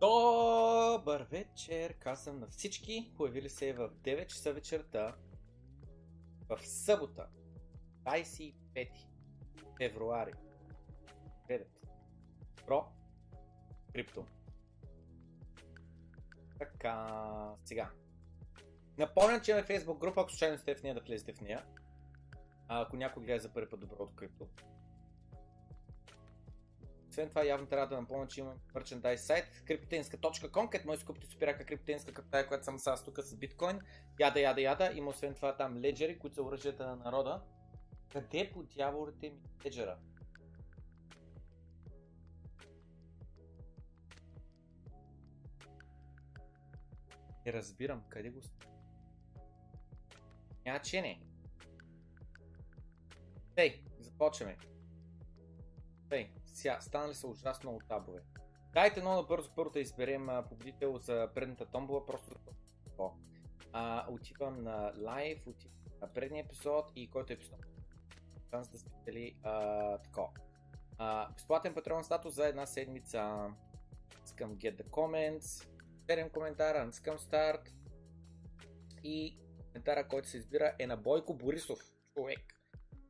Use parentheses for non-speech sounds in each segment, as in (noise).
Добър вечер, казвам на всички, появили се в 9 часа вечерта в събота, 25 февруари. Гледат. Про. Крипто. Така, сега. Напомням, че имаме Facebook група, ако случайно сте в нея, да влезете в нея. А, ако някой гледа за първи път доброто крипто. Освен това, явно трябва да напомня, че имам мерчендайз сайт cryptenska.com, където може да си купите супирака криптенска каптая, която съм с тук с биткоин. Яда, яда, яда. Има освен това там леджери, които са оръжията на народа. Къде по дяволите ми леджера? Не разбирам, къде го... Няма че не. Ей, започваме. Ей, сега, станали са ужасно много табове. Дайте много набързо първо да изберем победител за предната томбола, просто да а, отивам на лайв, отивам на предния епизод и който е епизод шанс да спечели тако. А, безплатен патрон статус за една седмица. Искам get the comments, 7 коментара, искам старт и коментара, който се избира е на Бойко Борисов, човек.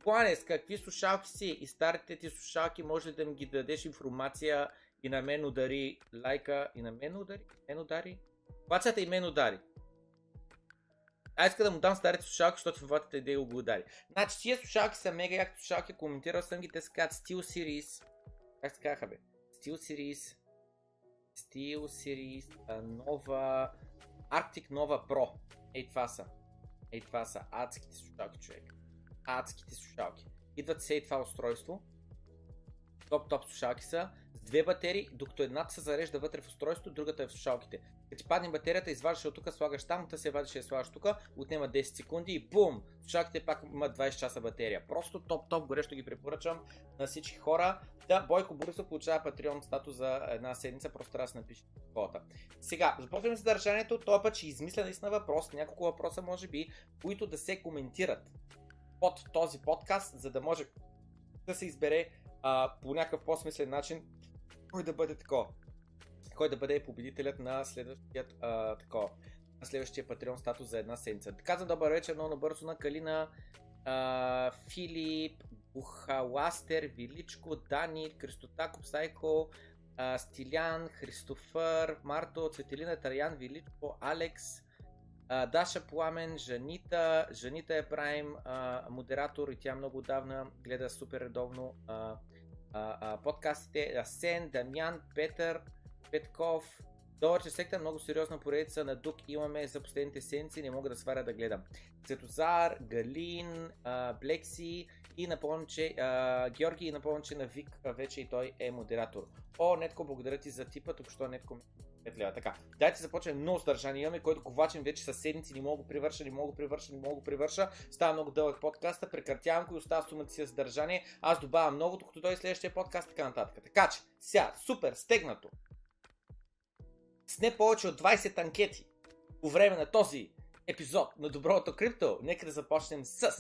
Плане, с какви слушалки си и старите ти слушалки, може да ми ги дадеш информация и на мен удари лайка и на мен удари? Мен удари? Бацата и мен удари. А иска да му дам старите слушалки, защото момента идея го удари. Значи тия слушалки са мега яките слушалки, коментирал съм ги, те се казват Steel Series. Как се казаха бе? Steel Series. Steel Series, нова, Arctic Nova Pro. Ей това са. Ей това са адските слушалки, човек адските слушалки. Идват се и това устройство. Топ-топ слушалки са с две батерии, докато едната се зарежда вътре в устройството, другата е в слушалките. Като ти падне батерията, изваждаш от тук, слагаш там, та се вадиш и слагаш тук, отнема 10 секунди и бум! Слушалките пак имат 20 часа батерия. Просто топ-топ, горещо ги препоръчвам на всички хора. Да, Бойко Борисов получава Patreon статус за една седмица, просто трябва да се напише кота. Сега, започваме съдържанието, това път ще измисля наистина въпрос, няколко въпроса може би, които да се коментират под този подкаст, за да може да се избере а, по някакъв по-смислен начин кой да бъде такова. Кой да бъде победителят на следващия а, такова, на следващия Patreon статус за една седмица. За добър вечер, много набързо на Калина, а, Филип, Бухаластер, Величко, Дани, Кристота, Копсайко, Стилян, Христофър, Марто, Цветелина, Тарян, Величко, Алекс, Даша Пламен, Жанита, Жанита Прайм, а, модератор и тя много давна гледа супер редовно а, а, а, подкастите. Асен, Дамян, Петър, Петков, Добър, че секта много сериозна поредица на Дук имаме за последните седмици, не мога да сваря да гледам. Цветозар, Галин, Блекси и напомням, че а, Георги и напомням, че на Вик вече и той е модератор. О, Нетко, благодаря ти за типа, тук що Нетко 5 лева. Така, дайте започнем много съдържание. Имаме, който ковачен вече със седмици, не мога го привърша, не мога го привърша, не мога го привърша. Става много дълъг подкаста, прекратявам го и остава сумата си съдържание. Аз добавям много, докато той следващия подкаст, така нататък. Така че, сега, супер, стегнато. С не повече от 20 анкети по време на този епизод на Доброто крипто, нека да започнем с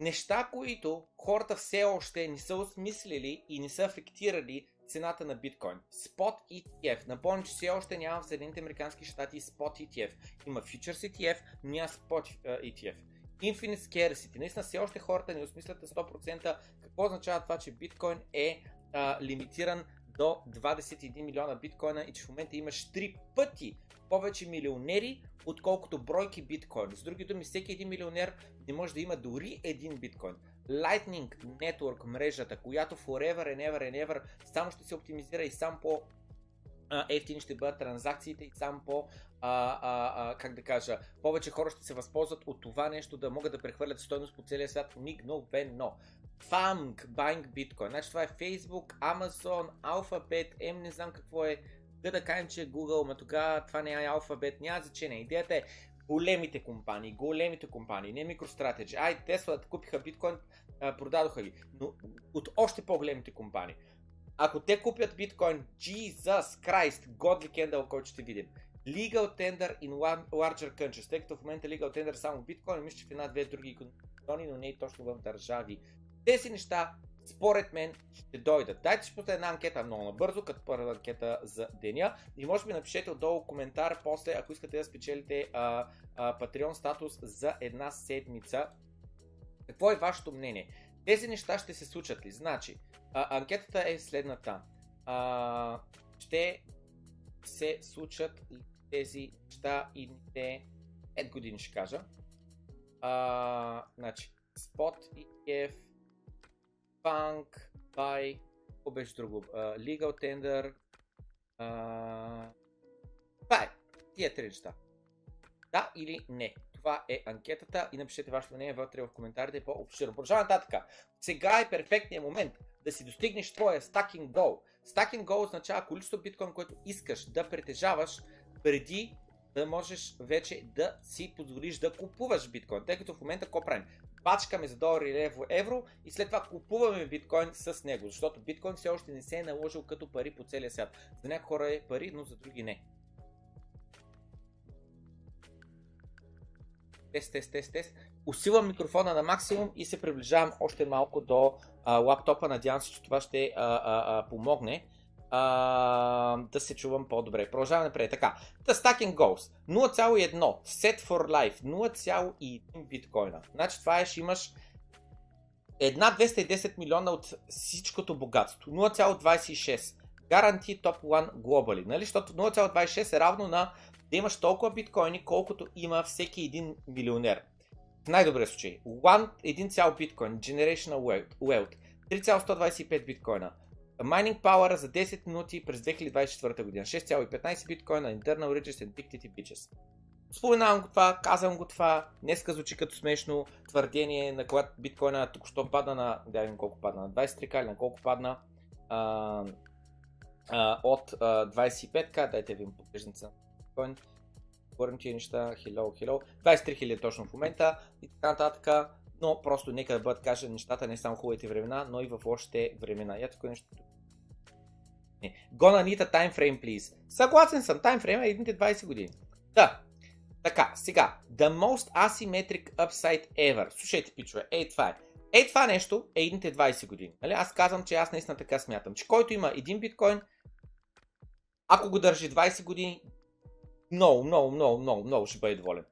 неща, които хората все още не са осмислили и не са афектирали цената на биткоин. Spot ETF. Напомням, че все още няма в Съединените Американски щати Spot ETF. Има Futures ETF, но няма Spot ETF. Infinite Scarcity. Наистина все още хората не осмислят на 100% какво означава това, че биткоин е а, лимитиран до 21 милиона биткоина и че в момента имаш 3 пъти повече милионери, отколкото бройки биткоин. С други думи, всеки един милионер не може да има дори един биткоин. Lightning Network мрежата, която forever and ever and ever само ще се оптимизира и сам по ефтини ще бъдат транзакциите и сам по, а, а, а, как да кажа, повече хора ще се възползват от това нещо да могат да прехвърлят стойност по целия свят мигновено. FAMG, Buying Bitcoin, значи това е Facebook, Amazon, Alphabet, M не знам какво е, да да кажем, че е Google, но тогава това не е Alphabet, няма значение. Идеята е големите компании, големите компании, не MicroStrategy. Ай, Тесла купиха биткоин, продадоха ги, но от още по-големите компании. Ако те купят биткоин, Jesus Christ, Godly Candle, който ще видим. Legal Tender in larger countries, тъй като в момента Legal Tender е само биткоин, мисля, че в една-две други зони, но не и точно в държави. Тези неща според мен ще дойдат. Дайте ще една анкета много набързо, като първа анкета за деня. И може би напишете отдолу коментар после, ако искате да спечелите а, а, Patreon статус за една седмица. Какво е вашето мнение? Тези неща ще се случат ли? Значи, а, анкетата е следната. А, ще се случат ли тези неща и те 5 години ще кажа. А, значи, Spot ETF, Punk, Buy, какво беше друго? Uh, legal Tender. Uh, това е. Тия три неща. Да или не? Това е анкетата и напишете вашето мнение вътре в коментарите по-обширно. Продължаваме нататък. Сега е перфектният момент да си достигнеш твоя stacking goal. Stacking goal означава количество биткоин, което искаш да притежаваш преди да можеш вече да си позволиш да купуваш биткоин. Тъй като в момента какво правим? Пачкаме за долари или евро и след това купуваме биткоин с него, защото биткоин все още не се е наложил като пари по целия свят. За някои хора е пари, но за други не. Тест, тест, тест, тест. Усилвам микрофона на максимум и се приближавам още малко до а, лаптопа. Надявам се, че това ще а, а, а, помогне а, да се чувам по-добре. Продължаваме напред. Така, The Stacking Goals 0,1 Set for Life 0,1 биткоина. Значи това е, ще имаш една 210 милиона от всичкото богатство. 0,26 Guarantee Top 1 Globally. Нали? Защото 0,26 е равно на да имаш толкова биткоини, колкото има всеки един милионер. В най-добрия случай. 1 цял биткоин, Generational Wealth, 3,125 биткоина, Mining Power за 10 минути през 2024 година. 6,15 биткоина, Internal Riches and Dictity Bitches. Споменавам го това, казвам го това, днеска звучи като смешно твърдение, на когато биткоина току-що падна на, да видим колко падна, на 23к или на колко падна а, а, от а, 25к, дайте ви поглеждам на биткоин, говорим тия неща, hello, hello, 23 000 точно в момента и така нататък, но просто нека да бъдат кажа нещата не само хубавите времена, но и в лошите времена. Я тук нещо Gonna need a time please. Съгласен съм, таймфрейм е едните 20 години. Да. Така, сега. The most asymmetric upside ever. Слушайте, пичове, ей това е. Ей това нещо е едните 20 години. Нали? Аз казвам, че аз наистина така смятам, че който има един биткоин, ако го държи 20 години, много, много, много, много, много ще бъде доволен.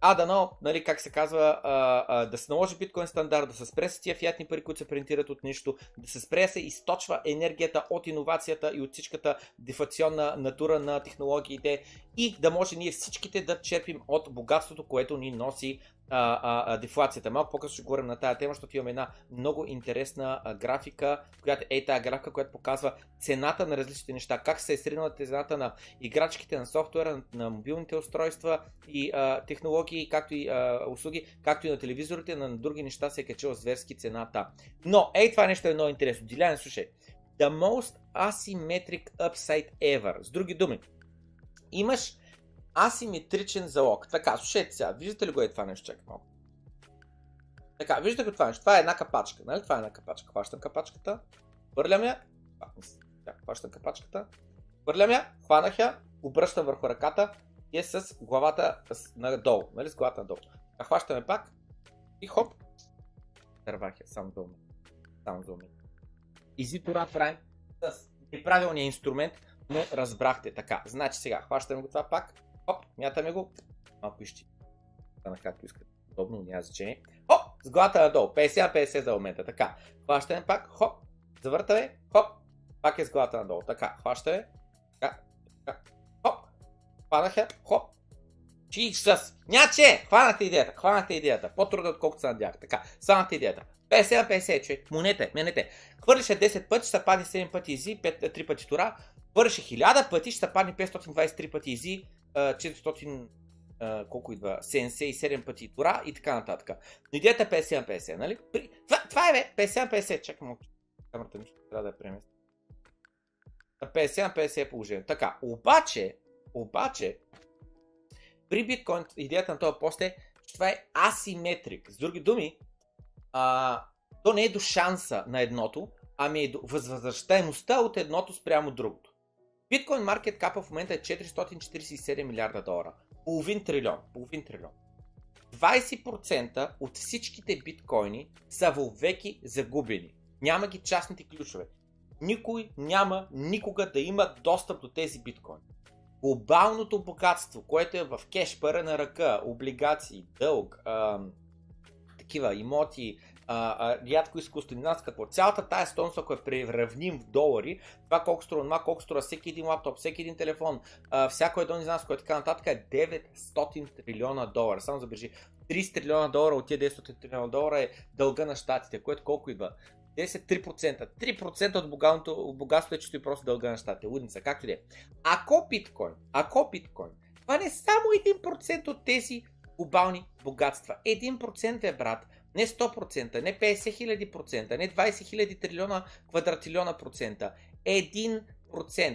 А дано, нали, как се казва, а, а, да се наложи биткоин стандарт, да се спре с тия фиатни пари, които се принтират от нищо, да се спре се източва енергията от иновацията и от всичката дефлационна натура на технологиите и да може ние всичките да черпим от богатството, което ни носи а, а, а, дефлацията. Малко по-късно ще говорим на тази тема, защото имаме една много интересна а, графика, която е тази графика, която показва цената на различните неща, как се е сринала цената на играчките, на софтуера, на, мобилните устройства и а, технологии, както и а, услуги, както и на телевизорите, на други неща се е качила зверски цената. Но, ей, това нещо е много интересно. Дилян, слушай. The most asymmetric upside ever. С други думи, имаш асиметричен залог. Така, слушайте сега, виждате ли го е това нещо? Чакай малко. Така, виждате ли това нещо? Това е една капачка, нали? Това е една капачка. Хващам капачката, хвърлям я, хващам капачката, хвърлям я, хванах я, обръщам върху ръката и е с главата надолу, нали? С главата надолу. А хващаме пак и хоп, дървах я, само долу. Само долу. Изи това правим с неправилния инструмент, но разбрахте така. Значи сега, хващаме го това пак, Оп, мятаме го. Малко изчи. Стана както искате. Удобно, няма значение. Хоп, с главата надолу. 50 50 за момента. Така. Хващаме пак. Хоп. Завъртаме. Хоп. Пак е с главата надолу. Така. Хващаме. Така. така. Хоп. Хванах я. Хоп. Jesus. Няче! Хванахте идеята. Хванахте идеята. По-трудно, отколкото се надях. Така. Хванахте идеята. 50 50, човек. Монете, менете. Хвърляше 10 пъти, ще падне 7 пъти изи, 5, 3 пъти тура. Хвърляше 1000 пъти, ще се падне 523 пъти изи, 400 колко идва, 77 пъти тура и така нататък. Но идеята е 50 на 50, нали? При... Това, това е бе, 50 на 50, чакай малко. Камерата ми трябва да я преместя. 50 на 50 е положение. Така, обаче, обаче, при биткоин идеята на този пост е, че това е асиметрик. С други думи, а, то не е до шанса на едното, ами е до възвръщаемостта от едното спрямо другото. Биткоин маркет капа в момента е 447 милиарда долара. Половин трилион. Половин трилион. 20% от всичките биткоини са във веки загубени. Няма ги частните ключове. Никой няма никога да има достъп до тези биткоини. Глобалното богатство, което е в кеш, пара на ръка, облигации, дълг, ам, такива имоти, а, а, рядко изкуствени нас, какво цялата тая стойност, ако е преравним в долари, това колко струва това, колко струва всеки един лаптоп, всеки един телефон, а, всяко едно изнас, което така нататък е 900 трилиона долара. Само забележи, 30 трилиона долара от тия 10 трилиона долара е дълга на щатите, което колко идва? 10-3%. 3% от богатството, богатството е чисто и просто дълга на щатите. Лудница, както и да е. Ако биткоин, ако биткоин, това не е само 1% от тези глобални богатства. 1% е, брат. Не 100%, не 50 хиляди процента, не 20 хиляди трилиона квадратилиона процента. 1%.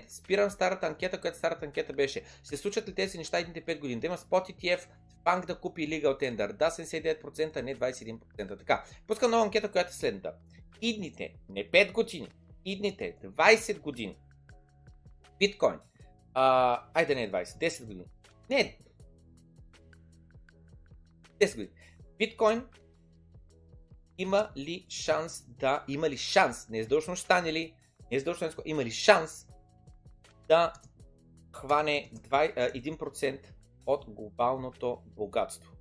Спирам старата анкета, която старата анкета беше. Ще случат ли тези неща едните 5 години? Да има спот ETF, банк да купи Legal Tender. Да, 79%, не 21%. Така, пускам нова анкета, която е следната. Идните, не 5 години, идните 20 години. Биткоин. А, айде не 20, 10 години. Не. 10 години. Биткоин има ли шанс да, има ли шанс, не е задължено стане ли, не е задължено има ли шанс да хване 1% от глобалното богатство?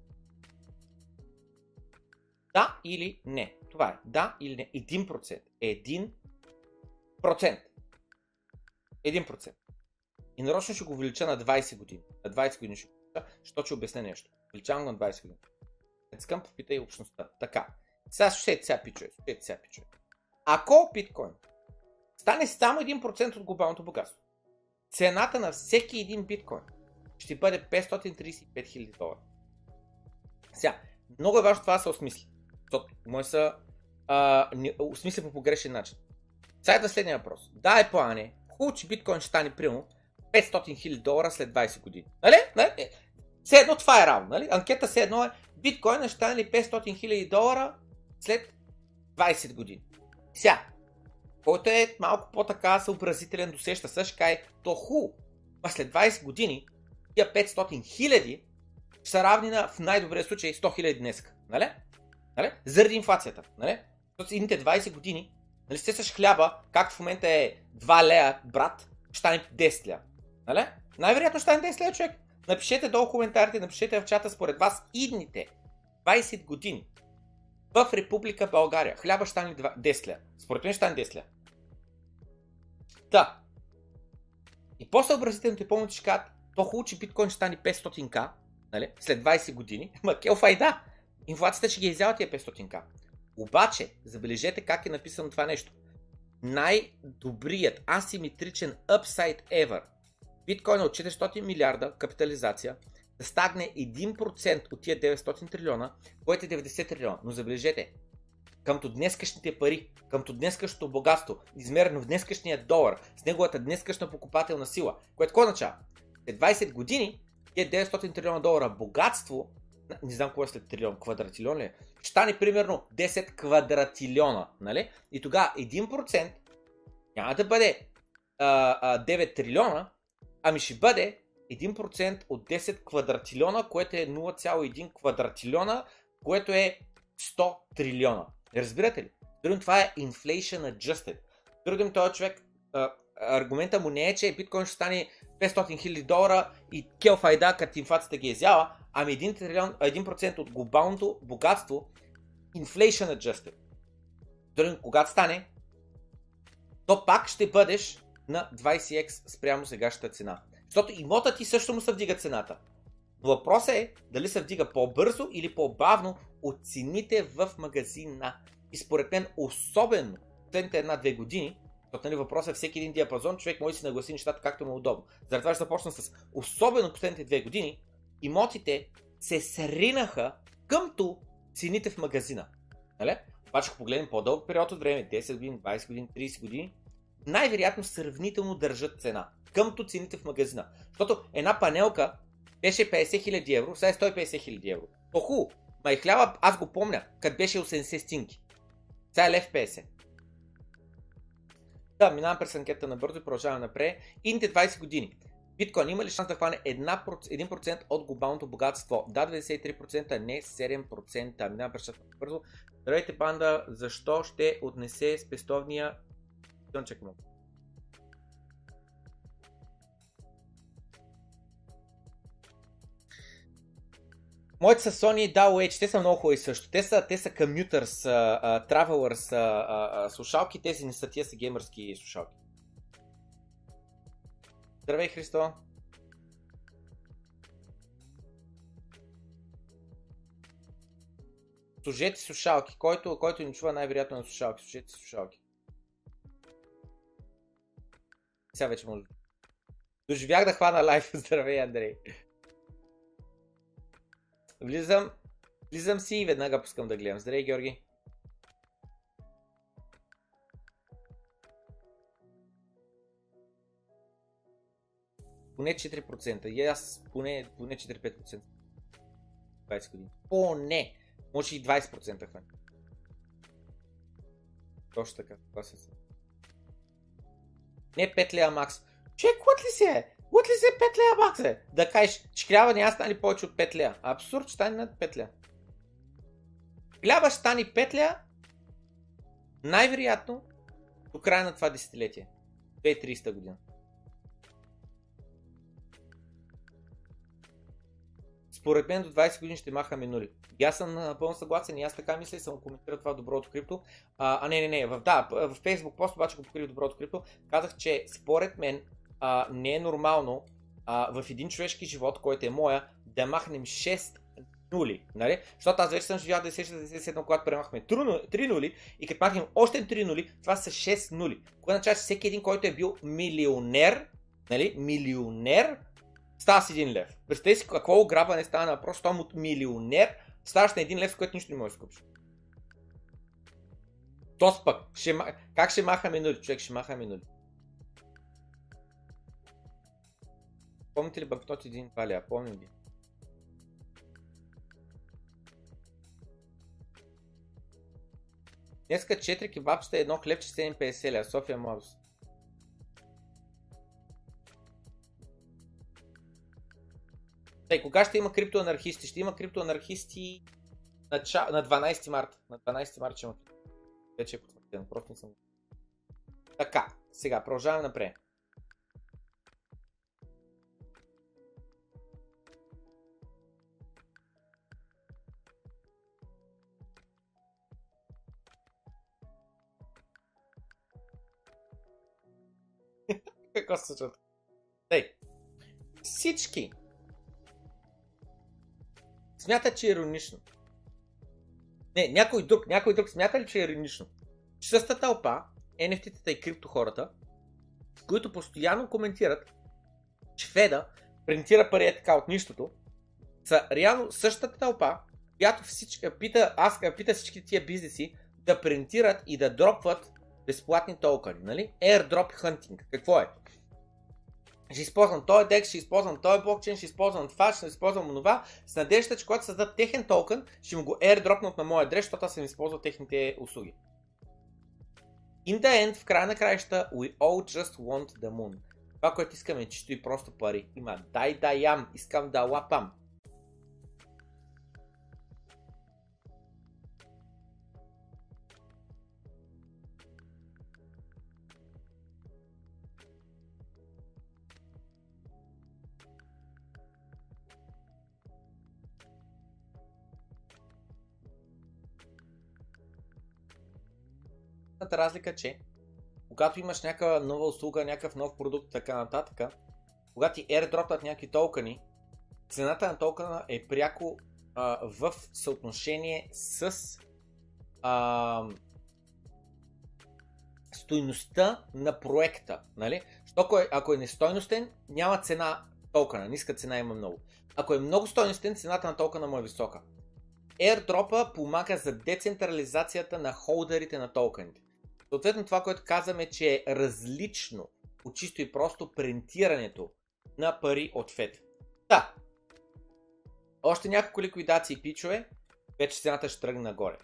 Да или не? Това е. Да или не? 1%. 1%. 1%. И нарочно ще го увелича на 20 години. На 20 години ще го увелича, защото ще обясня нещо. Увеличавам на 20 години. Искам попитай общността. Така. Сега слушайте сега, пичове. Слушайте сега, пичове. Ако биткоин стане само 1% от глобалното богатство, цената на всеки един биткоин ще бъде 535 000 долара. Сега, много е важно това да се осмисли. Защото може са а, осмисля по погрешен начин. Сега е следния въпрос. Да, е плане. Хубаво, че биткоин ще стане примерно 500 000 долара след 20 години. Нали? нали? Все едно това е равно. Нали? Анкета все едно е биткоин ще стане ли 500 000 долара след 20 години. Сега, който е малко по-така съобразителен, досеща също кай, то ху, а след 20 години тия 500 хиляди са равни на в най-добрия случай 100 хиляди днес. Нали? нали? Заради инфлацията. Нали? Защото едните 20 години, нали сте с хляба, както в момента е 2 лея, брат, ще стане 10 лея. Нали? Най-вероятно ще стане 10 лея, човек. Напишете долу коментарите, напишете в чата според вас идните 20 години в Република България. Хляба ще стане 10 лея. Според мен ще стане 10 лея. Та. И по-съобразителното и по-мото ще кажат, то хубаво, че биткоин ще стане 500к, нали? след 20 години. (laughs) Ма келфай да, инфлацията ще ги изява тия 500к. Обаче, забележете как е написано това нещо. Най-добрият асиметричен upside ever. Биткоин е от 400 милиарда капитализация да стагне 1% от тия 900 трилиона, което е 90 трилиона. Но забележете, къмто днескашните пари, къмто днескашното богатство, измерено в днескашния долар, с неговата днескашна покупателна сила, което какво означава? След 20 години, тия 900 трилиона долара богатство, не знам кога е след трилион, квадратилион ли е, ще стане примерно 10 квадратилиона, нали? И тогава 1% няма да бъде а, а, 9 трилиона, ами ще бъде 1% от 10 квадратилиона, което е 0,1 квадратилиона, което е 100 трилиона. Разбирате ли? Другим това е inflation adjusted. Другим този човек, аргумента му не е, че биткоин ще стане 500 000 долара и келфайда, като инфлацията ги е изява, ами 1%, трилион, 1% от глобалното богатство inflation adjusted. Другим, когато стане, то пак ще бъдеш на 20x спрямо сегашната цена. Защото имота ти също му се вдига цената. Но въпросът е дали се вдига по-бързо или по-бавно от цените в магазина. И според мен, особено последните една-две години, защото нали, въпросът е всеки един диапазон, човек може да си нагласи нещата както му е удобно. Заради ще започна с особено последните две години, имотите се сринаха къмто цените в магазина. Нали? Обаче, ако погледнем по-дълъг период от време, 10 години, 20 години, 30 години, най-вероятно сравнително държат цена къмто цените в магазина. Защото една панелка беше 50 000 евро, сега е 150 000 евро. Хубаво, ма и хляба, аз го помня, като беше 80 стинки. Сега е лев 50. Да, минавам през анкета набързо и продължаваме напред. Ините 20 години. Биткоин има ли шанс да хване 1% от глобалното богатство? Да, 93%, не 7%. Минавам през бързо. Здравейте, панда, защо ще отнесе спестовния... Тънчек му. Моите са Sony DAO те са много хубави също. Те са, те са commuters, uh, travelers, uh, uh, слушалки, тези не са, тия са геймърски слушалки. Здравей, Христо! Служете слушалки. Който, който ни чува най-вероятно на слушалки. Служете слушалки. Сега вече може. Доживях да хвана лайф. (laughs) Здравей, Андрей. Влизам, влизам си и веднага пускам да гледам. Здравей, Георги. Поне 4%. И аз поне, поне 4-5%. 20 години. Поне! Може и 20% хване. Точно така. Това се Не 5 лева макс. Че, кот ли се е? От ли се 5 лева макс е? Да кажеш, че хляба няма стане повече от 5 лева. Абсурд, ще стане над 5 лева. Хляба ще стане 5 лева най-вероятно до края на това десетилетие. 2030 година. Според мен до 20 години ще махаме нули. И аз съм напълно съгласен и аз така мисля и съм коментирал това доброто крипто. А, а не, не, не, в, да, в Facebook пост обаче го покрих доброто крипто. Казах, че според мен а, не е нормално а, в един човешки живот, който е моя, да махнем 6 нули. Нали? Защото аз вече съм живял 10-67, когато премахме 3 нули и като махнем още 3 нули, това са 6 нули. Кое означава, че всеки един, който е бил милионер, нали, милионер, става с 1 лев. Представете си какво ограбване става на въпрос, от милионер, ставаш на 1 лев, с което нищо не можеш да скупиш. Тоест пък, ще, как ще махаме нули? Човек ще махаме нули. Помните ли банкноти един паля? Помним ги. Днеска 4 кебабчета, едно хлебче 7,50 ля. София Морс. Тъй, кога ще има криптоанархисти? Ще има криптоанархисти на, на 12 марта. На 12 марта ще има. Вече е потвърдено, просто не съм. Така, сега продължаваме напред. (laughs) Какво се случва? Тъй. Всички смята, че е иронично. Не, някой друг, някой друг смята ли, че е иронично? Същата тълпа, NFT-тата и крипто хората, които постоянно коментират, че Феда принтира пари е така от нищото, са реално същата тълпа, която всички, пита, аз, пита всички тия бизнеси да принтират и да дропват безплатни токени, нали? Airdrop hunting. Какво е? Ще използвам този декс, ще използвам този блокчейн, ще използвам това, ще използвам това, с надеждата, че когато създадат техен токен, ще му го airdropнат на моя адрес, защото аз съм използвал техните услуги. In the end, в края на краища, we all just want the moon. Това, което искаме е чисто и просто пари. Има дай да ям, искам да лапам. Единствената разлика, че когато имаш някаква нова услуга, някакъв нов продукт, така нататък, когато ти airdropват някакви токени, цената на токена е пряко а, в съотношение с а, стойността на проекта. Нали? е, ако е нестойностен, няма цена токена, ниска цена има много. Ако е много стойностен, цената на токена му е висока. Airdropа помага за децентрализацията на холдерите на токените. Съответно това, което казваме, че е различно от чисто и просто принтирането на пари от FED. Да, още няколко ликвидации пичове, вече цената ще тръгне нагоре.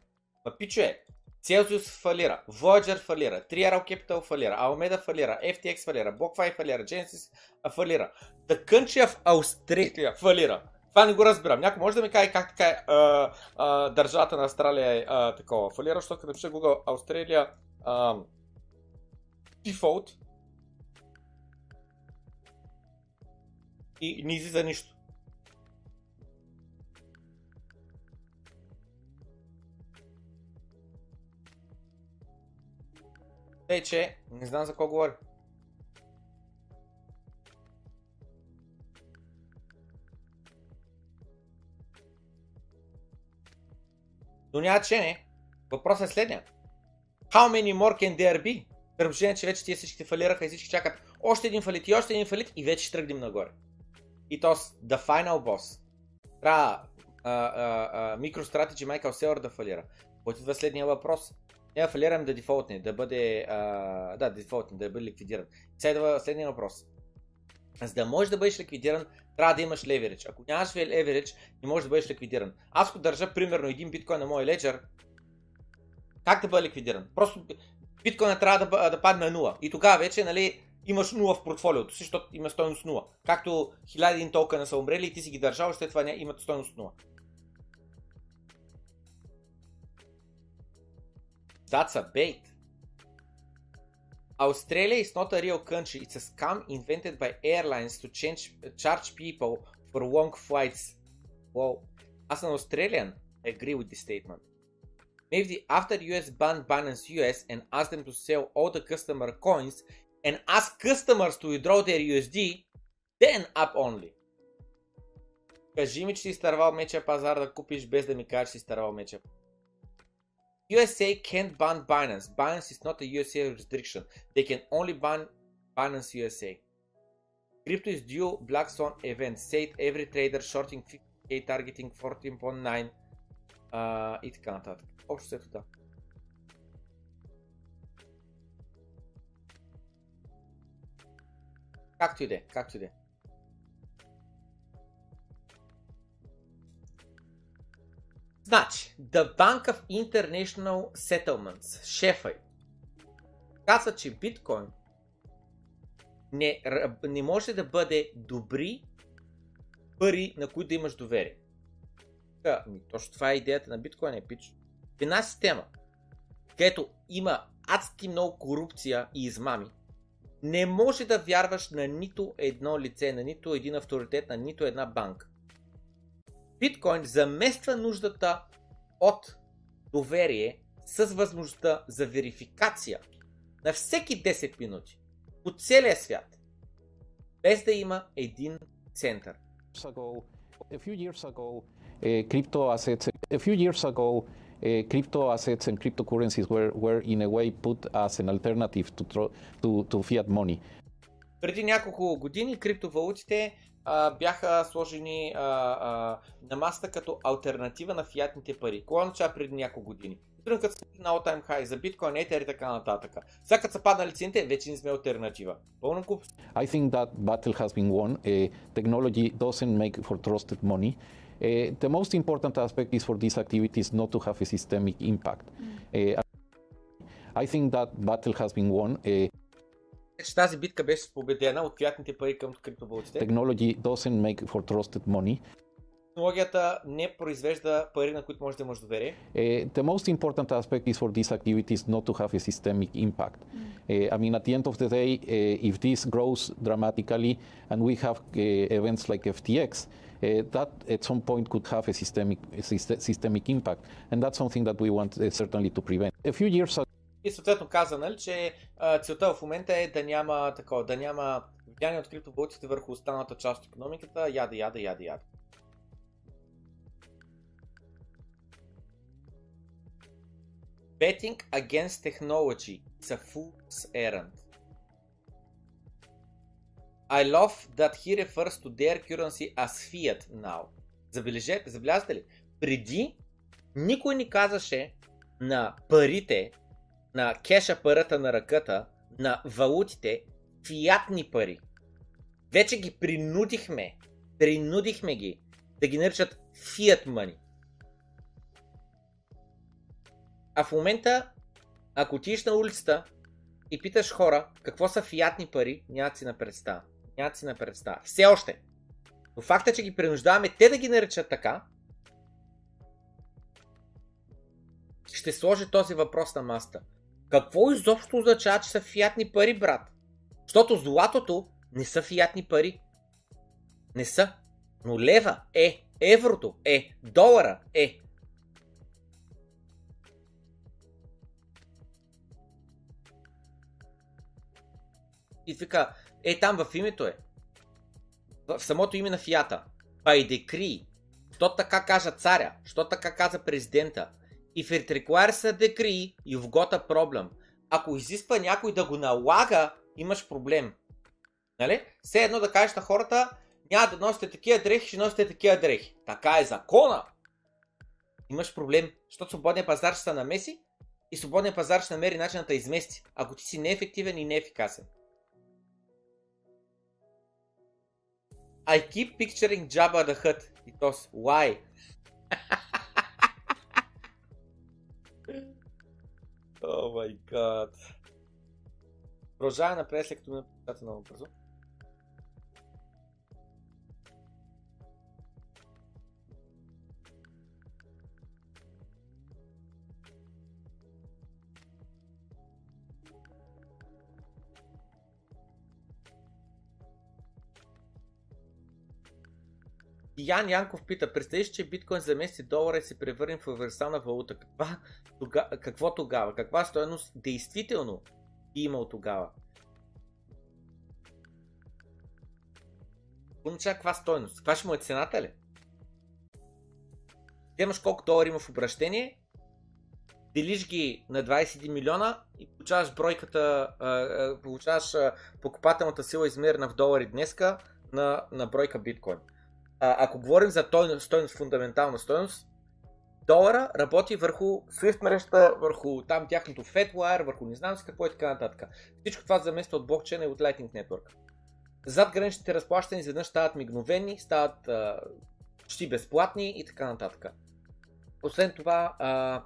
Ма пичове, Celsius фалира, Voyager фалира, Triarrow Capital фалира, Alameda фалира, FTX фалира, BlockFi фалира, Genesis фалира. Country of Australia фалира. Това не го разбирам. Някой може да ми каже как така е а, а, държавата на Австралия е а, такова. Фалира, защото като напиша Google Австралия а, и не излиза нищо. Тъй, че не знам за какво говори. Но няма че не. Въпросът е следния. How many more can there be? При че вече тия всички фалираха и всички чакат още един фалит и още един фалит и вече тръгнем нагоре. И то the final boss. Трябва MicroStrategy Michael Saylor да фалира. Който идва следния въпрос. Няма фалирам да дефолтне, да бъде, а, да, дефолтне, да бъде ликвидиран. Сега следния въпрос. За да можеш да бъдеш ликвидиран, трябва да имаш леверидж. Ако нямаш леверидж, не можеш да бъдеш ликвидиран. Аз ако държа примерно един биткоин на мой леджер, как да бъда ликвидиран? Просто биткоина трябва да, да падне на 0. И тогава вече, нали, имаш 0 в портфолиото си, защото има стоеност 0. Както 1001 токена са умрели и ти си ги държал, след това имат стоеност 0. That's a bait. Australia is not a real country. It's a scam invented by airlines to change, charge people for long flights. Well, as an Australian, I agree with this statement. Maybe after US banned Binance US and asked them to sell all the customer coins and ask customers to withdraw their USD, then up only. Кажи ми, че си изтървал меча пазар да купиш без да ми кажеш, че си изтървал меча USA can't ban Binance. Binance is not a USA restriction. They can only ban Binance USA. Crypto is due Black Swan event. Said every trader shorting 50k targeting 14.9 uh, и така нататък. Общо след да. Както и е, както и е. Значи, The Bank of International Settlements, шефа каза, че биткоин не, не може да бъде добри пари, на които да имаш доверие. Ами, точно това е идеята на биткоин, е пич. В една система, където има адски много корупция и измами, не може да вярваш на нито едно лице, на нито един авторитет, на нито една банка биткоин замества нуждата от доверие с възможността за верификация на всеки 10 минути по целия свят, без да има един център. A few years ago, uh, crypto assets, a few years ago, uh, crypto assets and cryptocurrencies were, were in a way put as an alternative to, to, to fiat money. Преди няколко години криптовалутите а, бяха сложени а, а, на масата като альтернатива на фиатните пари. Кога означава преди няколко години? Примерно като са на all time high за биткоин, етер и така нататък. Сега като са паднали цените, вече не сме альтернатива. Пълно куп. I think that battle has been won. Uh, technology doesn't make for trusted money. Uh, the most important aspect is for these activities not to have a systemic impact. Uh, I think that battle has been won. Uh, че тази битка беше победена от фиатните пари към криптовалутите. Technology doesn't make for trusted money. Технологията не произвежда пари, на които може да имаш доверие. Uh, the most important aspect is for these activities not to have a systemic impact. Uh, I mean, at the end of the day, uh, if this grows dramatically and we have uh, events like FTX, uh, that at some point could have a systemic, a systemic impact. And that's something that we want uh, certainly to prevent. A few years ago, и съответно каза, нали, че а, целта в момента е да няма такова, да няма влияние от криптовалутите върху останалата част от економиката, яда, яда, яда, яда. Betting against technology is a fool's errand. I love that he refers to their currency as fiat now. Забележете, забелязате ли? Преди никой не казаше на парите, на кеша парата на ръката, на валутите, фиатни пари. Вече ги принудихме, принудихме ги да ги наричат fiat money. А в момента, ако отидеш на улицата и питаш хора какво са фиатни пари, нямат си на представа. Нямат си на представа. Все още. Но факта, че ги принуждаваме те да ги наречат така, ще сложи този въпрос на маста. Какво изобщо означава, че са фиатни пари, брат? Защото златото не са фиатни пари. Не са. Но лева е, еврото е, долара е. И вика, е там в името е. В самото име на фията. By decree. Що така кажа царя? Що така каза президента? If it requires a decree, you've got a problem. Ако изисква някой да го налага, имаш проблем. Нали? Все едно да кажеш на хората, няма да носите такива дрехи, ще носите такива дрехи. Така е закона. Имаш проблем, защото свободния пазар ще се намеси и свободния пазар ще намери начин да измести, ако ти си неефективен и неефикасен. I keep picturing Jabba the Hutt. И то why? О май гад. Продължаваме напред, след като ме много бързо. Ян Янков пита, представиш, че биткоин замести долара и се превърне в универсална валута. Каква, тога, какво тогава? Каква стоеност действително би имал тогава? Означава каква стоеност? Каква ще му е цената ли? Вземаш колко долари има в обращение, делиш ги на 21 милиона и получаваш бройката, получаваш покупателната сила измерена в долари днеска на, на бройка биткоин ако говорим за стойност, стойност, фундаментална стойност, долара работи върху Swift мрежата, върху там тяхното FedWire, върху не знам си какво и така нататък. Всичко това замества от блокчейна и от Lightning Network. Зад граничните разплащания изведнъж стават мигновени, стават а, почти безплатни и така нататък. Освен това, а,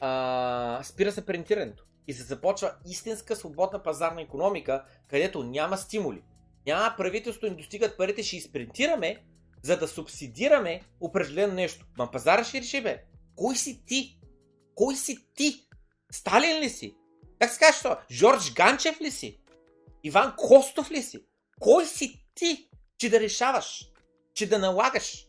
а, спира се принтирането и се започва истинска свободна пазарна економика, където няма стимули. Няма правителство, ни достигат парите, ще изпринтираме, за да субсидираме определено нещо. Ма пазара ще реши, бе. Кой си ти? Кой си ти? Сталин ли си? Как се казваш? Жорж Ганчев ли си? Иван Костов ли си? Кой си ти, че да решаваш? Че да налагаш?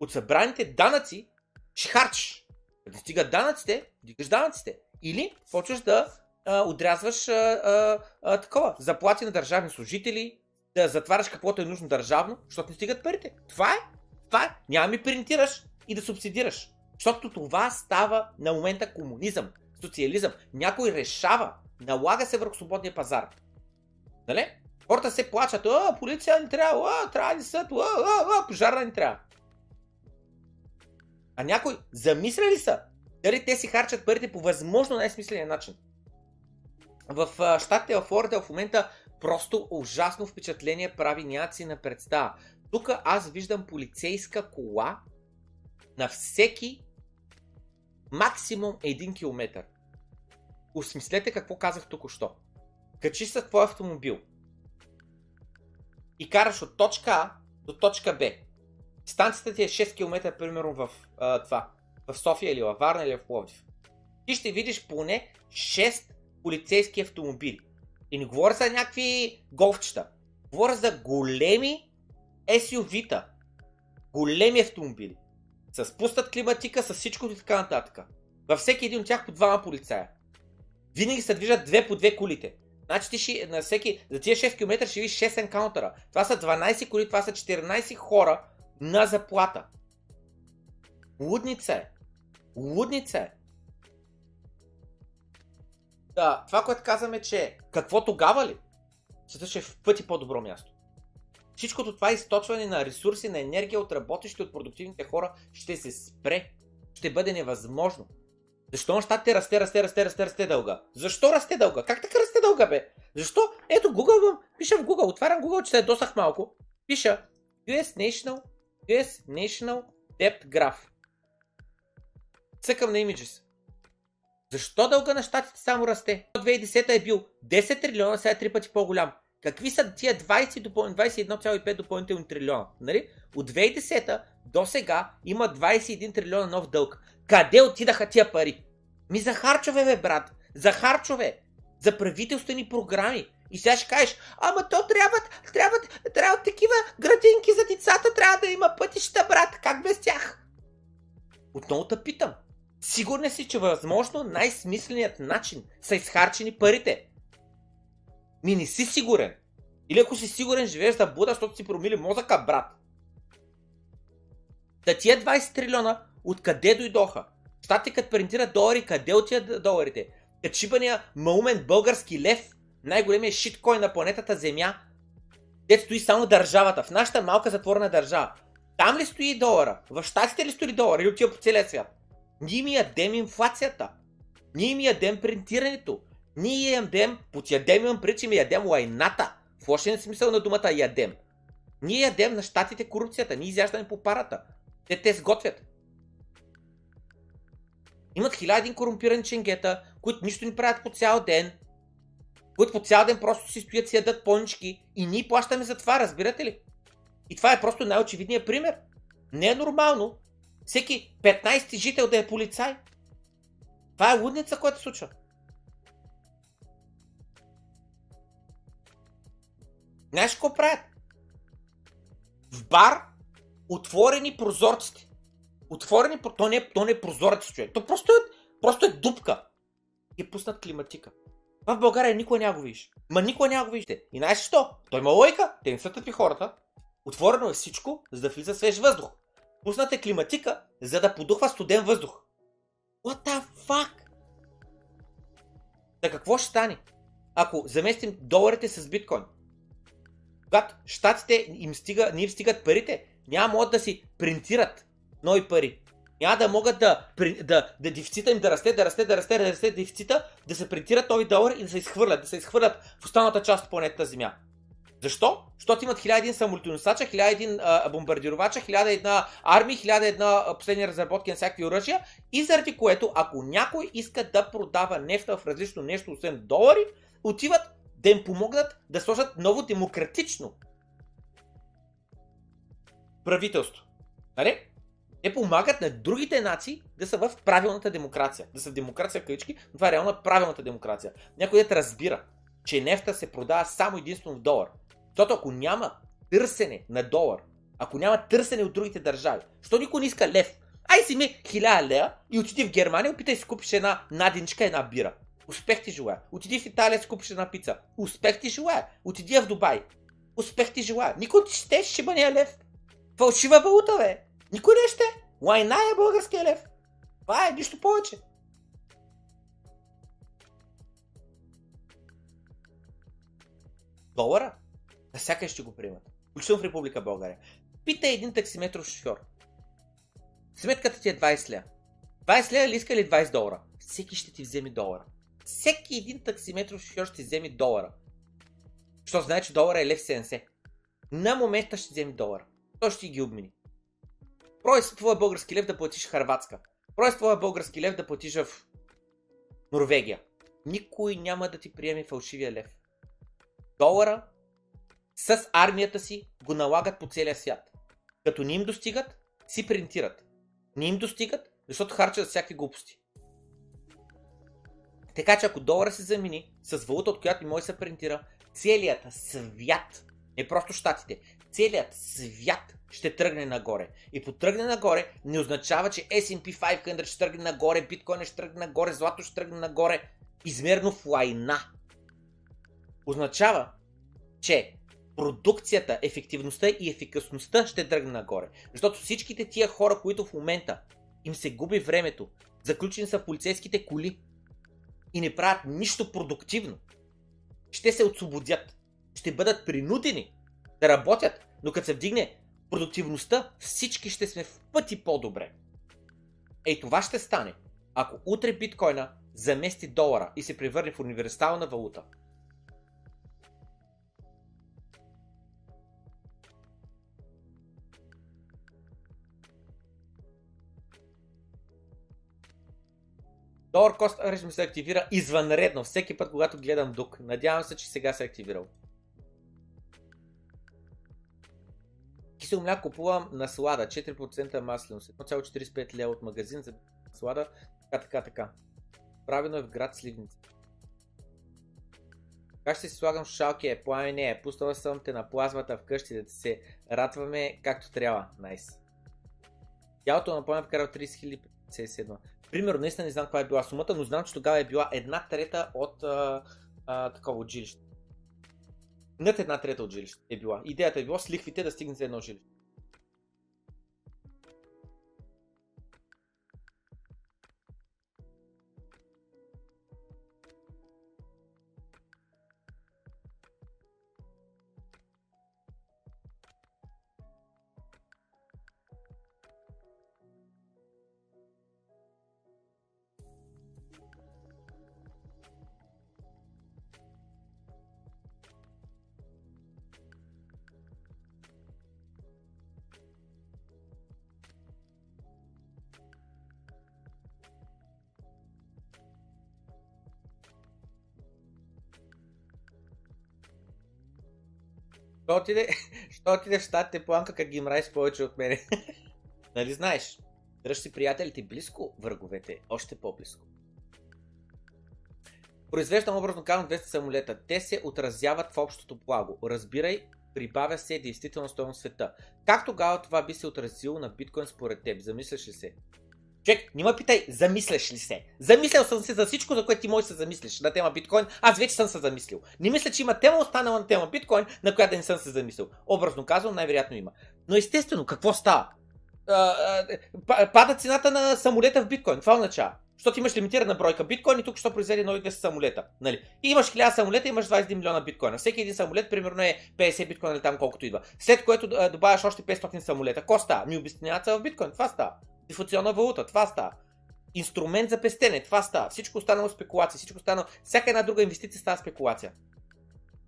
От събраните данъци ще харчиш. Да стигат данъците, дигаш данъците. Или почваш да а, отрязваш а, а, а, такова, заплати на държавни служители, да затваряш каквото е нужно държавно, защото не стигат парите. Това е. Това е. Няма ми принтираш и да субсидираш. Защото това става на момента комунизъм, социализъм. Някой решава, налага се върху свободния пазар. Нали? Хората се плачат, а, полиция не трябва, а, трябва ни съд, а, а, а, пожарна не трябва. А някой замисляли са дали те си харчат парите по възможно най-смисления начин. В щатите в Флорида в момента Просто ужасно впечатление прави някакси на представа. Тук аз виждам полицейска кола на всеки максимум 1 км. Осмислете какво казах току-що. Качи се твой автомобил и караш от точка А до точка Б. Станцията ти е 6 км, примерно в а, това, в София или във Варна или в Пловдив. Ти ще видиш поне 6 полицейски автомобили. И не говоря за някакви голфчета. Говоря за големи SUV-та. Големи автомобили. С пустат климатика, с всичко и така нататък. Във всеки един от тях по двама полицая. Винаги се движат две по две колите. Значи ти ще, на всеки, за тия 6 км ще видиш 6 енкаунтера. Това са 12 коли, това са 14 хора на заплата. Лудница е. Лудница е. Да, това, което казваме, че какво тогава ли? Света ще е в пъти по-добро място. Всичкото това източване на ресурси, на енергия от работещи, от продуктивните хора ще се спре. Ще бъде невъзможно. Защо на щатите расте, расте, расте, расте, расте дълга? Защо расте дълга? Как така расте дълга, бе? Защо? Ето Google, пиша в Google, отварям Google, че се досах малко. Пиша US National, US National Debt Graph. Цъкам на Images. Защо дълга на щатите само расте? 2010 е бил 10 трилиона, сега е три пъти по-голям. Какви са тия 20 допъл... 21,5 допълнителни трилиона? Нали? От 2010 до сега има 21 трилиона нов дълг. Къде отидаха тия пари? Ми за харчове, бе, брат. За харчове. За правителствени програми. И сега ще кажеш, ама то трябват, трябват, трябват такива градинки за децата, трябва да има пътища, брат. Как без тях? Отново те питам. Сигурен си, че възможно най-смисленият начин са изхарчени парите. Ми не си сигурен. Или ако си сигурен, живееш за Буда, защото си промили мозъка, брат. Та тия 20 трилиона, откъде дойдоха? Штатите като принтират долари, къде отиват доларите? Качибания маумен български лев, най-големият шиткой на планетата Земя, дето стои само държавата, в нашата малка затворена държава. Там ли стои долара? В щатите ли стои долара? Или отива по целия свят? Ние ми ядем инфлацията. Ние ми ядем принтирането. Ние ядем, под ядем имам пред, че ми ядем лайната. В лошен смисъл на думата ядем. Ние ядем на щатите корупцията. Ние изяждаме по парата. Те те сготвят. Имат хиляди корумпирани ченгета, които нищо не правят по цял ден, които по цял ден просто си стоят си ядат понички и ние плащаме за това, разбирате ли? И това е просто най-очевидният пример. Не е нормално всеки 15-ти жител да е полицай. Това е лудница, което се случва. Знаеш какво правят? В бар отворени прозорците. Отворени, то не, то не е прозорец, човек. То просто е, просто е дупка. И пуснат климатика. В България никой няма го виж. Ма никой няма го вижте. И знаеш що? Той има лойка. Те не са тъпи хората. Отворено е всичко, за да влиза свеж въздух. Пуснат е климатика, за да подухва студен въздух. What the fuck? Та какво ще стане? Ако заместим доларите с биткоин, когато щатите им стига, не им стигат парите, няма могат да си принтират нови пари. Няма да могат да, да, да дефицита им да расте, да расте, да расте, да расте дефицита, да се принтират нови долари и да се изхвърлят, да се изхвърлят в останалата част от планетата Земя. Защо? Защото имат 1001 самолетоносача, 1001 бомбардировача, 1001 армии, 1001 последни разработки на всякакви оръжия и заради което, ако някой иска да продава нефта в различно нещо, освен долари, отиват да им помогнат да сложат ново демократично правителство. Нали? Те помагат на другите нации да са в правилната демокрация. Да са в демокрация в кавички, но това е реално правилната демокрация. Някой да разбира, че нефта се продава само единствено в долар. Защото ако няма търсене на долар, ако няма търсене от другите държави, що никой не иска лев? Ай си ми хиляда лея и отиди в Германия, опитай си купиш една надинчка, една бира. Успех ти желая. Отиди в Италия, си купиш една пица. Успех ти желая. Отиди в Дубай. Успех ти желая. Никой ти ще ще бъде лев. Фалшива валута, бе. Никой не ще. Лайна е българския лев. Това е, нищо повече. Долара? Насякъде ще го приемат. Включително в Република България. Пита един таксиметров шофьор. Сметката ти е 20 ля. 20 ля ли иска ли 20 долара? Всеки ще ти вземе долара. Всеки един таксиметров шофьор ще ти вземе долара. Що знае, че долара е лев 70. На момента ще вземе долара. Той ще ги обмени. Прой с твоя български лев да платиш Харватска. Прой с твоя български лев да платиш в Норвегия. Никой няма да ти приеме фалшивия лев. Долара с армията си го налагат по целия свят. Като ни им достигат, си принтират. Не им достигат, защото харчат всякакви глупости. Така че ако долара се замени с валута, от която може да се принтира, целият свят, не просто щатите, целият свят ще тръгне нагоре. И по тръгне нагоре не означава, че S&P 500 ще тръгне нагоре, биткоин ще тръгне нагоре, злато ще тръгне нагоре, измерно в лайна. Означава, че продукцията, ефективността и ефикасността ще тръгне нагоре. Защото всичките тия хора, които в момента им се губи времето, заключени са в полицейските коли и не правят нищо продуктивно, ще се освободят. Ще бъдат принудени да работят, но като се вдигне продуктивността, всички ще сме в пъти по-добре. Ей това ще стане, ако утре биткоина замести долара и се превърне в универсална валута. Dollar Cost режим се активира извънредно всеки път, когато гледам дук. Надявам се, че сега се е активирал. Кисело мляко купувам на слада, 4% масленост, 1,45 лева от магазин за слада, така, така, така. Правено е в град Сливница. Как ще си слагам шалки? Е, пламене е. Пустала съм те на плазмата вкъщи да се радваме както трябва. Найс. Nice. Тялото на плана вкарал 30 057. Примерно, наистина не знам каква е била сумата, но знам, че тогава е била една трета от а, а, такова от жилище. Над една трета от жилище е била. Идеята е била с лихвите да стигне за едно жилище. Що отиде, (laughs) що отиде в щатите планка, как ги мразиш повече от мене? (laughs) нали знаеш? Дръж си приятелите близко, враговете още по-близко. Произвеждам образно казвам 200 самолета. Те се отразяват в общото благо. Разбирай, прибавя се действително стоеност света. Как тогава това би се отразило на биткоин според теб? Замисляш ли се? Човек, не ме питай, замисляш ли се? Замислял съм се за всичко, за което ти можеш да се замислиш на тема биткоин. Аз вече съм се замислил. Не мисля, че има тема останала на тема биткоин, на която не съм се замислил. Образно казвам, най-вероятно има. Но естествено, какво става? Пада цената на самолета в биткоин. Това означава. Защото имаш лимитирана бройка биткоин и тук ще произведе нови 200 самолета. Нали? И имаш 1000 самолета, имаш 21 милиона биткоина. Всеки един самолет примерно е 50 биткоина или там колкото идва. След което добавяш още 500 самолета. Ко става? Ми обясняват в биткоин. Това става. Дефлационна валута, това става. Инструмент за пестене, това става. Всичко останало спекулация, всичко останало. Всяка една друга инвестиция става спекулация.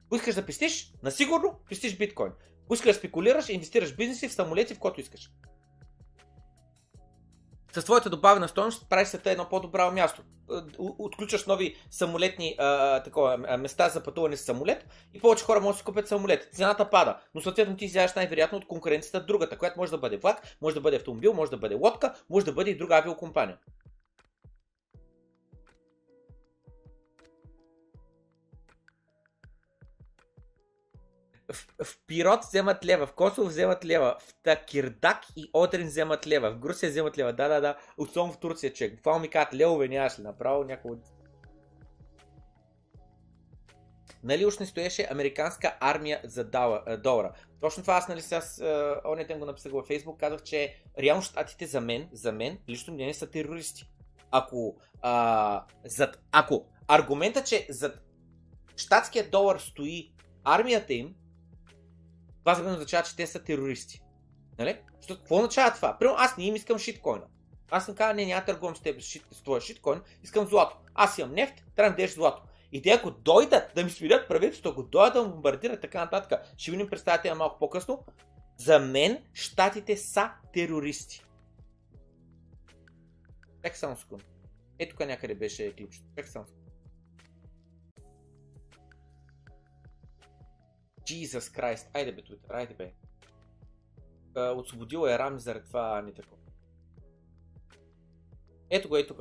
Ако искаш да пестиш, насигурно пестиш биткоин. Ако искаш да спекулираш, инвестираш в бизнеси, в самолети, в който искаш с твоята добавена стоеност правиш света едно по-добро място. Е, отключваш нови самолетни а, такова, места за пътуване с самолет и повече хора могат да си купят самолет. Цената пада, но съответно ти изяваш най-вероятно от конкуренцията другата, която може да бъде влак, може да бъде автомобил, може да бъде лодка, може да бъде и друга авиокомпания. В, в Пирот вземат лева, в Косово вземат лева, в Такирдак и Одрин вземат лева, в Грусия вземат лева, да, да, да, особено в Турция, човек. Това ми казват, левове нямаш ли, направо някой Нали уж не стоеше американска армия за долара. Точно това аз, нали, сега, оня ден го написах във Фейсбук, казах, че реално щатите за мен, за мен, лично не са терористи. Ако, а, зад, ако аргумента, че зад щатския долар стои армията им, това за мен означава, че те са терористи. Нали? Защото какво означава това? Примерно аз не им искам шиткоина. Аз съм казал, не, няма търгувам с теб с, шит, с твоя шиткоин, искам злато. Аз имам нефт, трябва да дадеш злато. И те ако дойдат да ми свирят правителството, ако дойдат да му бомбардират така нататък, ще ви ни представите малко по-късно, за мен щатите са терористи. Чакай само секунда. Ето тук някъде беше клипчето. Чакай само секунда. Jesus Christ. Айде бе, Twitter, айде бе. Отсвободила е рами заради това не тако. Ето го е тук.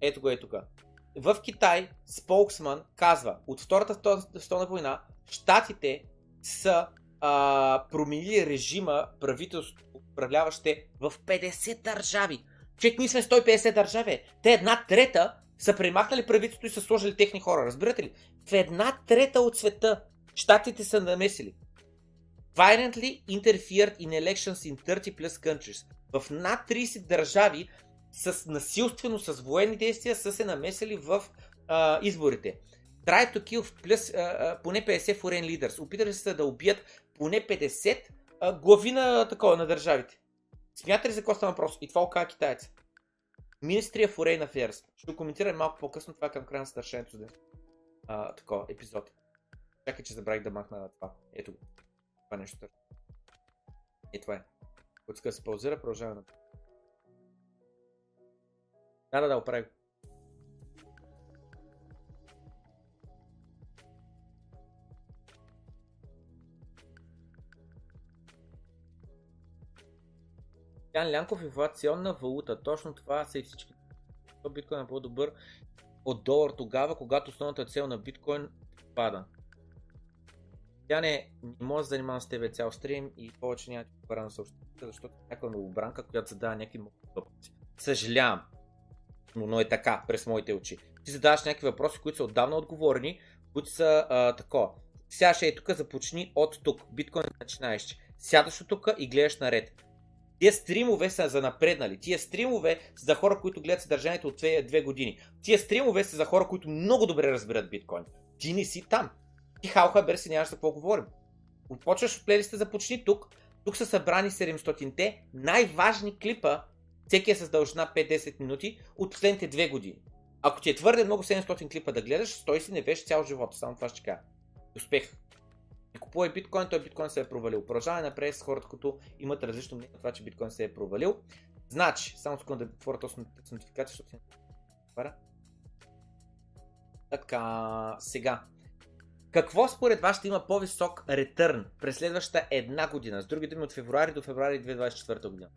Ето го е тук. В Китай споксман казва, от Втората столна война, щатите са а, променили режима правителство, управляващите в 50 държави. Човек, ние сме 150 държави. Те една трета са премахнали правителството и са сложили техни хора. Разбирате ли? В една трета от света Штатите са намесили. Violently interfered in elections in 30 plus countries. В над 30 държави с насилствено, с военни действия са се намесили в а, изборите. Try to kill plus, а, поне 50 foreign leaders. Опитали се да убият поне 50 а, глави на, такова, на държавите. Смятате ли за какво става въпрос? И това оказа китайца. Ministry of Foreign Affairs. Ще го коментирам малко по-късно, това е към края на съвършението за такова епизод. Чакай, че забравих да махна това. Ето го. Това нещо. И това е. Отска се паузира, продължава на... Да, да, да, оправи го. Ян Лянков, инфлационна валута. Точно това са и всички. Биткоин е по-добър от долар тогава, когато основната цел на биткоин пада. Тя не, може да занимава с тебе цял стрим и повече няма да пара на съобщението, защото е някаква новобранка, която задава някакви въпроси. Съжалявам, но, но е така през моите очи. Ти задаваш някакви въпроси, които са отдавна отговорени, които са а, такова. Сега е тук, започни от тук. Биткоин начинаеш. Сядаш от тук и гледаш наред. Тия стримове са за напреднали. Тия стримове са за хора, които гледат съдържанието от две години. Тия стримове са за хора, които много добре разбират биткоин. Ти не си там. Ти халха бер си нямаш за какво говорим. Почваш в плейлиста, започни тук. Тук са събрани 700-те най-важни клипа, всеки е с дължина 5-10 минути от последните две години. Ако ти е твърде много 700 клипа да гледаш, стой си не веш цял живот. Само това ще кажа. Успех! Не купувай биткоин, той биткоин се е провалил. Продължаваме напред с хората, които имат различно мнение това, че биткоин се е провалил. Значи, само секунда да отворя точно с нотификация, защото отваря. Така, сега. Какво според вас ще има по-висок ретърн през следващата една година? С други думи от февруари до февруари 2024 година.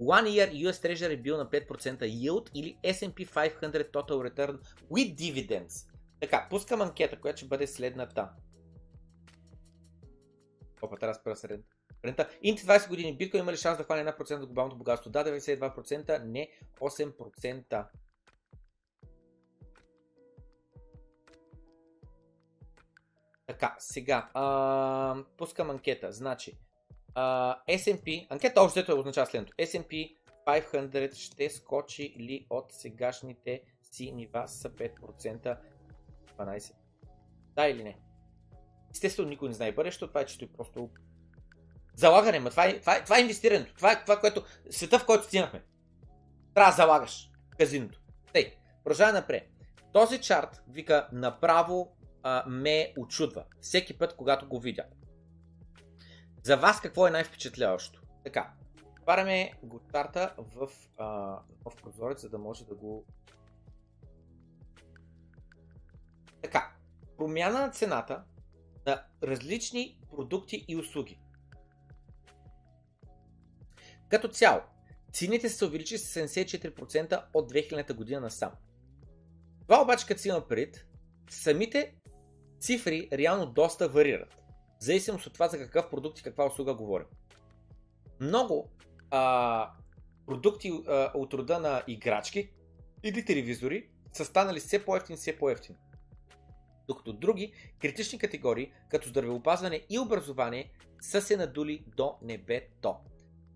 One year US Treasury е бил на 5% yield или S&P 500 Total Return with Dividends. Така, пускам анкета, която ще бъде следната. Опа, трябва да спра сред. Рента. Инти 20 години биткоин има ли шанс да хване 1% от глобалното богатство? Да, 92%, не 8%. Така, сега, а, пускам анкета. Значи, а, S&P, анкета общо е означава следното. S&P 500 ще скочи ли от сегашните си нива с 5%? 12. Да или не? Естествено, никой не знае бъдещето, това е чисто и просто залагане, ма това е, това е, това е инвестирането, това е това, което, света в който стигнахме. Трябва да залагаш казиното. Тъй, продължаваме напред. Този чарт, вика, направо а, ме очудва. Всеки път, когато го видя. За вас какво е най-впечатляващо? Така, отваряме го чарта в а, в прозорец, за да може да го... Така, промяна на цената на различни продукти и услуги. Като цяло, цените се увеличили с 74% от 2000 година насам. Това обаче, като си има пред, самите цифри реално доста варират. В зависимост от това за какъв продукт и каква услуга говорим. Много а, продукти а, от рода на играчки или телевизори са станали все по-ефтини, все по-ефтини докато други критични категории, като здравеопазване и образование, са се надули до небето.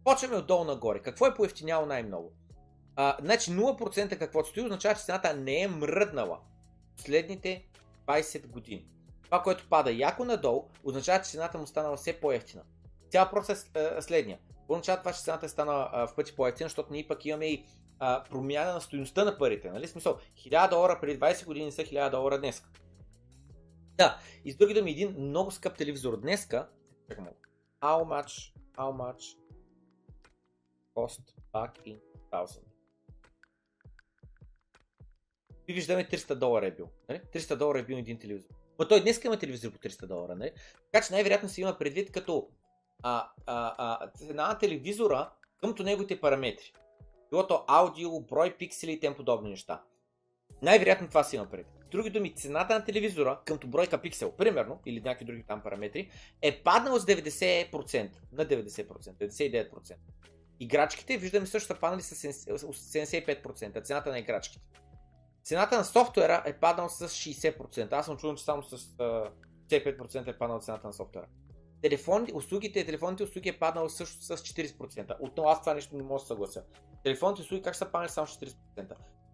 Почваме отдолу нагоре. Какво е поевтиняло най-много? А, значи 0% каквото стои означава, че цената не е мръднала последните 20 години. Това, което пада яко надолу, означава, че цената му станала все по-ефтина. Цял въпрос е следния. Означава това, че цената е станала в пъти по-ефтина, защото ние пък имаме и а, промяна на стоеността на парите. Нали? Смисъл, 1000 долара преди 20 години са 1000 долара днес. Да, и с други думи, един много скъп телевизор днеска, how much, how much cost back in 1000? И виждаме 300 долара е бил. Нали? 300 долара е бил един телевизор. Но той днес има телевизор по 300 долара. Нали? Така че най-вероятно се има предвид като а, а, а, цена на телевизора къмто неговите параметри. Било то аудио, брой пиксели и тем подобни неща. Най-вероятно това си има предвид. Други думи, цената на телевизора, къмто бройка пиксел, примерно, или някакви други там параметри, е паднала с 90%, на 90%, 99%. Играчките, виждаме също са паднали с 75%, цената на играчките. Цената на софтуера е паднала с 60%. Аз съм чувал, че само с 75% е паднала цената на софтуера. Телефонните, услугите, телефонните услуги е паднало също с 40%. Отново аз това нещо не мога да съглася. Телефонните услуги как са паднали само 40%?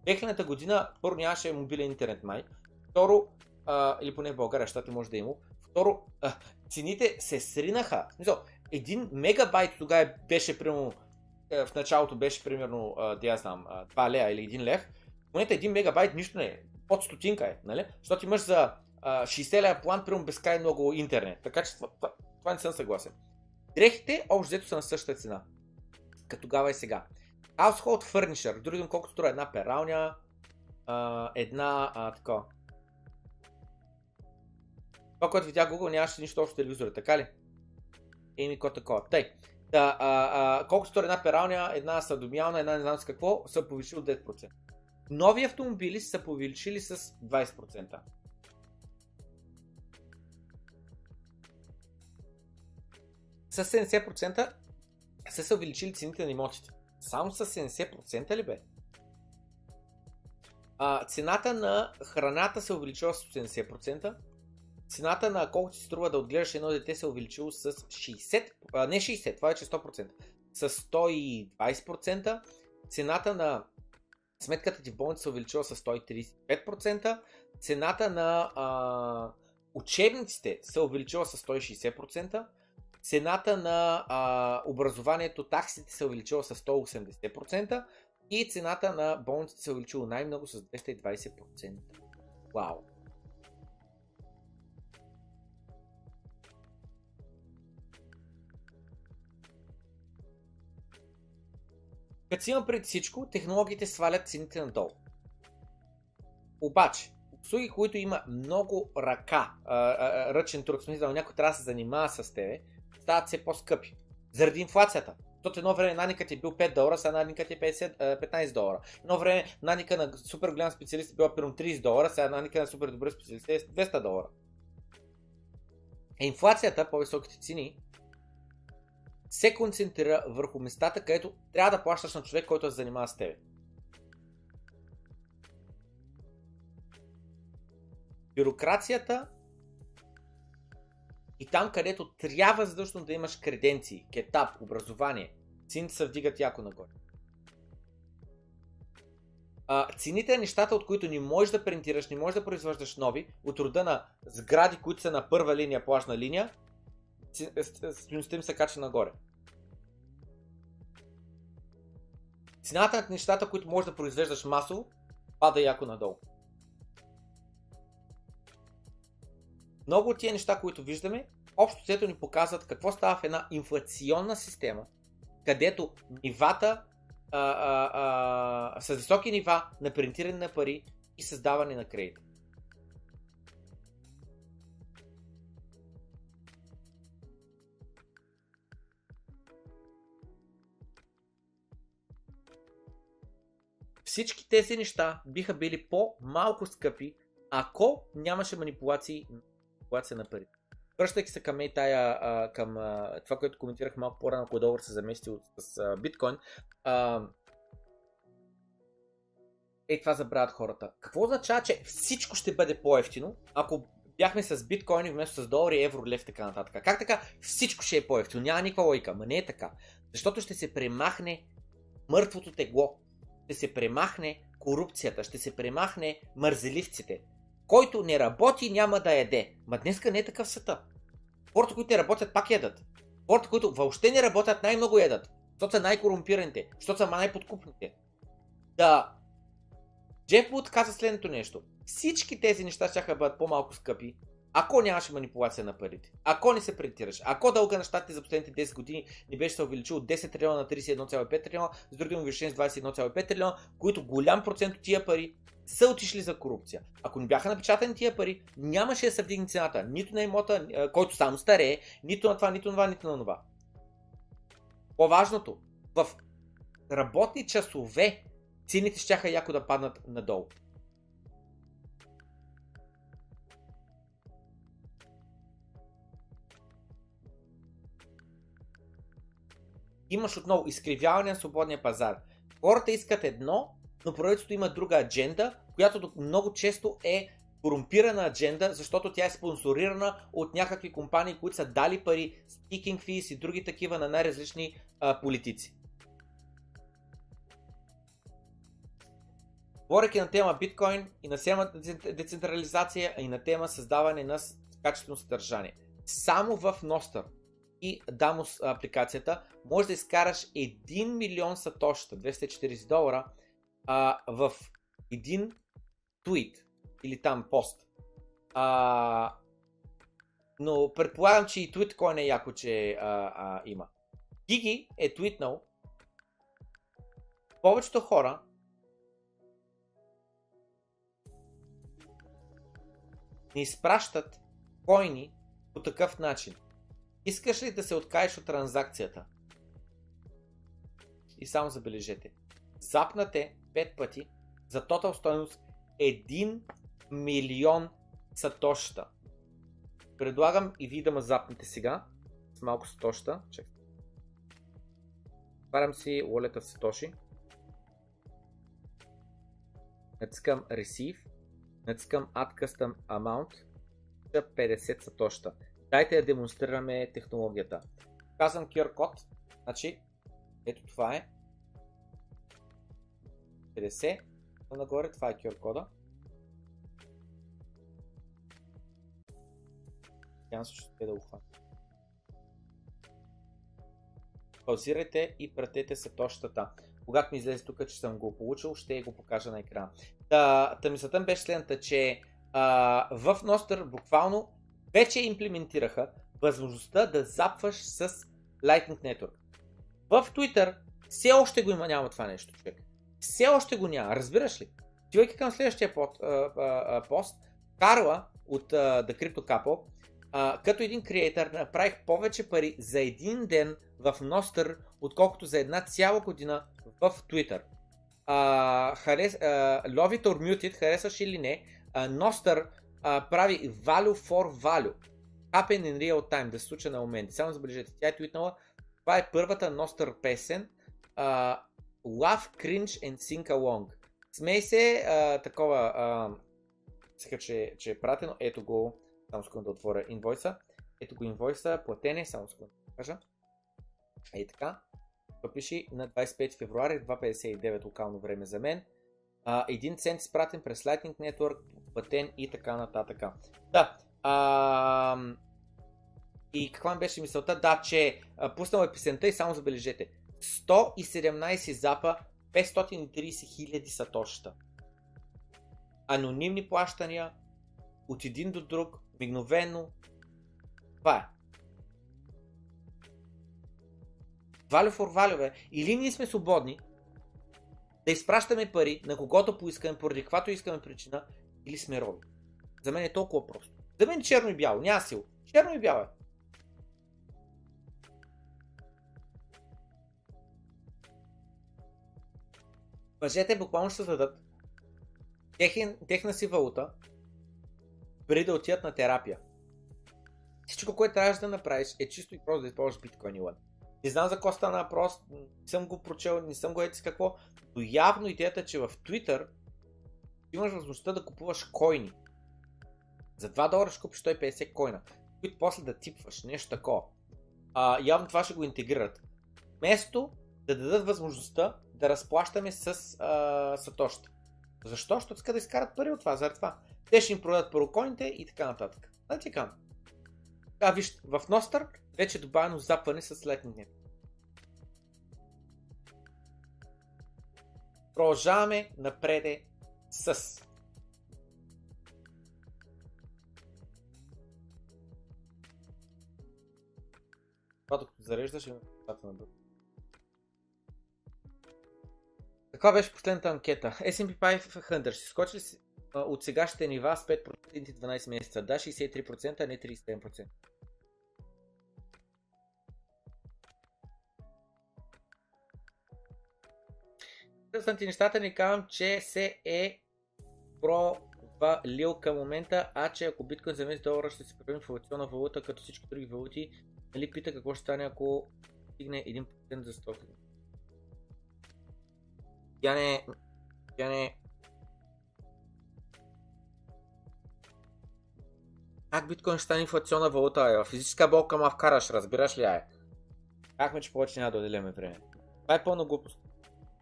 2000 година първо нямаше мобилен интернет май. Второ, а, или поне в България, щати може да има. Второ, а, цените се сринаха. Мисъл, един мегабайт тогава беше примерно, е, в началото беше примерно, да я знам, 2 лея или 1 лев. В момента 1 мегабайт нищо не е. Под стотинка е, нали? Защото имаш за а, 60 лея план, примерно безкрай много интернет. Така че това, това, това не съм съгласен. Дрехите общо взето са на същата цена. Като тогава и сега. Household Furniture, други думи колко струва една пералня, а, една а, така. Това, което видях Google, нямаше нищо общо телевизора, така ли? Еми, ко такова. Тъй, Да, а, а, колкото струва една пералня, една садомиална, една не знам с какво, са повишили от 10%. Нови автомобили са повишили с 20%. С 70% са се увеличили цените на имотите. Само с 70% ли бе? А, цената на храната се увеличила с 80%. Цената на колкото си струва да отгледаш едно дете се е увеличило с 60%, а, не 60%, това е 100%, с 120%. Цената на сметката ти в болница се увеличила с 135%. Цената на а, учебниците се увеличила с 160%. Цената на а, образованието, таксите се увеличила с 180%. И цената на болниците се увеличила най-много с 220%. Вау! Като си има пред всичко, технологиите свалят цените надолу. Обаче, услуги, които има много ръка, ръчен труд, смисъл, някой трябва да се занимава с тебе, стават все по-скъпи. Заради инфлацията. Защото едно време надникът е бил 5 долара, сега надникът е 50, 15 долара. Едно време надника на супер голям специалист е била примерно 30 долара, сега надника на супер добър специалист е 200 долара. Инфлацията, по-високите цени, се концентрира върху местата, където трябва да плащаш на човек, който се занимава с теб. Бюрокрацията и там, където трябва задължително да имаш креденции, кетап, образование, цените се вдигат яко нагоре. А, цените на нещата, от които не можеш да принтираш, не можеш да произвеждаш нови, от рода на сгради, които са на първа линия, плажна линия, стоеността им се кача нагоре. Цената на нещата, които можеш да произвеждаш масово, пада яко надолу. Много от тия неща, които виждаме, общо взето ни показват какво става в една инфлационна система, където нивата а, а, а, с високи нива на принтиране на пари и създаване на кредит. Всички тези неща биха били по-малко скъпи, ако нямаше манипулации, манипулация на пари. Връщайки се към тая, към това, което коментирах малко по-рано, ако долар се замести от, с биткоин, а, е, това забравят хората. Какво означава, че всичко ще бъде по-ефтино, ако бяхме с биткоини вместо с долари, евро, лев, така нататък. Как така? Всичко ще е по-ефтино. Няма никаква логика. Ма не е така. Защото ще се премахне мъртвото тегло ще се премахне корупцията, ще се премахне мързеливците. Който не работи, няма да яде. Ма днеска не е такъв света. Хората, които не работят, пак ядат. Хората, които въобще не работят, най-много ядат. Защото са най-корумпираните, защото са най-подкупните. Да. Джеф Вуд каза следното нещо. Всички тези неща ще бъдат по-малко скъпи, ако нямаше манипулация на парите, ако не се принтираш, ако дълга на щатите за последните 10 години не беше се увеличил от 10 трилиона на 31,5 трилиона, с други увеличени с 21,5 трилиона, които голям процент от тия пари са отишли за корупция. Ако не бяха напечатани тия пари, нямаше да се вдигне цената нито на имота, който само старее, нито на това, нито на това, нито на това. По-важното, в работни часове цените ще яко да паднат надолу. Имаш отново изкривяване на свободния пазар. Хората искат едно, но правителството има друга адженда, която много често е корумпирана адженда, защото тя е спонсорирана от някакви компании, които са дали пари, speaking fees и други такива на най-различни а, политици. Говоряки на тема биткоин и на тема децентрализация и на тема създаване на качествено съдържание. Само в Nostr и Damos апликацията, може да изкараш 1 милион сатошта, 240 долара, а, в един твит или там пост. А, но предполагам, че и твиткоин е яко, че а, а, има. Гиги е твитнал повечето хора не изпращат койни по такъв начин. Искаш ли да се откажеш от транзакцията? и само забележете. Запнате 5 пъти за тотал стоеност 1 милион сатошта. Предлагам и ви да ме запнете сега с малко сатошта. Чек. Отварям си wallet в Сатоши. Натискам Receive. Натискам Add Custom Amount. 50 сатоща. Дайте да демонстрираме технологията. Казвам QR код. Значи, ето това е. 50. Нагоре, това е QR кода. Надявам се, ще да го. Паузирайте и пратете се точката. Когато ми излезе тук, че съм го получил, ще го покажа на екрана. Та, та мисълта беше следната, че а, в Nostr буквално вече имплементираха възможността да запваш с Lightning Network. В Twitter все още го има, няма това нещо, човек. Все още го няма, разбираш ли? Тивайки към следващия пост, а, а, пост Карла от а, The Crypto Couple, а, като един креатор направих повече пари за един ден в Nostr, отколкото за една цяла година в Twitter. Uh, харес, uh, Love it or Mute it, харесваш или не, Nostr uh, прави value for value. Happen in real time, да се случва на момент. Само забележете, тя е твитнала, това е първата Nostr песен, uh, Love, Cringe and Sing Along. Смей се, uh, такова, uh, сега, че, че е пратено, ето го, само секунда да отворя инвойса, ето го инвойса, платене, само секунда да кажа. Ей така. Пише на 25 февруари, 2.59 локално време за мен. Един цент спратен през Lightning Network, платен и така нататък. Да. А, и каква ми беше мисълта? Да, че а, пуснал е песента и само забележете. 117 запа, 530 хиляди сатоща. Анонимни плащания от един до друг, мигновено. Това е. Value for value, бе. Или ние сме свободни да изпращаме пари на когото поискаме, поради каквато искаме причина, или сме роби. За мен е толкова просто. За мен е черно и бяло, няма сил. Черно и бяло е. Мъжете буквално ще дадат техен, техна си валута, преди да отидат на терапия. Всичко, което трябваш да направиш е чисто и просто да използваш биткоин и лън. Не знам за какво стана въпрос, не съм го прочел, не съм го ети какво, но явно идеята е, че в Twitter имаш възможността да купуваш койни. За 2 долара ще купиш 150 койна, които после да типваш, нещо такова. А, явно това ще го интегрират. Вместо да дадат възможността да разплащаме с а, сатоща. Защо? Защото искат да изкарат пари от това, заради това. Те ще им продадат пароконите и така нататък. Да ти кажа. А, виж, в Nostr вече е добавено запване с летния. Продължаваме напреде с Това докато зареждаш има на. Каква беше последната анкета? S&P 500 ще скочи ли от сегашните нива с 5% 12 месеца? Да, 63%, а не 37%. Интересни нещата ни казвам, че се е провалил към момента, а че ако биткоин за 10 долара ще се превърне в инфлационна валута, като всички други валути, нали пита какво ще стане ако стигне 1% за 100 Тя не... Тя не... Как биткоин ще стане инфлационна валута? Е? Физическа болка ма вкараш, разбираш ли? Е? Как ме, че повече няма да отделяме време? Това е пълна глупост.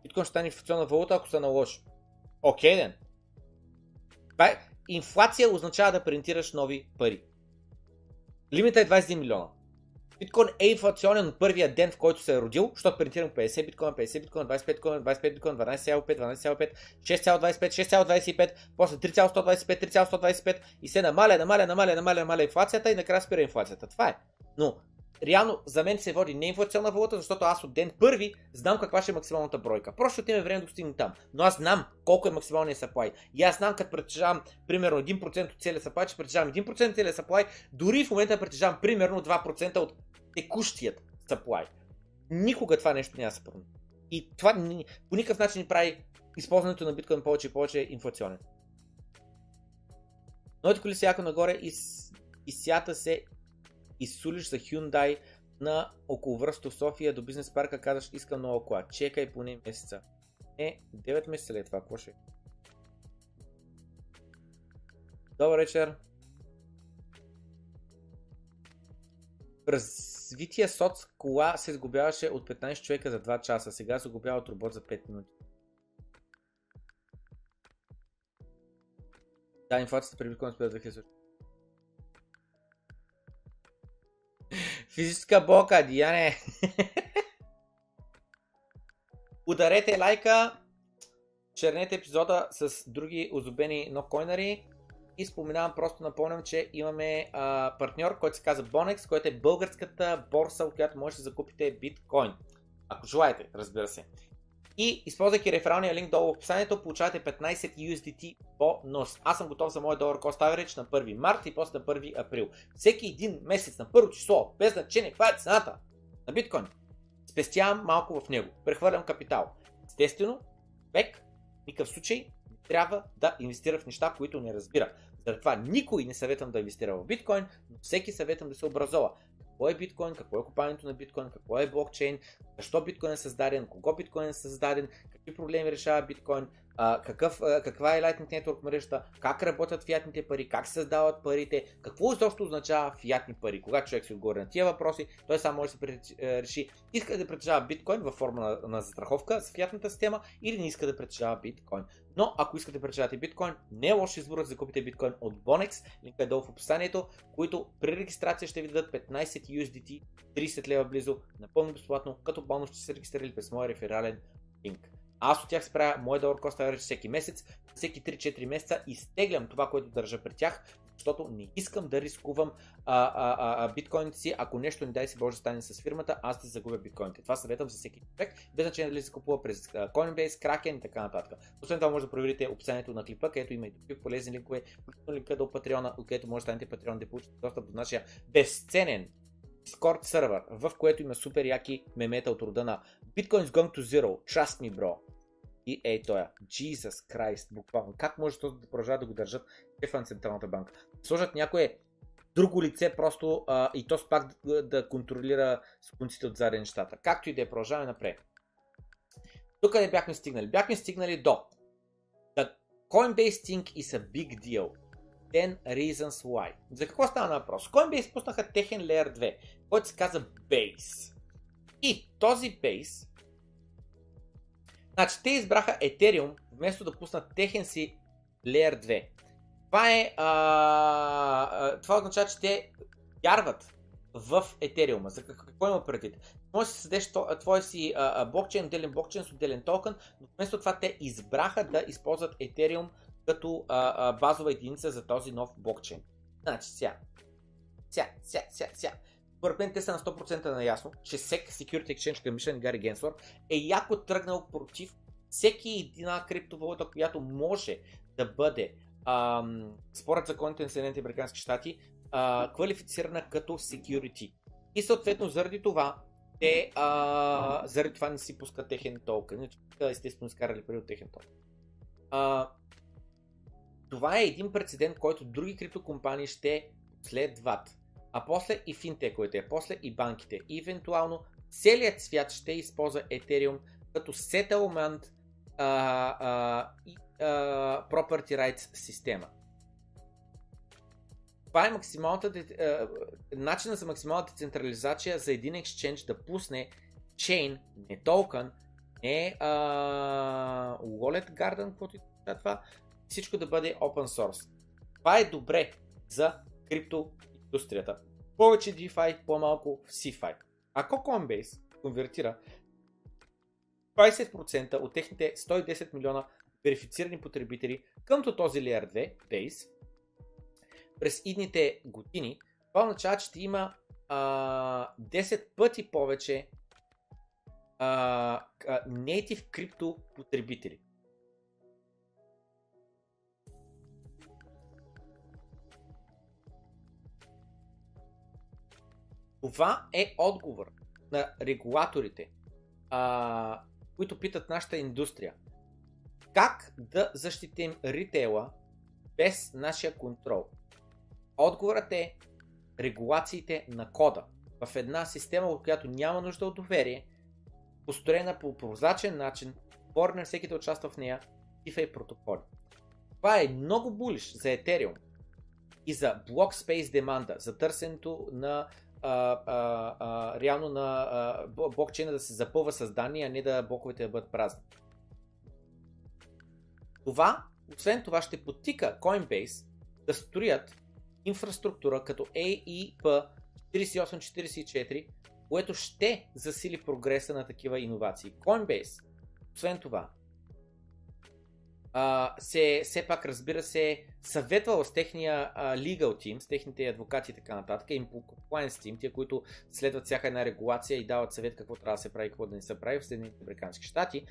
Биткоин ще стане инфлационна валута, ако се наложи. Окей, ден. Инфлация означава да принтираш нови пари. Лимита е 21 милиона. Биткоин е инфлационен от първия ден, в който се е родил, защото принтирам 50 биткоина, 50 биткоина, 25 биткоина, 25 биткоина, 12,5, 12,5, 6,25, 6,25, после 3,125, 3,125 и се намаля, намаля, намаля, намаля, намаля инфлацията и накрая спира инфлацията. Това е. Но реално за мен се води неинфлационна валута, защото аз от ден първи знам каква ще е максималната бройка. Просто ще време да достигнем там. Но аз знам колко е максималният supply. И аз знам, като притежавам примерно 1% от целия supply, че притежавам 1% от целия supply, дори в момента притежавам примерно 2% от текущият supply. Никога това нещо няма да се промени. И това по никакъв начин не прави използването на биткоин повече и повече инфлационен. Новите коли сяка нагоре и, и сята се изсулиш за Hyundai на около връсто в София до бизнес парка, казваш искам нова кола. Чекай поне месеца. Е, 9 месеца е това? Какво ще? Добър вечер. Развития соц кола се сгубяваше от 15 човека за 2 часа. Сега се сгубява от робот за 5 минути. Да, инфлацията при биткоин спира 2000. Физическа бока, Диане. (laughs) Ударете лайка, чернете епизода с други озубени нокойнари и споменавам, просто напомням, че имаме а, партньор, който се казва Bonex, който е българската борса, от която можете да закупите биткоин. Ако желаете, разбира се. И използвайки рефералния линк долу в описанието, получавате 15 USDT бонус. Аз съм готов за мой долар cost average на 1 март и после на 1 април. Всеки един месец на първо число, без значение каква е цената на биткоин, спестявам малко в него. Прехвърлям капитал. Естествено, век, никакъв случай трябва да инвестира в неща, които не разбира. Заради това никой не съветвам да инвестира в биткоин, но всеки съветвам да се образова какво е биткоин, какво е купането на биткоин, какво е блокчейн, защо биткоин е създаден, кого биткоин е създаден, какви проблеми решава биткоин, какъв, каква е Lightning Network мрежата, как работят фиатните пари, как се създават парите, какво изобщо означава фиатни пари. Когато човек си отговори на тия въпроси, той само може да се реши иска да притежава биткоин във форма на, на застраховка с фиатната система или не иска да притежава биткоин. Но ако искате да притежавате биткоин, не е лош избор да закупите биткоин от Bonex, линка е долу в описанието, които при регистрация ще ви дадат 15 USDT, 30 лева близо, напълно безплатно, като бонус ще се регистрирали през моя реферален линк. Аз от тях справя моя долар коста average всеки месец, всеки 3-4 месеца изтеглям това, което държа при тях, защото не искам да рискувам а, а, а, биткоините си, ако нещо не дай си Боже стане с фирмата, аз да загубя биткоините. Това съветвам за всеки човек, без значение дали се купува през Coinbase, Kraken и така нататък. Освен това може да проверите описанието на клипа, където има и други полезни линкове, включително линка до Patreon, където може да станете Patreon да получите достъп до нашия безценен Discord сервер, в което има супер яки мемета от рода на Bitcoin is going to zero, trust me bro. И ей тоя, Jesus Christ, буквално. Как може това да продължават да го държат шефа на Централната банка? Сложат някое друго лице просто а, и то пак да, да контролира секундите от заради нещата. Както и да е, продължаваме напред. Тук не бяхме стигнали? Бяхме стигнали до The Coinbase thing is a big deal. 10 reasons why. За какво става въпрос? Coinbase пуснаха техен Layer 2, който се казва Base. И този Base Значи, те избраха Ethereum, вместо да пуснат техен си Layer 2. Това е... А, а, това означава, че те вярват в Ethereum. За какво има предвид? Може да си създадеш твой си а, блокчейн, отделен блокчейн с отделен токен, но вместо това те избраха да използват Ethereum като а, а, базова единица за този нов блокчейн. Значи, сега. Сега, сега, сега, сега. Според мен те са на 100% наясно, че SEC, Security Exchange Commission Гари Генслор, е яко тръгнал против всеки една криптовалута, която може да бъде ам, според законите на Съединените Американски щати квалифицирана като security. И съответно заради това те а, заради това не си пускат техен токен. Естествено изкарали пари от техен токен. Това е един прецедент, който други криптокомпании ще следват а после и финтековете, а после и банките. И евентуално целият свят ще използва Ethereum като settlement а, а, и а, property rights система. Това е максималната, а, начинът за максимална децентрализация за един exchange да пусне chain, не токен, не а, wallet garden, каквото е това, всичко да бъде open source. Това е добре за крипто индустрията. Повече DeFi, по-малко в CeFi. Ако Coinbase конвертира 20% от техните 110 милиона верифицирани потребители къмто този Layer 2 Base през идните години, това означава, че ще има а, 10 пъти повече а, native крипто потребители. Това е отговор на регулаторите. А, които питат нашата индустрия. Как да защитим ритейла без нашия контрол? Отговорът е регулациите на кода в една система, в която няма нужда от доверие, построена по прозрачен начин, отворена на всеки да участва в нея, и протоколи. Това е много булиш за Ethereum и за Block Space деманда, за търсенето на а, а, а, реално на а, блокчейна да се запълва с данни, а не да блоковете да бъдат празни. Това, освен това, ще потика Coinbase да строят инфраструктура като AEP 4844, което ще засили прогреса на такива иновации. Coinbase, освен това, се, все пак, разбира се, съветвал с техния а, legal team, с техните адвокати и така нататък, им по compliance team, тия, които следват всяка една регулация и дават съвет какво трябва да се прави, какво да не се прави в Съединените Американски щати,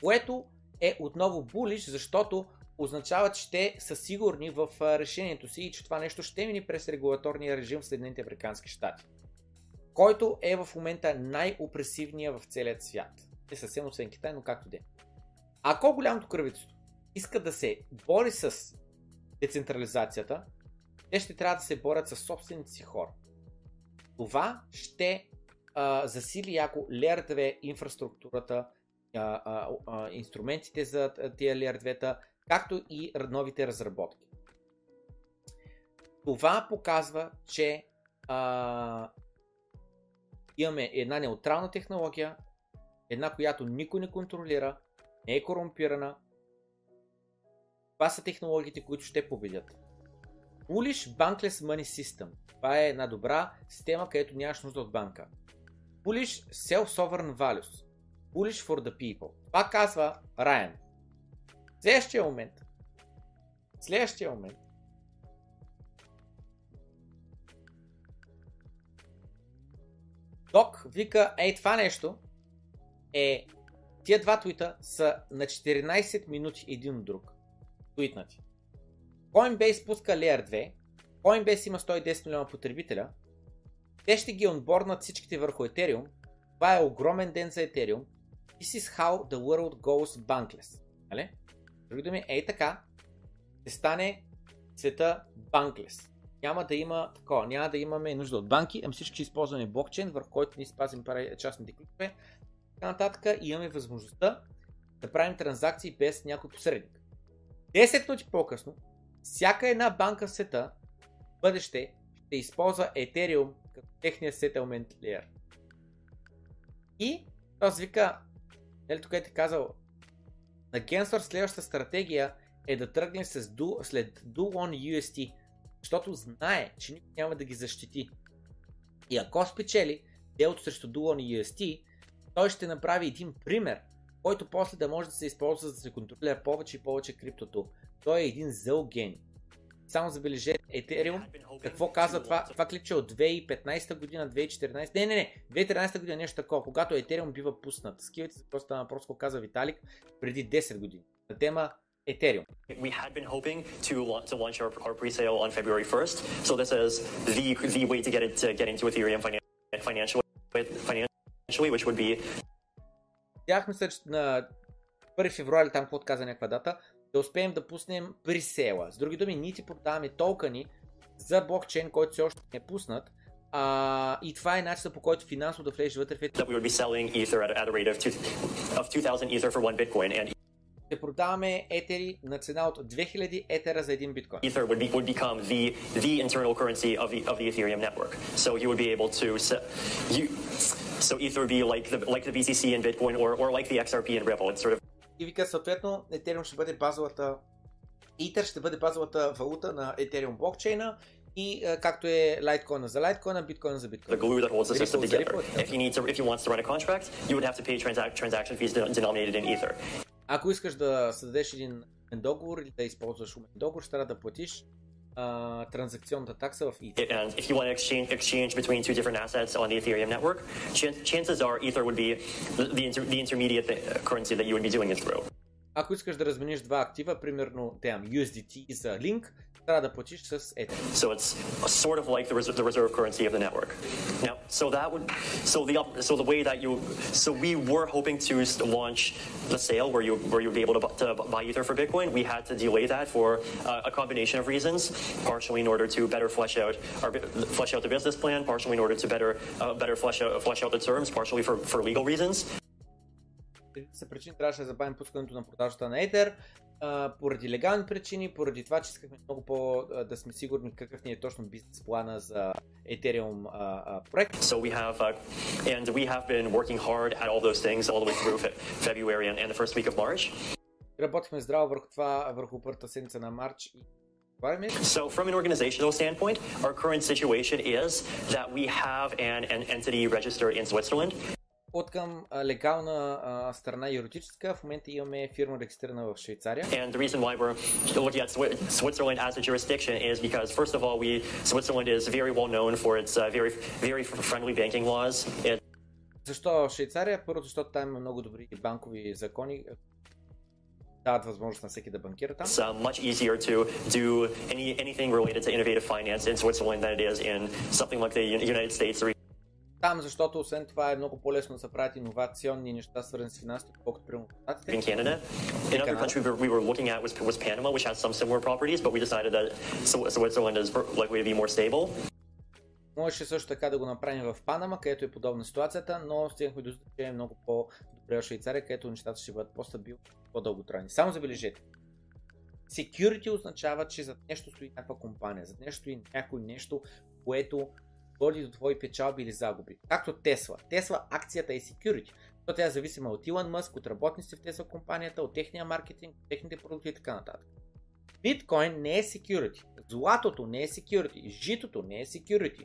което е отново булиш, защото означава, че те са сигурни в решението си и че това нещо ще мини през регулаторния режим в Съединените Американски щати, който е в момента най-опресивния в целият свят. Не съвсем освен Китай, но както де. Ако голямото кръвителство иска да се бори с децентрализацията, те ще трябва да се борят с собствените си хора. Това ще а, засили яко Layer 2 инфраструктурата, а, а, а, инструментите за тия Layer 2 както и новите разработки. Това показва, че а, имаме една неутрална технология, една, която никой не контролира, не е корумпирана. Това са технологиите, които ще победят. Bullish Bankless Money System. Това е една добра система, където нямаш нужда от банка. Bullish Self-Sovereign Values. Bullish for the People. Това казва Райан. Следващия момент. Следващия момент. Док вика, ей това нещо е, тия два твита са на 14 минути един от друг. Твитнати. Coinbase пуска Layer 2, Coinbase има 110 милиона потребителя, те ще ги онборнат всичките върху Ethereum, това е огромен ден за Ethereum, This is how the world goes bankless. Нали? Други думи, ей така, ще стане света банклес. Няма да има такова, няма да имаме нужда от банки, ами всички използваме блокчейн, върху който ни спазим частните клипове. Така нататък имаме възможността да правим транзакции без някой посредник. 10 минути по-късно, всяка една банка в света, в бъдеще, ще използва Ethereum като техния settlement layer. И този вика, нали тук е ти казал, на Gensler следващата стратегия е да тръгне с do, след Do on UST, защото знае, че никой няма да ги защити. И ако спечели делото срещу Do UST, той ще направи един пример, който после да може да се използва за да се контролира повече и повече криптото. Той е един зъл гений. Само забележете, Ethereum, какво казва това, това клипче от 2015 година, 2014, не, не, не, 2013 година нещо такова, когато Ethereum бива пуснат. Скивайте за какво стана въпрос, какво каза Виталик преди 10 години. На тема Ethereum. We had been hoping to, to launch our, our pre-sale on February 1st, so this is the, the way to get, it, to get into Ethereum financially, financially, which would be... Тях мисля, че на 1 февруари там какво каза някаква дата, да успеем да пуснем пресела. С други думи, ние ти продаваме токени за блокчейн, който все още не е пуснат, а, и това е начинът по който финансово да влезеш вътре в That we would be selling Ether at, at a rate of, two, of 2000 Ether for one Bitcoin and ще продаваме етери на цена от 2000 етера за един биткоин. Ether would, be, would become the, the internal currency of the, of the Ethereum network. So you would be able to, you, so Ether would be like the, like the BTC in Bitcoin or, or like the XRP in Ripple. It's sort of и вика, съответно, Ethereum ще бъде базовата Ether ще бъде базовата валута на Ethereum блокчейна и както е Litecoin за Litecoin, Bitcoin за Bitcoin. The glue that holds the system together. If he needs to, if he wants to run a contract, you would have to pay transac- transaction fees denominated in Ether. Ако искаш да създадеш един договор или да използваш умен договор, ще трябва да платиш uh, транзакционната такса в Ether. And if you want to exchange, exchange between two different assets on the Ethereum network, chances are Ether would be the, inter, the intermediate currency that you would be doing it through. Ако искаш да размениш два актива, примерно там USDT за Link, трябва да платиш с Ether. So it's sort of like the reserve, the reserve currency of the network. Now, so that would, so the op- so the way that you, so we were hoping to s- launch the sale where you where you'd be able to, bu- to buy ether for Bitcoin. We had to delay that for uh, a combination of reasons, partially in order to better flesh out our bu- flesh out the business plan, partially in order to better uh, better flesh out flesh out the terms, partially for for legal reasons. Са причини трябваше да забавим пускането на продажата на Ether, а, поради легални причини, поради това, че искахме много по да сме сигурни какъв ни е точно бизнес плана за Ethereum а, а, проект. So we have, uh, and we have been working hard at all those things all the way through fe- February and, and the first week of March. Работихме здраво върху това, върху първата седмица на Марч и е. So, from an organizational standpoint, our current situation is that we have an, an entity registered in Switzerland. От към а, легална а, страна юридическа, в момента имаме фирма регистрирана в Швейцария. And the reason why we're looking at Swi- Switzerland as a jurisdiction is because, first of all, we Switzerland is very well known for its uh, very very friendly banking laws. It, Защо Швейцария? Първо, защото там има много добри банкови закони, дават възможност на всеки да банкира там. it's uh, much easier to do any anything related to innovative finance in Switzerland than it is in something like the U- United States or Там, защото освен това е много по-лесно да се правят иновационни неща, свързани с финансите, колкото при in Штатите. Canada. Another Canada. country we were, we were looking at was, was Panama, which has some similar properties, but we decided that Swi- Switzerland is likely to be more stable. Можеше също така да го направим в Панама, където е подобна ситуацията, но стигнахме до че е много по-добре в Швейцария, където нещата ще бъдат по-стабилни, по-дълготрайни. Само забележете. Security означава, че зад нещо стои някаква компания, зад нещо стои някой нещо, което води до твои печалби или загуби. Както Тесла. Тесла акцията е security. То тя е зависима от Илон Мъск, от работниците в Тесла компанията, от техния маркетинг, от техните продукти и така нататък. Биткоин не е security. Златото не е security. Житото не е security.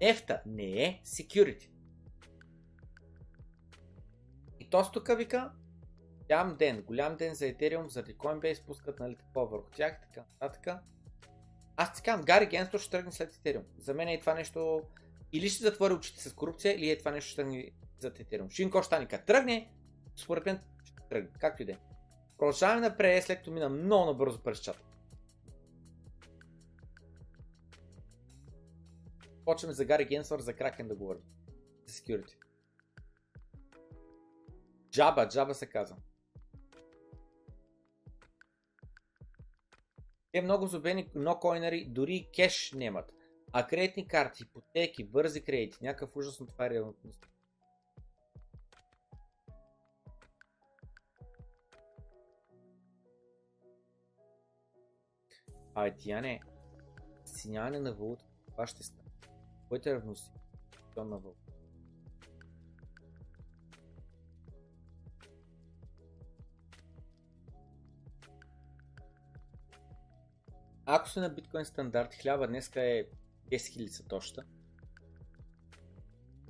Нефта не е security. И то тук вика, голям ден, голям ден за Ethereum, заради Coinbase пускат нали, такова върху тях и така нататък. Аз ти казвам, Гари Генстор ще тръгне след Ethereum. За мен е това нещо или ще затвори очите с корупция, или е това нещо ще тръгне за Ethereum. Стане. Като тръгне, според мен ще тръгне. Както и да е. Продължаваме напред, след като мина много набързо през чата. Почваме за Гари Генсър, за Кракен да говорим. За security. Джаба, джаба се казва. Те много зубени нокойнери дори и кеш нямат. А кредитни карти, ипотеки, бързи кредити, някакъв ужасно това е реалността. А Тияне, синяване на валута, това ще стане. Което е равносилно на валута. Ако сме на биткоин стандарт, хляба днеска е 10 000 сатоща.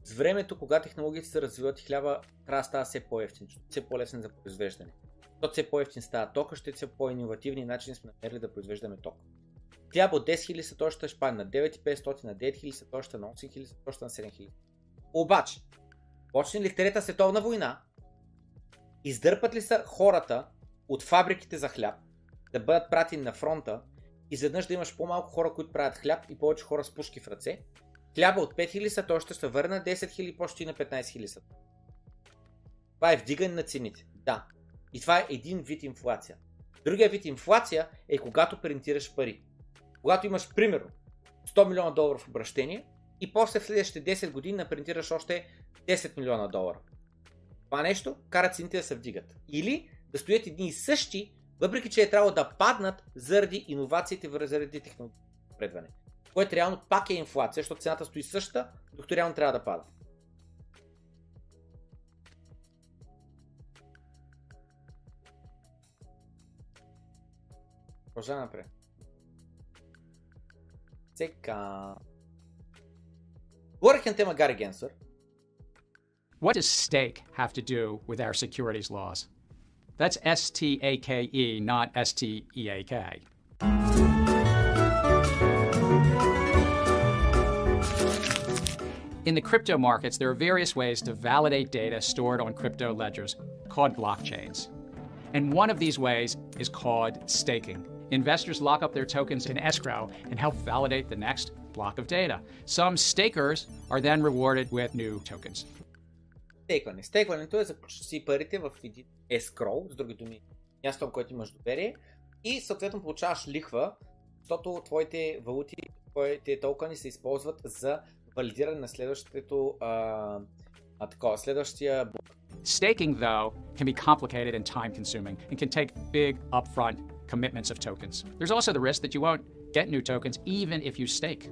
С времето, когато технологиите се развиват хляба трябва да става все по-ефтин, все по-лесен за произвеждане. Защото все по-ефтин става тока, ще са по-инновативни начини сме намерили да произвеждаме ток. Хляб от 10 000 сатоща ще падне на 9500, на 9000 сатоща, на 8000 сатоща, на 7000. Обаче, почне ли Трета световна война, издърпат ли са хората от фабриките за хляб да бъдат пратени на фронта изведнъж да имаш по-малко хора, които правят хляб и повече хора с пушки в ръце, хляба от 5000 сато ще се върне на 10 000, почти на 15 000 сато. Това е вдигане на цените. Да. И това е един вид инфлация. Другия вид инфлация е когато принтираш пари. Когато имаш, примерно, 100 милиона долара в обращение и после в следващите 10 години напринтираш още 10 милиона долара. Това нещо кара цените да се вдигат. Или да стоят едни и същи, въпреки че е трябвало да паднат заради иновациите, заради технологията напредване. Което реално пак е инфлация, защото цената стои същата, докато реално трябва да пада. Продължаваме напред. Сега... Говорих на тема Гари Генсър. What does stake have to do with our securities laws? That's S T A K E, not S T E A K. In the crypto markets, there are various ways to validate data stored on crypto ledgers called blockchains. And one of these ways is called staking. investors lock up their tokens in escrow and help validate the next block of data. Some stakers are then rewarded with new tokens. Стейкване. Стейкването е за си парите в един escrow, с други думи, място, в което имаш доверие и съответно получаваш лихва, защото твоите валути, твоите токени се използват за валидиране на следващото а, а, такова, следващия Staking, though, can be complicated and time consuming and can take big upfront commitments of tokens. There's also the risk that you won't get new tokens even if you stake.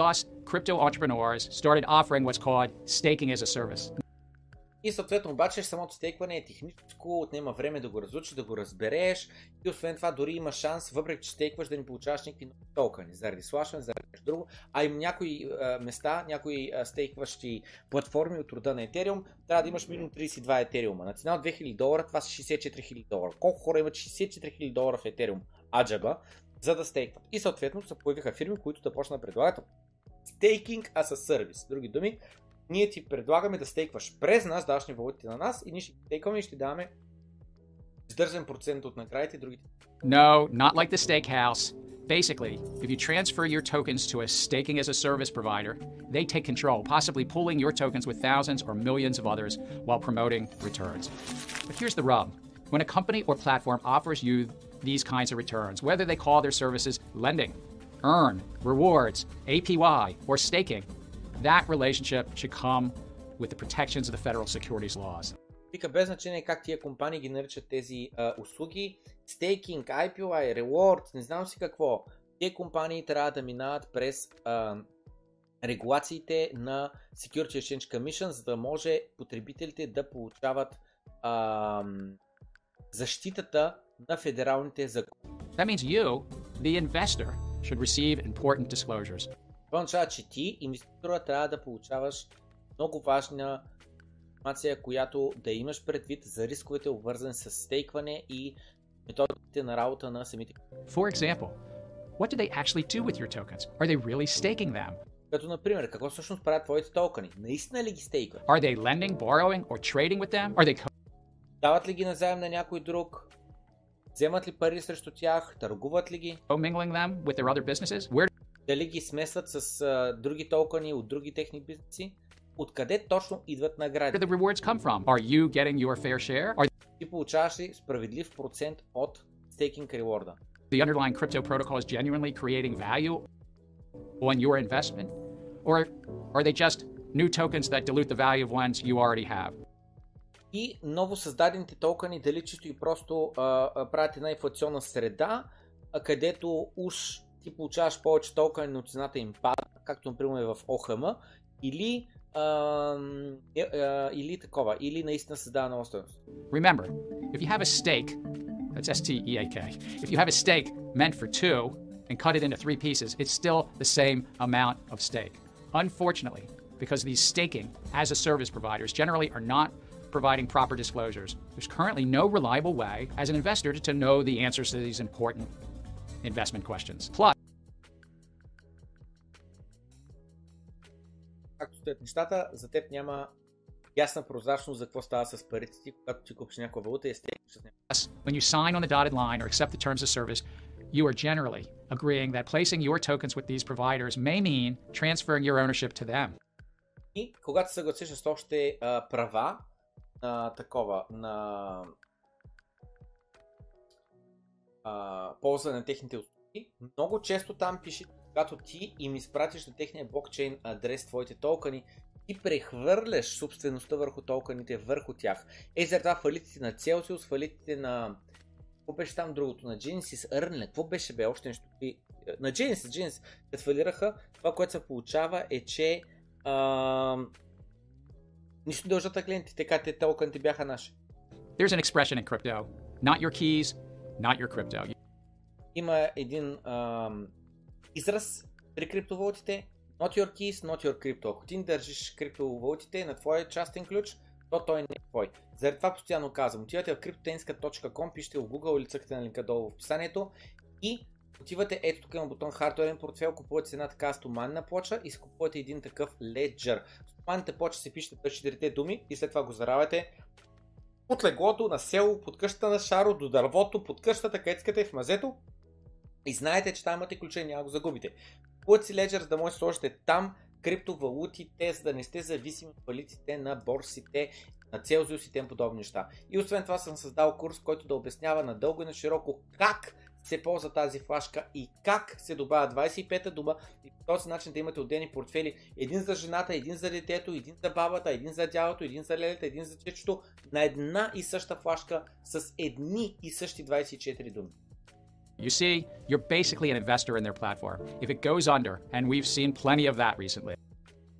Thus, crypto entrepreneurs started offering what's called staking as a service. И съответно обаче самото стейкване е техническо, отнема време да го разучиш, да го разбереш и освен това дори има шанс, въпреки че стейкваш да не получаваш никакви нови токени, заради слашване, заради нещо друго. А и някои а, места, някои а, стейкващи платформи от рода на Ethereum, трябва да имаш минимум 32 Ethereum. На цена от 2000 долара това са 64 000 долара. Колко хора имат 64 000 долара в Ethereum? Аджаба, за да стейкват. И съответно се появиха фирми, които да почнат да предлагат стейкинг as a service. Други думи, ние ти предлагаме да стейкваш през нас, даваш ни валутите на нас и ние ще стейкваме и ще даваме издържан процент от наградите и другите. No, not like the steakhouse. Basically, if you transfer your tokens to a staking as a service provider, they take control, possibly pooling your tokens with thousands or millions of others while promoting returns. But here's the rub when a company or platform offers you these kinds of returns, whether they call their services lending, earn, rewards, APY, or staking, that relationship should come with the protections of the federal securities laws. Вика без значение как тия компании ги наричат тези а, услуги, стейкинг, IPY, reward, не знам си какво. Тия компании трябва да минават през а, регулациите на Security Exchange Commission, за да може потребителите да получават а, защитата на федералните закони. That means you, the investor, should receive important disclosures. Това означава, че ти, инвеститора, трябва да получаваш много важна информация, която да имаш предвид за рисковете, обвързани с стейкване и методите на работа на самите. For example, what do they actually do with your tokens? Are they really staking them? Като, например, какво всъщност правят твоите токени? Наистина ли ги стейкват? Are they lending, borrowing, or trading with them? Are they Дават ли ги назаем на някой друг? Вземат ли пари срещу тях? Търгуват ли ги? commingling them with their other businesses? Where Дали ги смесват с а, други токени от други техни бизнеси? Откъде точно идват награди? the rewards come from? Are you getting your fair share? Are Ти получаваш ли справедлив процент от стейкинг реворда? the underlying crypto protocols genuinely creating value on your investment? Or are they just new tokens that dilute the value of ones you already have? И ново създадените токени дали чисто и просто а, а, правят една инфлационна среда, а, където уж ти получаваш повече токени, но цената им пада, както например е в ОХМ, или, а, е, а, или такова, или наистина създава нова стоеност. Remember, if you have a stake, that's S T E A K, if you have a stake meant for two and cut it into three pieces, it's still the same amount of stake. Unfortunately, because these staking as a service providers generally are not providing proper disclosures, there's currently no reliable way as an investor to, to know the answers to these important investment questions. Plus, Както стоят нещата, за теб няма ясна прозрачност за какво става с парите ти, когато ти купиш някаква валута и я стейкаш с нея. when you sign on the dotted line or accept the terms of service, you are generally agreeing that placing your tokens with these providers may mean transferring your ownership to them. И когато се съгласиш с още а, права на такова, на а, ползване на техните услуги, много често там пише, когато ти им изпратиш на техния блокчейн адрес твоите токени, ти прехвърляш собствеността върху токените върху тях. Е, за това фалитите на Celsius, фалитите на... Какво беше там другото? На Genesis, Earnlet, какво беше бе? Още нещо. И, На Genesis, Genesis, като фалираха, това, което се получава е, че а, нищо не дължат на клиентите, така те токените бяха наши. There's an expression in crypto not your keys, not your crypto. Има един ам, израз при криптовалутите Not your keys, not your crypto. Ако ти държиш криптовалутите на твой частен ключ, то той не е твой. Заради това постоянно казвам. Отивате в cryptotenska.com, пишете в Google или цъкате на линка долу в описанието и отивате ето тук има бутон хардуерен портфел, купувате една така стоманна плоча и си купувате един такъв Ledger. Стоманната плоча се пишете през четирите думи и след това го заравяте от леглото, на село, под къщата на Шаро, до дървото, под къщата, където искате в мазето И знаете, че там имате ключе, няма го загубите. Купувате си Ledger, за да може да сложите там криптовалутите, за да не сте зависими от валитите на борсите, на Целзиус и тем подобни неща. И освен това съм създал курс, който да обяснява надълго и на широко как се ползва тази флашка и как се добавя 25-та дума и по този начин да имате отделни портфели. Един за жената, един за детето, един за бабата, един за дялото, един за лелета, един за чечето на една и съща флашка с едни и същи 24 думи. You see, you're basically an investor in their platform. If it goes under, and we've seen plenty of that recently.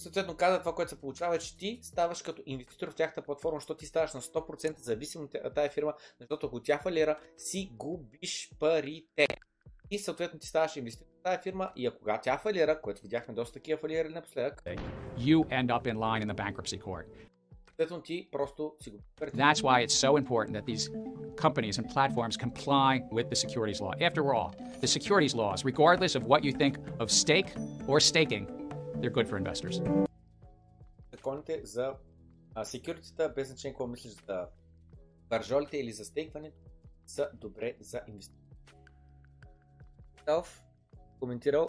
Съответно каза това, което се получава е, че ти ставаш като инвеститор в тяхната платформа, защото ти ставаш на 100% зависим от тази фирма, защото ако тя фалира, си губиш парите. И съответно ти ставаш инвеститор в тази фирма и ако тя фалира, което видяхме доста такива фалирали напоследък, You end up in line in the bankruptcy court. съответно ти просто си губиш парите. That's why it's so important that these companies and platforms comply with the securities law. After all, the securities laws, regardless of what you think of stake or staking, they're good for investors. законите за а, секюритета, без значение какво мислиш за баржолите или за стейкването, са добре за инвестиции. Коментирал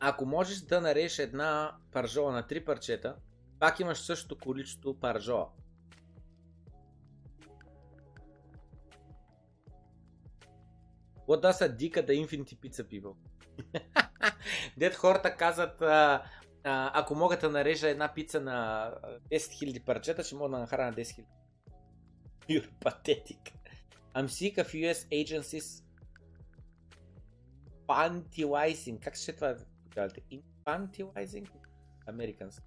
ако можеш да нарежеш една паржола на три парчета, пак имаш същото количество паржола. What does a dick at the infinity pizza people? (laughs) Дед хората казват, а, а, ако мога да нарежа една пица на а, 10 000 парчета, ще мога да нахраня 10 000. You're pathetic. I'm sick of US agencies infantilizing. Как ще това казвате? Infantilizing? Americans.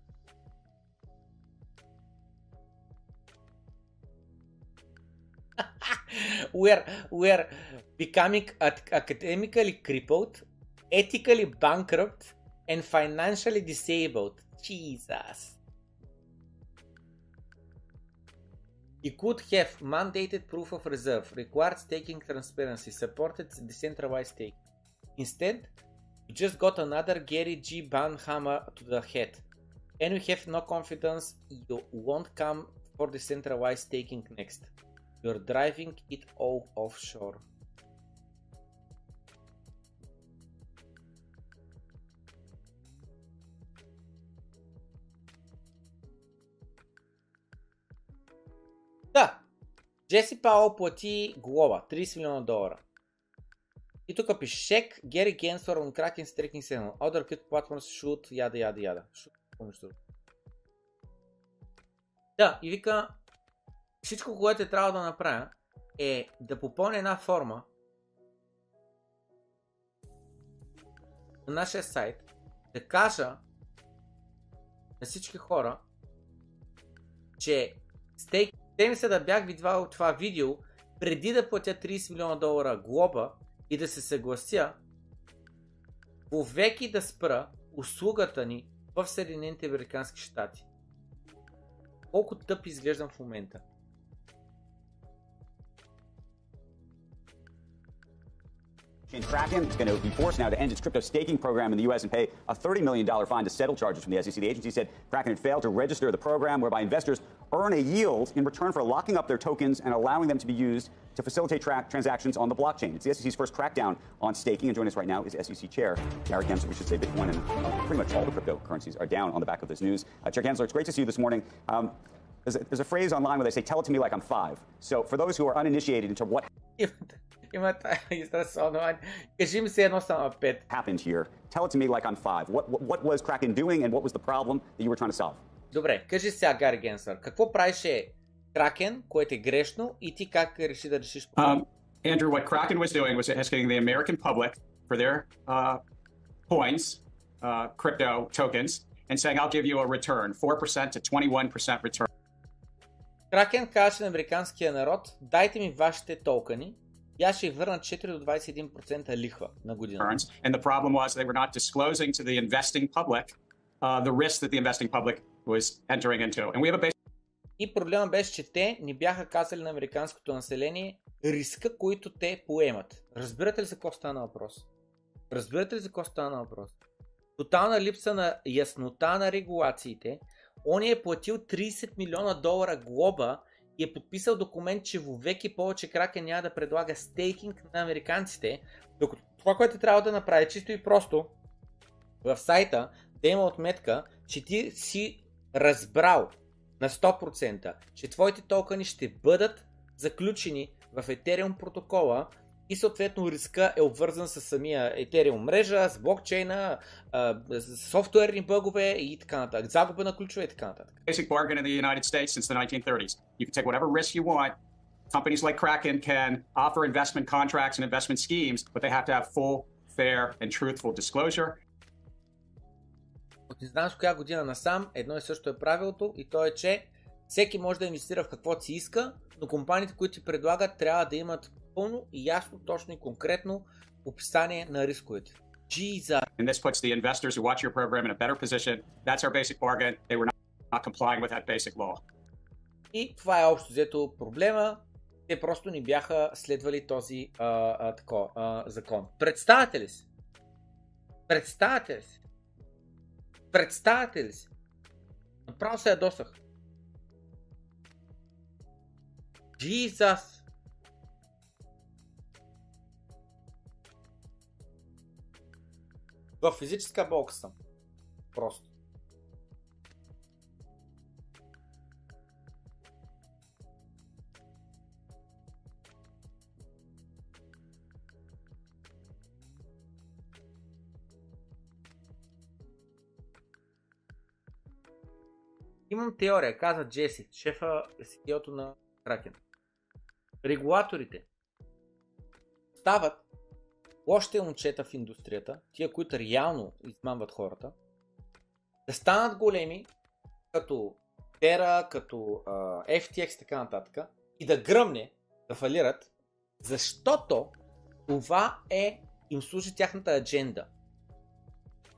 we're, we're becoming ac- academically crippled, ethically bankrupt, and financially disabled. Jesus. You could have mandated proof of reserve, required staking transparency, supported decentralized stake. Instead, you just got another Gary G. Banhammer to the head. And we have no confidence you won't come for decentralized staking next. You're driving it all offshore. Джеси Паул плати глоба 30 милиона долара. И тук пише Шек, Гери Генсор, on Kraken Staking Signal. Other crypto platforms should, яда, яда, яда. Друго. Да, и вика, всичко, което е трябва да направя, е да попълня една форма на нашия сайт, да кажа на всички хора, че стейк, те ми се да бях видвал това видео преди да платя 30 милиона долара глоба и да се съглася повеки да спра услугата ни в Съединените Американски щати. Колко тъп изглеждам в момента. Kraken is going to be forced now to end its crypto staking program in the U.S. and pay a $30 million fine to settle charges from the SEC. The agency said Kraken had failed to register the program whereby investors earn a yield in return for locking up their tokens and allowing them to be used to facilitate tra- transactions on the blockchain. It's the SEC's first crackdown on staking. And joining us right now is SEC Chair Jared Gensler. We should say Bitcoin and uh, pretty much all the cryptocurrencies are down on the back of this news. Uh, Chair Gensler, it's great to see you this morning. Um, there's, a, there's a phrase online where they say, tell it to me like I'm five. So for those who are uninitiated into what (laughs) (laughs) happened here, tell it to me like I'm five. What, what, what was Kraken doing and what was the problem that you were trying to solve? Добре, кажи сега, Гари Генсър, какво правише Кракен, което е грешно и ти как реши да решиш Um, Andrew, what Kraken was doing was asking the American public for their uh, coins, uh, crypto tokens, and saying, I'll give you a return, 4% to 21% return. Кракен казваше на американския народ, дайте ми вашите токени и аз ще ви върна 4 до 21% лихва на година. And the problem was they were not disclosing to the investing public uh, the risk that the investing public was entering into. And we have a basic И проблема беше, че те не бяха казали на американското население риска, който те поемат. Разбирате ли за какво стана въпрос? Разбирате ли за какво стана въпрос? Тотална липса на яснота на регулациите. Он е платил 30 милиона долара глоба и е подписал документ, че вовеки повече Кракен няма да предлага стейкинг на американците, докато това, което трябва да направи чисто и просто в сайта да има отметка, че ти си разбрал на 100%, че твоите токени ще бъдат заключени в Ethereum протокола и съответно риска е обвързан с самия Ethereum мрежа, с блокчейна, с софтуерни бъгове и така нататък. Загуба на ключове и така нататък. Basic bargain in the United States since the 1930s. You can take whatever risk you want. Companies like Kraken can offer investment contracts and investment schemes, but they have to have full, fair and truthful disclosure. От не знам с коя година насам, едно и също е правилото и то е, че всеки може да инвестира в каквото си иска, но компаниите, които ти предлагат, трябва да имат пълно и ясно, точно и конкретно описание на рисковете. Jesus. And this puts the investors who watch your program in a better position. That's our basic bargain. They were not, not complying with that basic law. И това е общо взето проблема. Те просто не бяха следвали този а, а, тако, а, закон. Представете ли си? Представете ли си? Представете ли си? Направо се ядосах. Jesus! В физическа болка съм. Просто. Имам теория, каза Джеси, шефа cto на Кракен. Регулаторите стават лошите момчета в индустрията, тия, които реално измамват хората, да станат големи, като Terra, като uh, FTX и така нататък, и да гръмне, да фалират, защото това е, им служи тяхната адженда.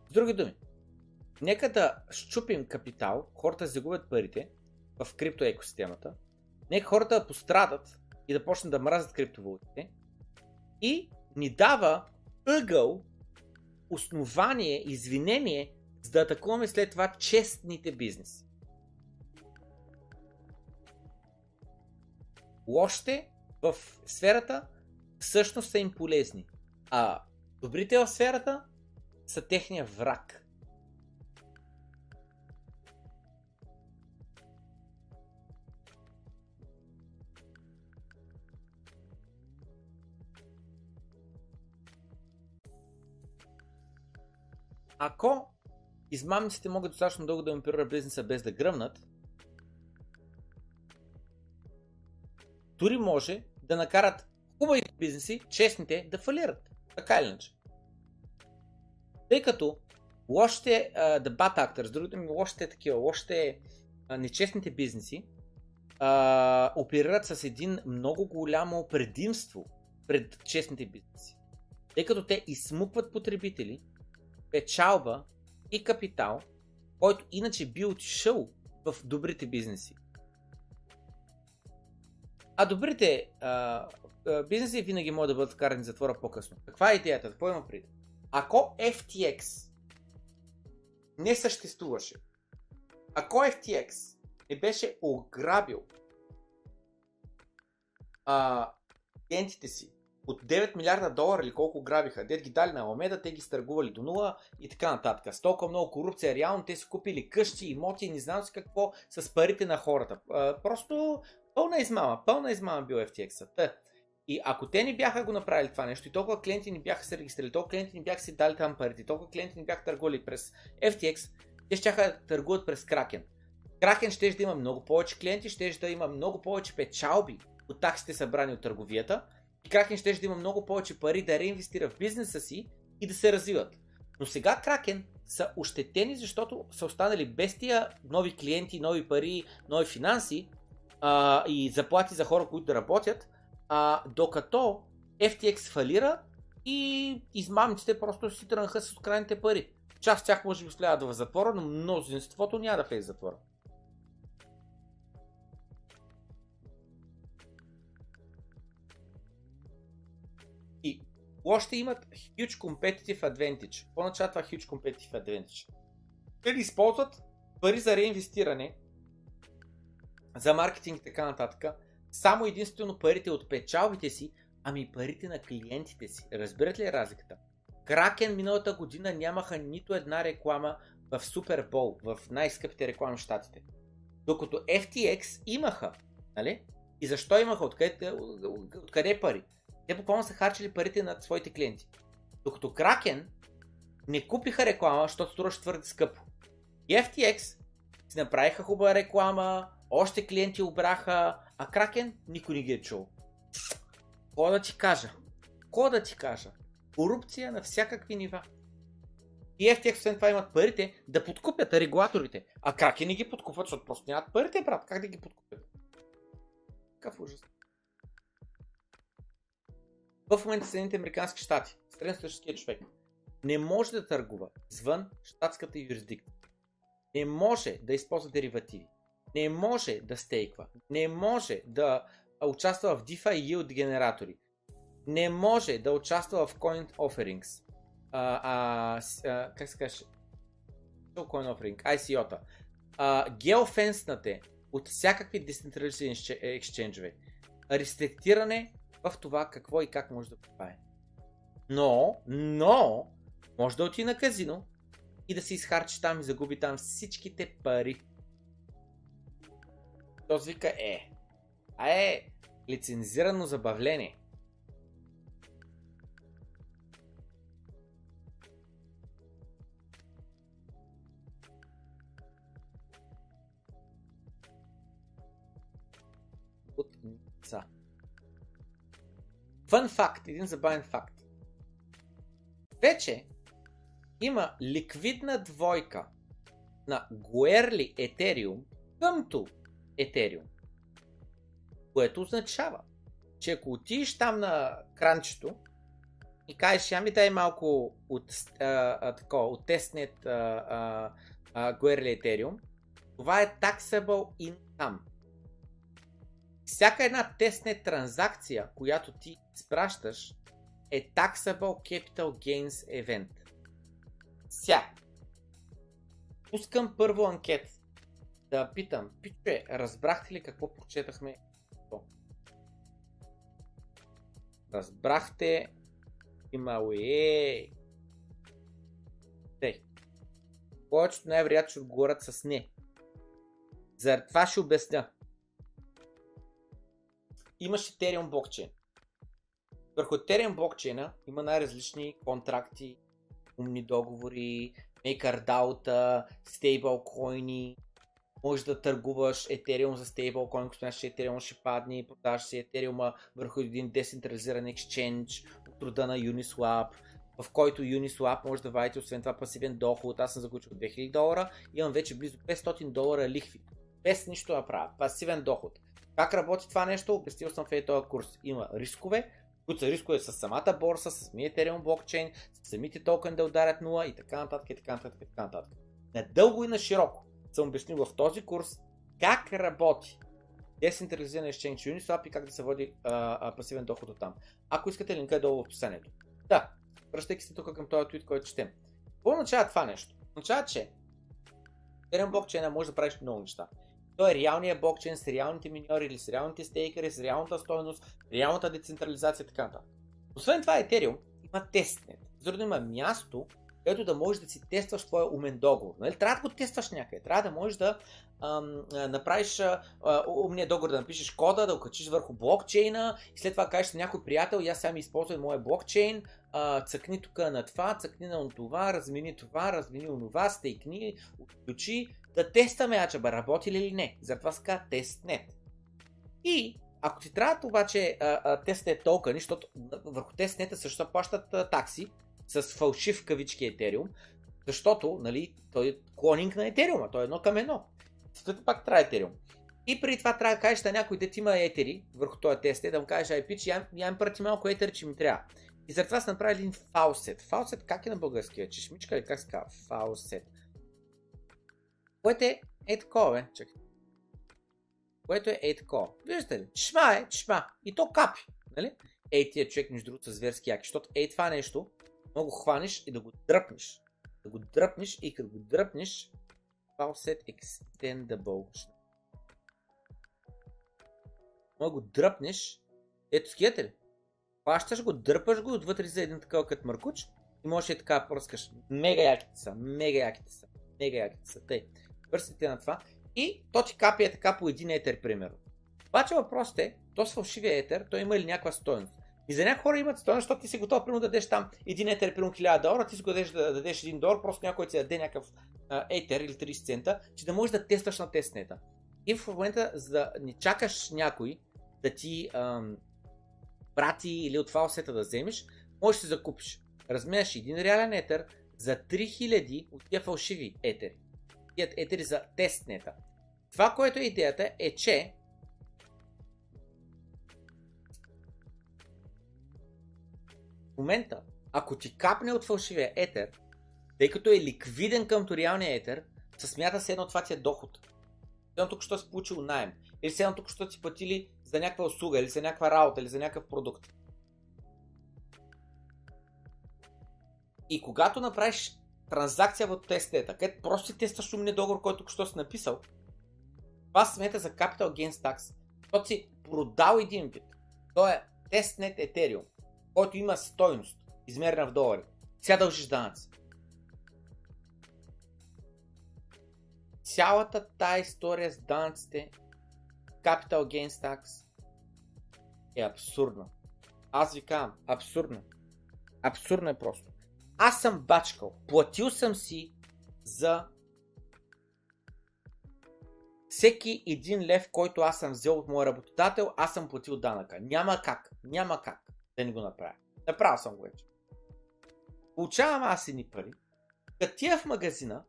С други думи, нека да щупим капитал, хората загубят парите в крипто екосистемата, нека хората да пострадат и да почнат да мразят криптовалутите и ни дава ъгъл, основание, извинение, за да атакуваме след това честните бизнеси. Лошите в сферата всъщност са им полезни, а добрите в сферата са техния враг. Ако измамниците могат достатъчно дълго да импират бизнеса без да гръмнат, дори може да накарат хубавите бизнеси, честните, да фалират. Така или иначе. Тъй като лошите uh, the bad actors, другите ми лошите такива, лошите uh, нечестните бизнеси, uh, оперират с един много голямо предимство пред честните бизнеси. Тъй като те изсмукват потребители, печалба и капитал, който иначе би отишъл в добрите бизнеси. А добрите а, а, бизнеси винаги могат да бъдат вкарани в затвора по-късно. Каква е идеята? Какво има преди? Ако FTX не съществуваше, ако FTX не беше ограбил а, клиентите си от 9 милиарда долара или колко грабиха, дед ги дали на Аламеда, те ги стъргували до нула и така нататък. С толкова много корупция, реално те си купили къщи, имоти, не знам си какво, с парите на хората. Просто пълна измама, пълна измама бил FTX-а. И ако те не бяха го направили това нещо и толкова клиенти ни бяха се регистрирали, толкова клиенти ни бяха си дали там парите, толкова клиенти ни бяха търгували през FTX, те ще да търгуват през Кракен. Кракен ще да има много повече клиенти, ще да има много повече печалби от таксите събрани от търговията Кракен ще да има много повече пари да реинвестира в бизнеса си и да се развиват. Но сега Кракен са ощетени, защото са останали без тия нови клиенти, нови пари, нови финанси а, и заплати за хора, които да работят, а, докато FTX фалира и измамниците просто си тръгнаха с крайните пари. Част от тях може би влязат в затвора, но мнозинството няма да влезе в затвора. Лошите имат huge competitive advantage. Какво означава това huge competitive advantage? Те да използват пари за реинвестиране за маркетинг и така нататък, само единствено парите от печалбите си, ами парите на клиентите си. Разбирате ли разликата? Кракен миналата година нямаха нито една реклама в Супер Бол, в най-скъпите реклами в Штатите. Докато FTX имаха, нали? И защо имаха? Откъде, откъде пари? Те буквално са харчили парите на своите клиенти. Докато Кракен не купиха реклама, защото струваше твърде скъпо. И FTX си направиха хубава реклама, още клиенти обраха, а Кракен никой не ги е чул. Какво да ти кажа? Какво да ти кажа? Корупция на всякакви нива. И FTX освен това имат парите да подкупят регулаторите. А Кракен не ги подкупват, защото просто нямат парите, брат. Как да ги подкупят? Какъв ужас. В момента Съединените Американски щати, средностатическия човек, не може да търгува извън щатската юрисдикция. Не може да използва деривативи. Не може да стейква. Не може да участва в DeFi и yield генератори. Не може да участва в coin offerings. А, а, а, как се каже? Coin offering, ICO-та. геофенснате от всякакви децентрализирани ексченджове. Рестриктиране в това какво и как може да прави. Но, но, може да отиде на казино и да се изхарчи там и загуби там всичките пари. Този вика е. А е лицензирано забавление. Фън факт, един забавен факт. Вече има ликвидна двойка на Guerli Ethereum къмто Ethereum. Което означава, че ако отидеш там на кранчето и кажеш, ами дай малко от, а, а, тако, от тестнет а, а, а, Guerli Ethereum, това е taxable income. Всяка една тестнет транзакция, която ти изпращаш, е Taxable Capital Gains Event. Ся. Пускам първо анкет. Да питам, пиче, разбрахте ли какво прочетахме? Разбрахте, има уе. Тей. Повечето най-вероятно ще отговорят с не. За това ще обясня. Имаш Ethereum блокчейн. Върху Ethereum блокчейна има най-различни контракти, умни договори, MakerDAO, стейблкоини, може да търгуваш Ethereum за стейблкоин, ако смяташ, че Ethereum ще падне и продаваш си Ethereum върху един децентрализиран екшенж от рода на Uniswap, в който Uniswap може да вадите освен това пасивен доход. Аз съм заключил 2000 долара, имам вече близо 500 долара лихви. Без нищо да правя. Пасивен доход. Как работи това нещо? Обяснил съм в този курс. Има рискове, които са рискове с самата борса, с самия Ethereum блокчейн, с самите токени да ударят 0 и така нататък, и така нататък, и така нататък. Надълго и на широко съм обяснил в този курс как работи децентрализиран exchange Uniswap и как да се води а, а, пасивен доход от там. Ако искате, линка е долу в описанието. Да, връщайки се тук към този твит, който четем. Какво означава това нещо? Означава, че Ethereum блокчейна може да правиш много неща. Той е реалният блокчейн с реалните миньори или с реалните стейкери, с реалната стоеност, реалната децентрализация и така нататък. Освен това, Ethereum има тестнет. Заради има място, където да можеш да си тестваш твоя умен договор. Нали? Трябва да го тестваш някъде. Трябва да можеш да ам, направиш а, умния договор, да напишеш кода, да го качиш върху блокчейна и след това кажеш на някой приятел, и аз сега ми използвам моя блокчейн, а, цъкни тук на това, цъкни на това, размени това, размени онова, стейкни, отключи, да тестваме ачаба, работи ли или не. Затова се тестнет. И ако ти трябва обаче тестнет токени, защото върху тестнета също плащат а, такси с фалшив кавички Ethereum, защото нали, той е клонинг на Ethereum, той е едно към едно. Съответно пак трябва Ethereum. И преди това трябва да кажеш на някой дет има етери върху този тест, да му кажеш, ай пич, я, я ми прати малко етери, че ми трябва. И затова това са направили един фаусет. Фаусет как е на българския? Чешмичка или как се казва? Фаусет. Което е е такова, бе. Чакай. Което е е такова. Виждате ли? Чешма е, чешма. И то капи. Нали? Ей, тия човек, между другото, са зверски яки, защото ей това нещо, много хванеш и да го дръпнеш. Да го дръпнеш и като го дръпнеш, Faucet Extendable. Може го дръпнеш, ето скиете ли? Плащаш го, дърпаш го, отвътре за един такъв като мъркуч и можеш и така пръскаш. Мега яките са, мега яките са, мега яките са. Тъй, пръстите на това и то ти капи е така по един етер, примерно. Обаче въпросът е, то с фалшивия етер, той има ли някаква стоеност? И за някои хора имат стоеност, защото ти си готов, примерно да дадеш там един етер, примерно 1000 долара, ти си го дадеш да дадеш 1 долар, просто някой ти даде някакъв етер или 30 цента, че да можеш да тестваш на тестнета. И в момента, за да не чакаш някой да ти ам, прати или от фалсета да вземеш, можеш да си закупиш. Разменяш един реален етер за 3000 от тия фалшиви етери. Етери за тестнета. Това, което е идеята е, че в момента, ако ти капне от фалшивия етер, тъй като е ликвиден към реалния етер, се смята се едно това ти е доход. Едно тук, що си получил найем. Или едно тук, що си платили за някаква услуга, или за някаква работа, или за някакъв продукт. И когато направиш транзакция в тестета, където просто си тестваш умния договор, който що си написал, това се смята за Capital Gains Tax, защото си продал един бит. То е тестнет Ethereum, който има стойност, измерена в долари. Сега дължиш данъци. Цялата тая история с данъците, Capital Gains Tax, е абсурдна. Аз ви казвам, абсурдна. Абсурдна е просто. Аз съм бачкал, платил съм си за всеки един лев, който аз съм взел от моя работодател, аз съм платил данъка. Няма как, няма как да не го направя. Направил съм го вече. Получавам аз едни пари, като тия в магазина,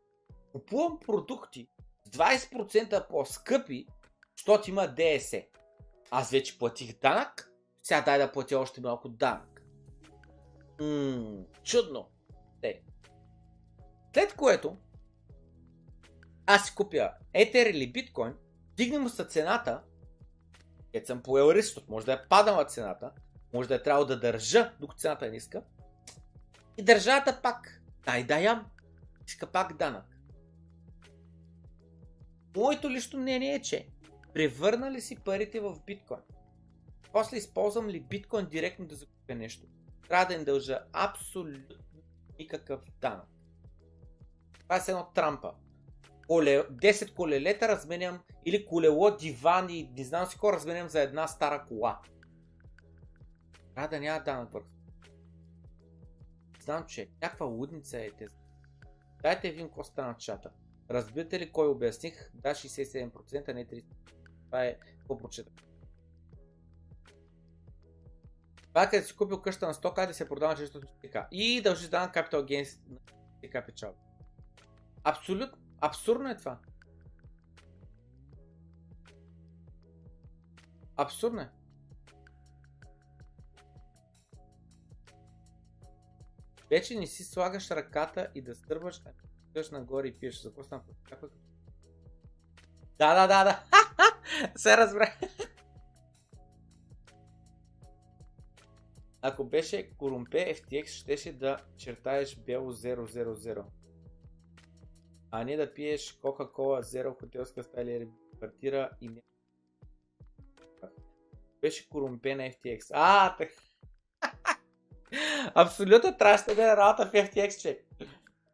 купувам продукти с 20% по-скъпи, защото има ДСЕ. Аз вече платих данък, сега дай да платя още малко данък. Ммм, чудно. След което, аз си купя Етер или биткоин, дигне му се цената, където съм поел рискът, може да е падала цената, може да е трябвало да държа, докато цената е ниска, и държавата пак, дай да ям, иска пак данък. Моето лично мнение е, че превърна ли си парите в биткоин, после използвам ли биткоин директно да закупя нещо, трябва да им дължа абсолютно никакъв данък. Това е едно трампа. Коле, 10 колелета разменям или колело, диван и не знам си какво разменям за една стара кола. Трябва да няма данък върху. Знам, че някаква лудница е тези. Дайте ви какво стана чата. Разбирате ли кой обясних? Да, 67%, не 30%. Това е какво прочетах. Това е къде си купил къща на 100 да се продава на 600 така. И дължи данък Capital Gains на така печал. Абсолютно. Абсурдно е това. Абсурдно е. Вече не си слагаш ръката и да стърваш, а стоиш нагоре и пиеш. За какво стана? Да, да, да, да. (laughs) Се разбра. Ако беше Корумпе FTX, щеше да чертаеш бело 000. А не да пиеш Кока-Кола, Zero, хотелска стая квартира и не. Беше Корумпе на FTX. А, так. (laughs) Абсолютно трябваше да е работа в FTX, че.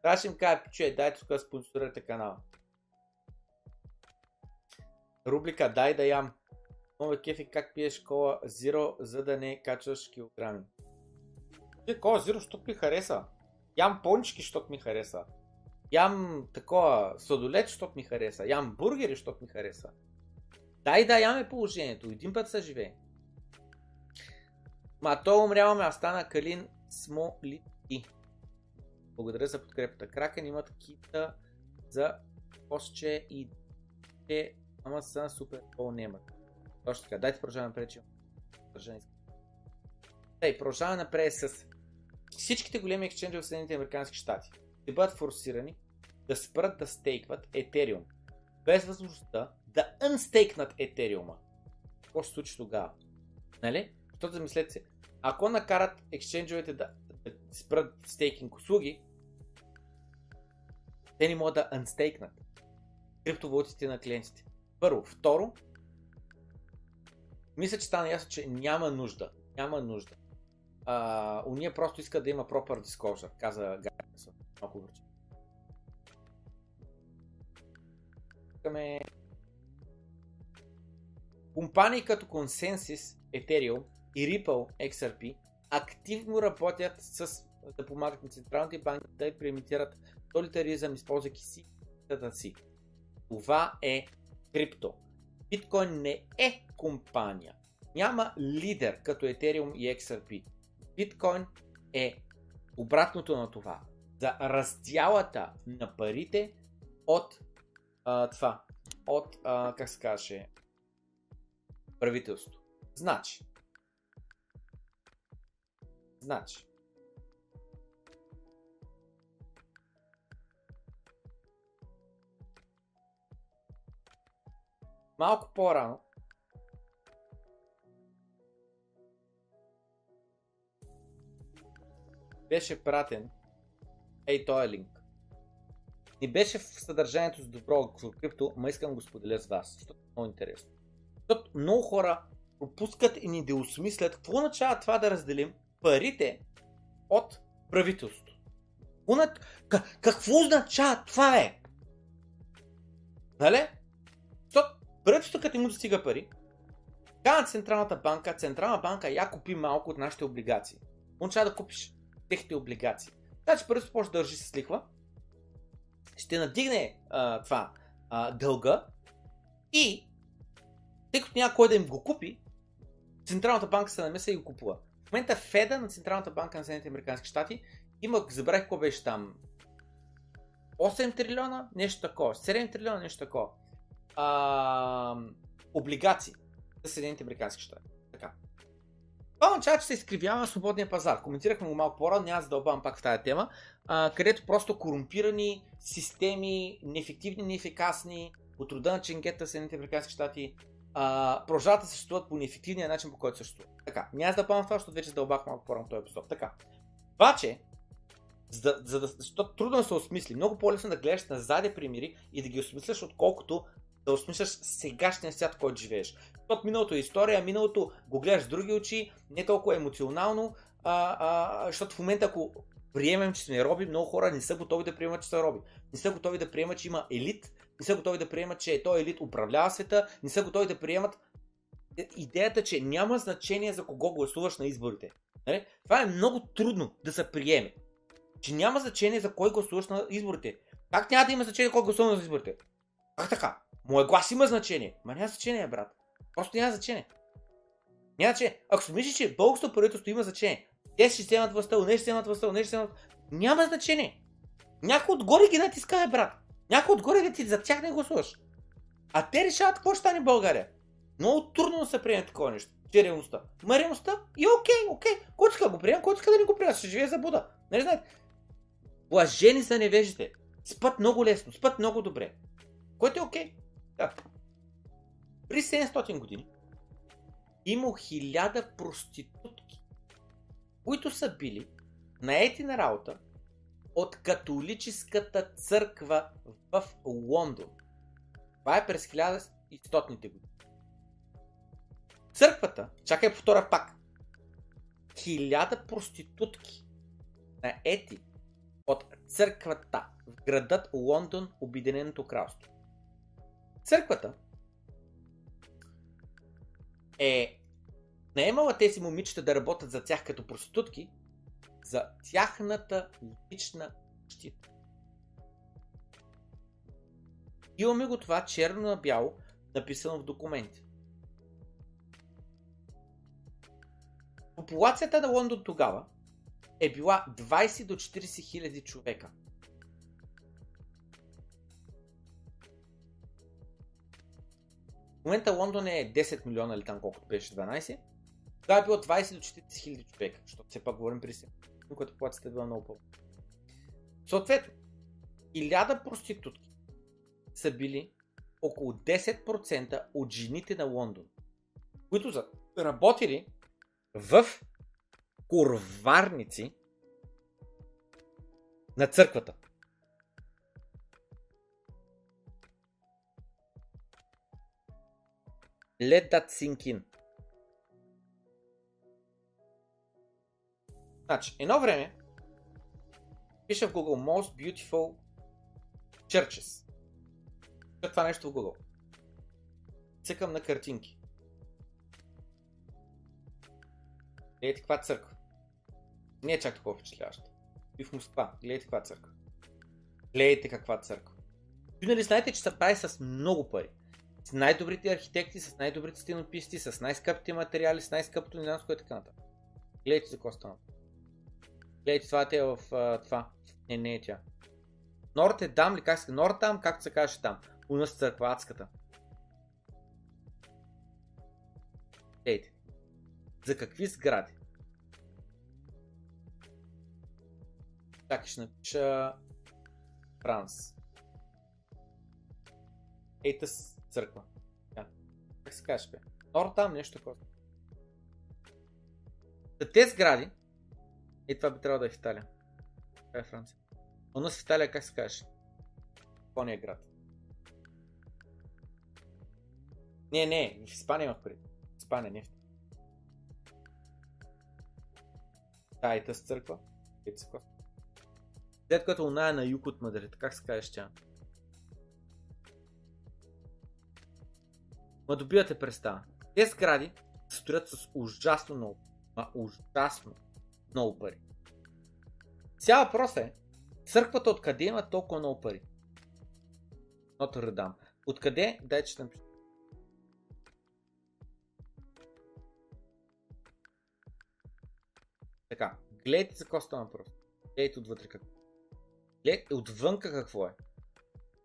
Трябваше им кажа, че дайте тук спонсорирате канала. Рубрика Дай да ям. Много кефи как пиеш кола Zero, за да не качваш килограми. Е, кола Zero, що ми хареса? Ям пончики, що ми хареса. Ям такова сладолет, що ми хареса. Ям бургери, що ми хареса. Дай да яме положението. Един път са живее. Ма то умряваме, а стана Калин Смолити. Благодаря за подкрепата. Кракен имат кита за постче и те, ама са супер пол немат. Точно така, дайте продължаваме напред, че Тъй, продължаваме напред с всичките големи ексченджи в Съединените Американски щати ще бъдат форсирани да спрат да стейкват Ethereum, без възможността да unстейкнат Ethereum. Какво ще случи тогава? Нали? Защото замислете се, ако накарат ексченджовете да, да спрат стейкинг услуги, те не могат да unстейкнат криптовалутите на клиентите. Първо. Второ, мисля, че стана ясно, че няма нужда. Няма нужда. А, уния просто искат да има proper disclosure, каза Гарнсън. Много върче. Искаме компании като Consensus, Ethereum и Ripple XRP активно работят с да помагат на централните банки да имплементират солитаризъм, използвайки си си. Това е крипто. Биткоин не е компания. Няма лидер като Ethereum и XRP. Биткоин е обратното на това. За раздялата на парите от а, това. От, а, как се каже, правителството. Значи. Значи. Малко по-рано беше пратен ей този линк. Не беше в съдържанието с добро крипто, ма искам го споделя с вас, защото е много интересно. Защото много хора пропускат и ни да осмислят какво означава това да разделим парите от правителството. Какво означава това е? Нали? Защото правителството като му достига пари, казва Централната банка, Централна банка я купи малко от нашите облигации. Означава да купиш техните облигации. Значи правителството почва да държи с лихва, ще надигне а, това а, дълга и тъй като няма кой да им го купи, Централната банка се намеса и го купува. В момента Феда на Централната банка на Съединените Американски щати има, забравих какво беше там, 8 трилиона, нещо такова, 7 трилиона, нещо такова. А, облигации за Съединените Американски щати. Това означава, че се изкривява свободния пазар. Коментирахме го малко по-рано, няма да дълбавам пак в тази тема, а, където просто корумпирани системи, неефективни, неефикасни, от труда на ченгета в Съединените Американски щати, а, продължават да съществуват по неефективния начин, по който съществуват. Така, няма да пълна това, защото вече дълбах малко по-рано този епизод. Така. Обаче, за, за да, защото трудно да се осмисли. Много по-лесно да гледаш назаде примери и да ги осмисляш, отколкото да осмисляш сегашния свят, който живееш. Защото миналото е история, миналото го гледаш с други очи, не толкова емоционално, а, а, защото в момента, ако приемем, че сме роби, много хора не са готови да приемат, че са роби. Не са готови да приемат, че има елит, не са готови да приемат, че той елит управлява света, не са готови да приемат идеята, че няма значение за кого гласуваш на изборите. Нали? Това е много трудно да се приеме. Че няма значение за кой гласуваш на изборите. Как няма да има значение кой гласува на изборите? Как така? Моя глас има значение. Ма няма значение, брат. Просто няма значение. Няма значение. Ако си мислиш, че българското правителство има значение, те ще вземат властта, не ще вземат властта, не ще вземат... Няма значение. Някой отгоре ги натиска, брат. Някой отгоре да ти за тях не гласуваш. А те решават какво ще стане България. Много трудно да се приеме такова нещо. Че реалността. Ма реалността и окей, окей. Който иска го приема, който иска да не го приема, ще живее за Буда. Нали знаете? Блажени са невежите. Спът много лесно, спът много добре. Което е окей. Да. При 700 години има хиляда проститутки, които са били наети на работа от католическата църква в Лондон. Това е през 1100-те години. Църквата, чакай повторя пак, хиляда проститутки на ети от църквата в градът Лондон, Обединеното кралство. Църквата е наемала тези момичета да работят за тях като проститутки, за тяхната лична защита. Имаме го това черно на бяло, написано в документи. Популацията на Лондон тогава е била 20 до 40 хиляди човека. В момента Лондон е 10 милиона или там колкото беше 12. Тогава е било 20 до 40 хиляди човека, защото все пак говорим при себе което популацията е била много по Съответно, 1000 проститутки са били около 10% от жените на Лондон, които са работили в курварници на църквата. Let that sink in. Значи, едно време пише в Google Most Beautiful Churches. Пиша това нещо в Google. Цъкам на картинки. Гледайте каква църква. Не е чак такова впечатляващо. И в Москва. Гледайте каква църква. Гледайте каква църква. Вие нали знаете, че се прави с много пари. С най-добрите архитекти, с най-добрите стенописти, с най-скъпите материали, с най-скъпото нинанско и така нататък. Гледайте за какво стана. Гледайте това е в това. Не, не е тя. Норт е дам ли? Как се Норт там, както се каже там. У нас църква адската. Гледайте. За какви сгради? Так ще напиша Франс. Ей, тъс църква. Ja. Как се бе? Нор там нещо такова. За тези сгради, и това би трябвало да е в Италия. Това е Франция. У нас в Италия как се каже? Какво е град? Не, не, в Испания имах преди. В Испания, не в Тая с църква. След като она е на юг от Мадрид, как се каже тя? Ма добивате представа. Тези сгради строят с ужасно много, ма ужасно много пари. Сега въпрос е, църквата откъде има толкова много пари? Нотър Дам. Откъде? Дай че напиша. Така, гледайте за какво става въпрос. Гледайте отвътре какво. Гледайте отвънка какво е.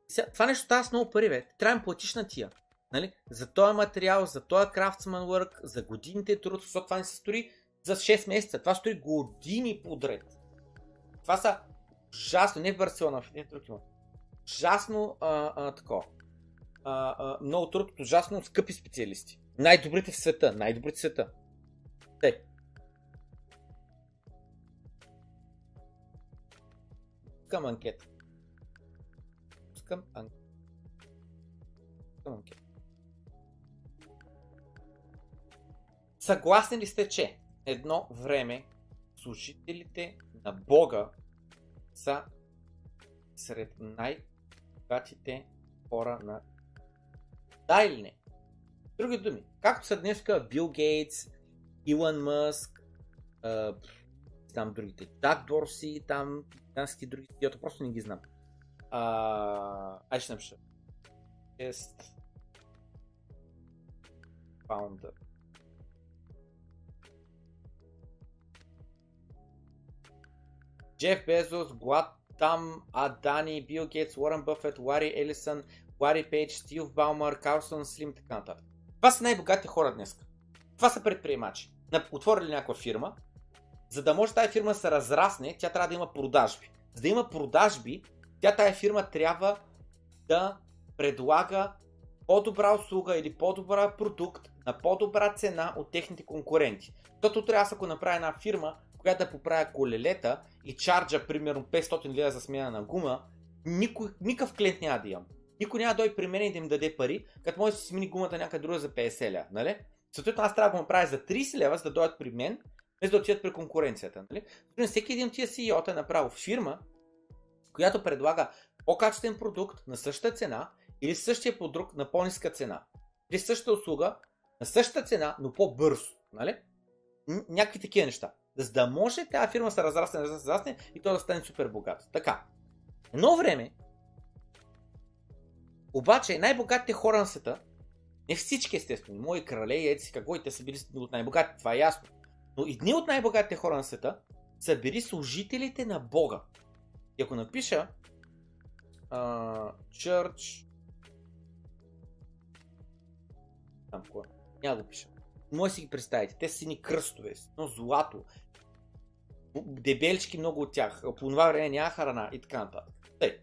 Сега, това нещо става с много пари, бе. Трябва да платиш на тия. Нали? За този материал, за този крафтсман work, за годините труд, защото това не се стори за 6 месеца. Това стори години подред. Това са ужасно, не в Барселона, в друг има. Ужасно а, а, тако. А, а, много труд, ужасно скъпи специалисти. Най-добрите в света, най-добрите в света. Те. Искам анкета. Искам анкета. Искам анкета. Съгласни ли сте, че едно време служителите на Бога са сред най-богатите хора на... Да или не? Други думи, както са днеска Бил Гейтс, Илон Мъск, там другите, Дак Дорси, там дански други, идиота, просто не ги знам. А, ай ще напиша. Est founder Джеф Безос, Глад Там, Адани, Бил Гейтс, Уорън Бъфет, Лари Елисън, Лари Пейдж, Стив Баумър, Карлсон Слим, така нататък. Това са най-богатите хора днес. Това са предприемачи. Отворили някаква фирма, за да може тази фирма да се разрасне, тя трябва да има продажби. За да има продажби, тя тази фирма трябва да предлага по-добра услуга или по-добра продукт на по-добра цена от техните конкуренти. Защото трябва, ако направя една фирма, която да поправя колелета и чарджа примерно 500 лева за смяна на гума, никой, никакъв клиент няма да имам. Никой няма да дойде при мен и да им даде пари, като може да си смени гумата някъде друга за 50 лева, нали? Съответно аз трябва да го направя за 30 лева, за да дойдат при мен, без да отидат при конкуренцията. Нали? Всеки един от тия CEO е направил фирма, която предлага по-качествен продукт на същата цена или същия продукт на по-ниска цена. Или същата услуга на същата цена, но по-бързо. Нали? Някакви такива неща за да може тази фирма се разрасне, се разрасне и то да стане супер богат. Така. Едно време, обаче най-богатите хора на света, не всички естествено, мои крале и ети какво и те са били от най-богатите, това е ясно. Но и дни от най-богатите хора на света са били служителите на Бога. И ако напиша uh, Church там кое? Няма го пиша. Може си ги представите, те са сини кръстове, но злато, дебелички много от тях. По това време няма храна и така нататък. Тъй.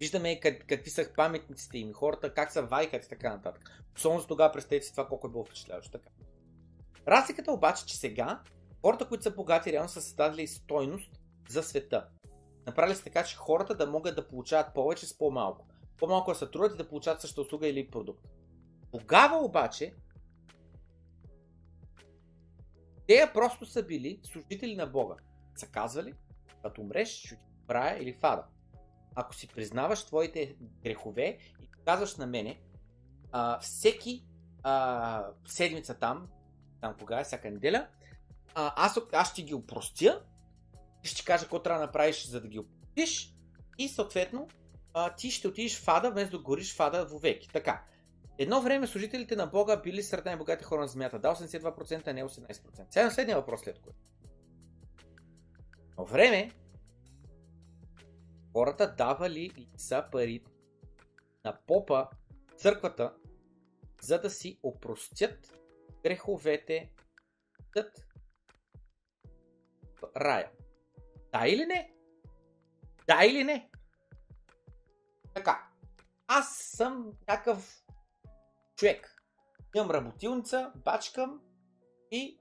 Виждаме как, какви са паметниците им, хората как са вайкат и така нататък. Особено тогава представете си това колко е било впечатляващо така. Разликата обаче, че сега хората, които са богати, реално са създадали стойност за света. Направили се така, че хората да могат да получават повече с по-малко. По-малко да се трудят и да получават същата услуга или продукт. Тогава обаче Те просто са били служители на Бога. Са казвали, като умреш, ще в рая или в ада. Ако си признаваш твоите грехове и казваш на мене, а, всеки а, седмица там, там кога е, всяка неделя, а, аз, аз ще ги опростя, ще ти кажа какво трябва да направиш, за да ги опростиш и съответно а, ти ще отидеш в ада, вместо да гориш в ада вовеки. Така. Едно време служителите на Бога били сред най-богатите хора на земята. Да, 82%, а не 18%. Сега на следния въпрос след което. Но време хората давали лица пари на попа, църквата, за да си опростят греховете в рая. Да или не? Да или не? Така. Аз съм някакъв човек. Имам работилница, бачкам и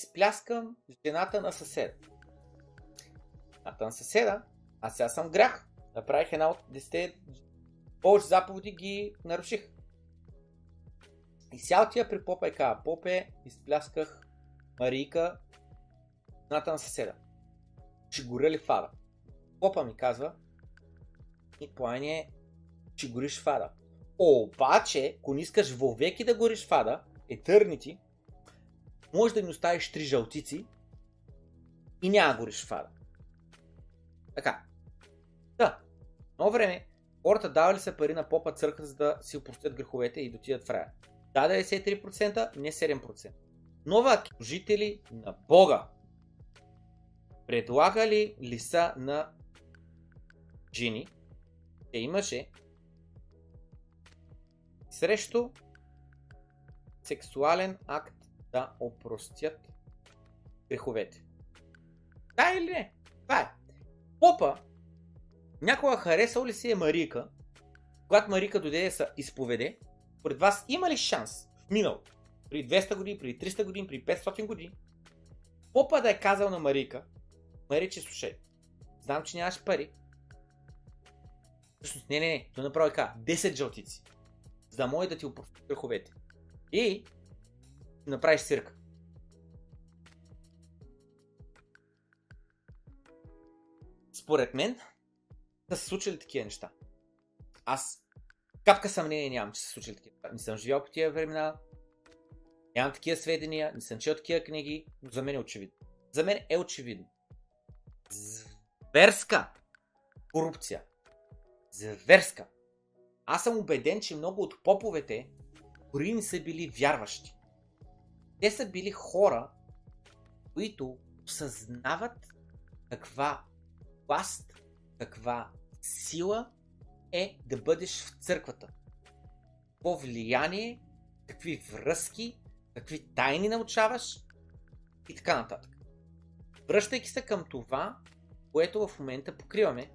спляскам жената на съседа. Жената на съседа, аз сега съм грях. Направих една от 10 повече заповеди ги наруших. И сега отива при Попа и казва, Попе, изплясках Марийка, жената на съседа. Ще горя ли фада? Попа ми казва, и плане, че гориш фада. Обаче, ако не искаш вовеки да гориш фада, етърнити, може да ми оставиш три жълтици и няма гориш фада. Така. Да. Но време, хората давали са пари на попа църква, за да си опростят греховете и да отидат в рая. Да, 93%, не 7%. Нова жители на Бога предлагали ли са на жени, те имаше срещу сексуален акт да опростят греховете. Да или не? Това е. Попа, някога харесал ли си е Марика, когато Марика дойде да се изповеде, пред вас има ли шанс в минал, при 200 години, при 300 години, при 500 години, Попа да е казал на Марика, Мариче, слушай, знам, че нямаш пари. Всъщност, не, не, не, той направи така, 10 жълтици за да може да ти опрости греховете. И направиш цирка. Според мен да се случили такива неща. Аз капка съмнение нямам, че се случили такива неща. Не съм живял по тия времена, нямам такива сведения, не съм чел такива книги, но за мен е очевидно. За мен е очевидно. Зверска корупция. Зверска аз съм убеден, че много от поповете дори не са били вярващи. Те са били хора, които осъзнават каква власт, каква сила е да бъдеш в църквата. Какво влияние, какви връзки, какви тайни научаваш и така нататък. Връщайки се към това, което в момента покриваме,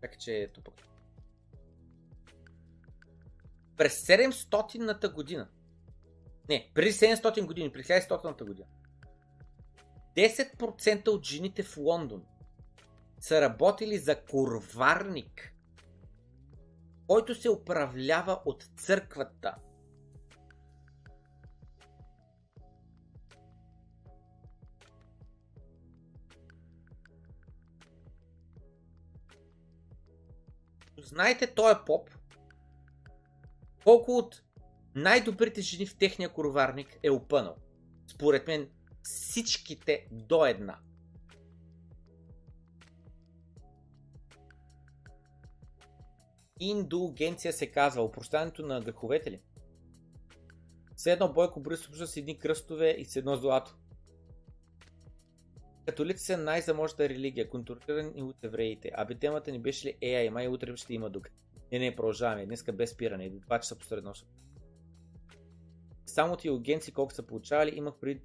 Така че ето пък. През 700-ната година. Не, преди 700 години, през 1100-ната година. 10% от жените в Лондон са работили за курварник, който се управлява от църквата. Знаете, той е поп, колко от най-добрите жени в техния короварник е опънал. Според мен всичките до една. Индулгенция се казва, опрощането на греховете ли? Все едно Бойко Борисов с едни кръстове и с едно злато. Католици са най-заможната религия, контролирани от евреите. Абе темата ни беше ли AI, май утре ще има дук. Не, не, продължаваме. Днеска без спиране. До 2 часа посред нощ. Само ти агенции колко са получавали, имах преди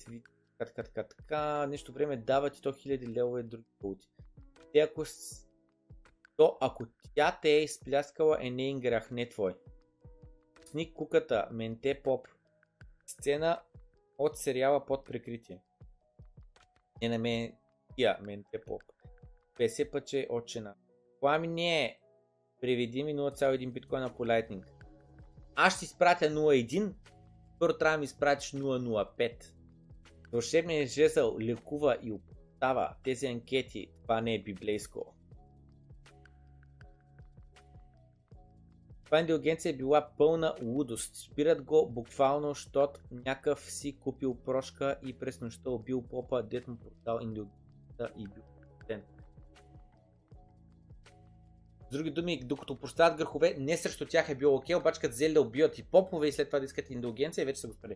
така, така, така, така, нещо време дават и 100 000 левове други пулти. Те ако, то, ако тя те е изпляскала е нейн грях, не твой. Сник куката, менте поп. Сцена от сериала под прикритие не на мен, я, мен те поп. Песе пъче отчена. Плами не е. Преведи ми 0,1 биткоина по Lightning. Аз ще изпратя 0,1 Първо трябва да ми изпратиш 005. Вълшебният жезъл лекува и оправдава тези анкети. Това не е библейско. Това индулгенция е била пълна лудост. Спират го буквално, защото някакъв си купил прошка и през нощта убил попа, дет му продал индулгенцията и бил. С други думи, докато прощават грехове, не срещу тях е било окей, обаче като взели да убиват и попове и след това да искат индулгенция, вече са го спали.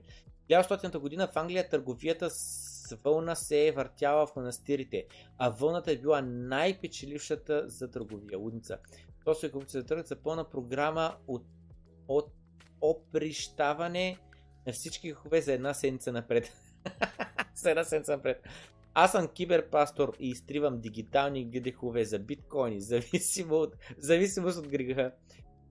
1900 година в Англия търговията с вълна се е въртяла в манастирите, а вълната е била най-печелившата за търговия, лудница. То се тръгнат за пълна програма от, от оприщаване на всички грехове за една седмица напред. (laughs) за една седмица напред. Аз съм киберпастор и изтривам дигитални грехове за биткоини, зависимо от, зависимост от греха.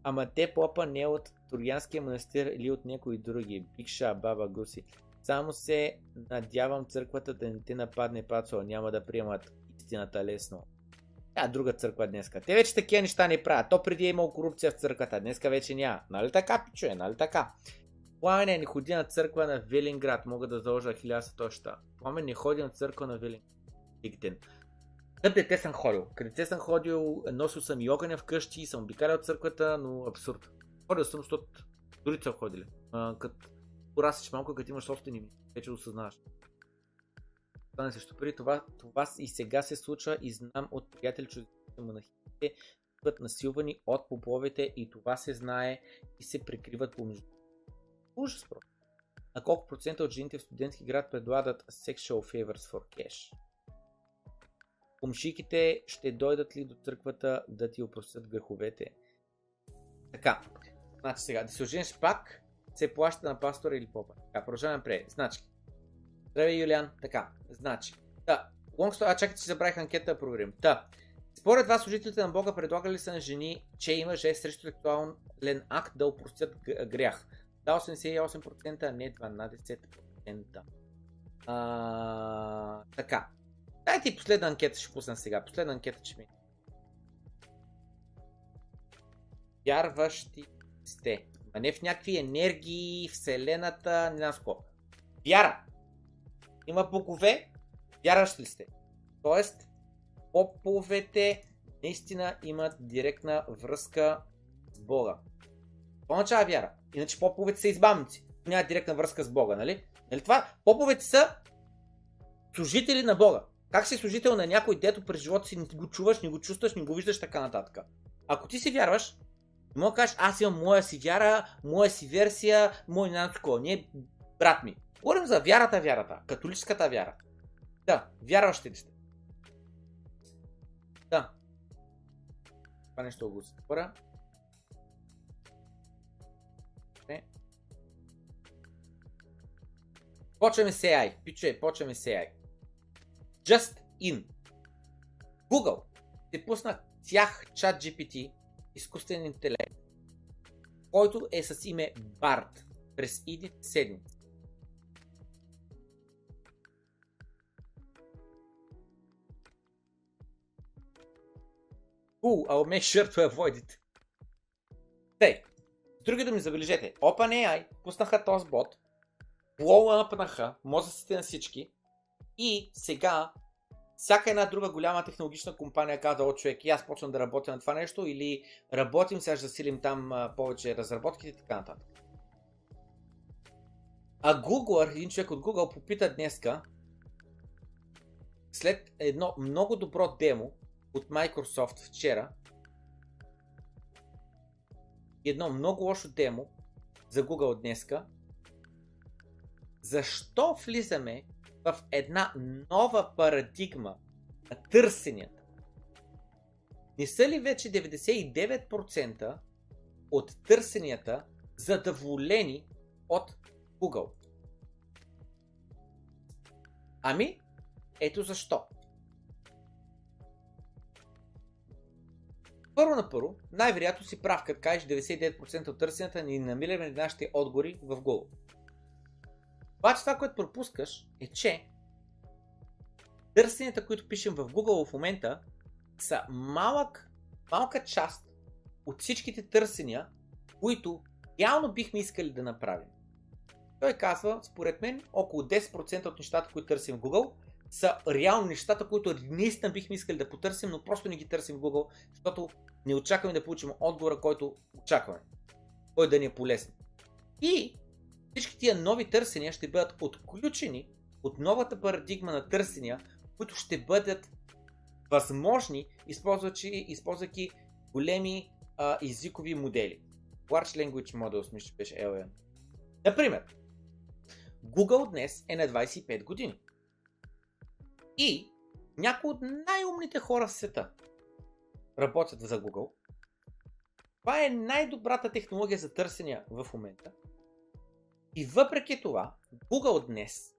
Ама те попа не от Троянския манастир или от някои други. Бикша, баба, гуси. Само се надявам църквата да не те нападне пацо, няма да приемат истината лесно. А, друга църква днеска. Те вече такива неща не правят. То преди е имал корупция в църквата, днеска вече няма. Нали така, пичуе, нали така? Пламен не ходи на църква на Велинград, мога да заложа хиляда точта. Пламен не ходи на църква на Велинград. Къде дете съм ходил? Къде дете съм ходил, носил съм и огъня вкъщи, съм обикалял църквата, но абсурд. Ходил съм, защото дори са ходили. като порасиш малко, като имаш собствени вече осъзнаваш. Това също преди това, това и сега се случва и знам от приятели, че монахите бъдат насилвани от поповете и това се знае и се прикриват помежду Ужас просто. На колко процента от жените в студентски град предлагат sexual favors for cash? Комшиките ще дойдат ли до църквата да ти опростят греховете? Така, значи сега, да се ожениш пак, се плаща на пастора или попа. Така, продължаваме напред. Значи, здравей Юлиан, така, значи, да, Long а чакайте, че забравих анкета да проверим. Та, според вас служителите на Бога предлагали са на жени, че има жест срещу сексуален акт да опростят грях. Да, 88%, а не 12%. А, така. Дайте и последна анкета ще пусна сега. Последна анкета ще ми. Вярващи сте. А не в някакви енергии, вселената, не знам сколько. Вяра. Има богове, вярващи ли сте? Тоест, поповете наистина имат директна връзка с Бога. Това означава вяра. Иначе поповете са избавници. Няма директна връзка с Бога, нали? нали това? Поповете са служители на Бога. Как си служител на някой, дето през живота си не го чуваш, не го чувстваш, не го виждаш така нататък. Ако ти си вярваш, не мога да кажеш, аз имам моя си вяра, моя си версия, мой не такова. Не, брат ми. Говорим за вярата, вярата. Католическата вяра. Да, вярващи ли сте? Да. Това нещо го затворя. Почваме с AI. Пиче, почваме с AI. Just in. Google се пусна тях чат GPT, изкуствен интелект, който е с име BART през идните седмици. Cool, I'll make sure to avoid it. Тей, с други думи, забележете, OpenAI пуснаха този бот, блоуъпнаха мозъците на всички и сега всяка една друга голяма технологична компания каза, о човек, и аз почвам да работя на това нещо или работим, сега ще засилим там а, повече разработките и така нататък. А Google, един човек от Google попита днеска, след едно много добро демо от Microsoft вчера, едно много лошо демо за Google днеска, защо влизаме в една нова парадигма на търсенията? Не са ли вече 99% от търсенията задоволени от Google? Ами, ето защо. Първо на първо, най-вероятно си прав, като кажеш 99% от търсенията ни намираме нашите отгори в Google. Обаче това, което пропускаш е, че търсенията, които пишем в Google в момента, са малък, малка част от всичките търсения, които реално бихме искали да направим. Той казва, според мен, около 10% от нещата, които търсим в Google, са реално нещата, които наистина бихме искали да потърсим, но просто не ги търсим в Google, защото не очакваме да получим отговора, който очакваме. Кой да ни е полезен. И всички тия нови търсения ще бъдат отключени от новата парадигма на търсения, които ще бъдат възможни, използвайки, използвайки големи а, езикови модели. Large Language Models, мисля, беше LLM. Например, Google днес е на 25 години. И някои от най-умните хора в света работят за Google. Това е най-добрата технология за търсения в момента. И въпреки това, Google днес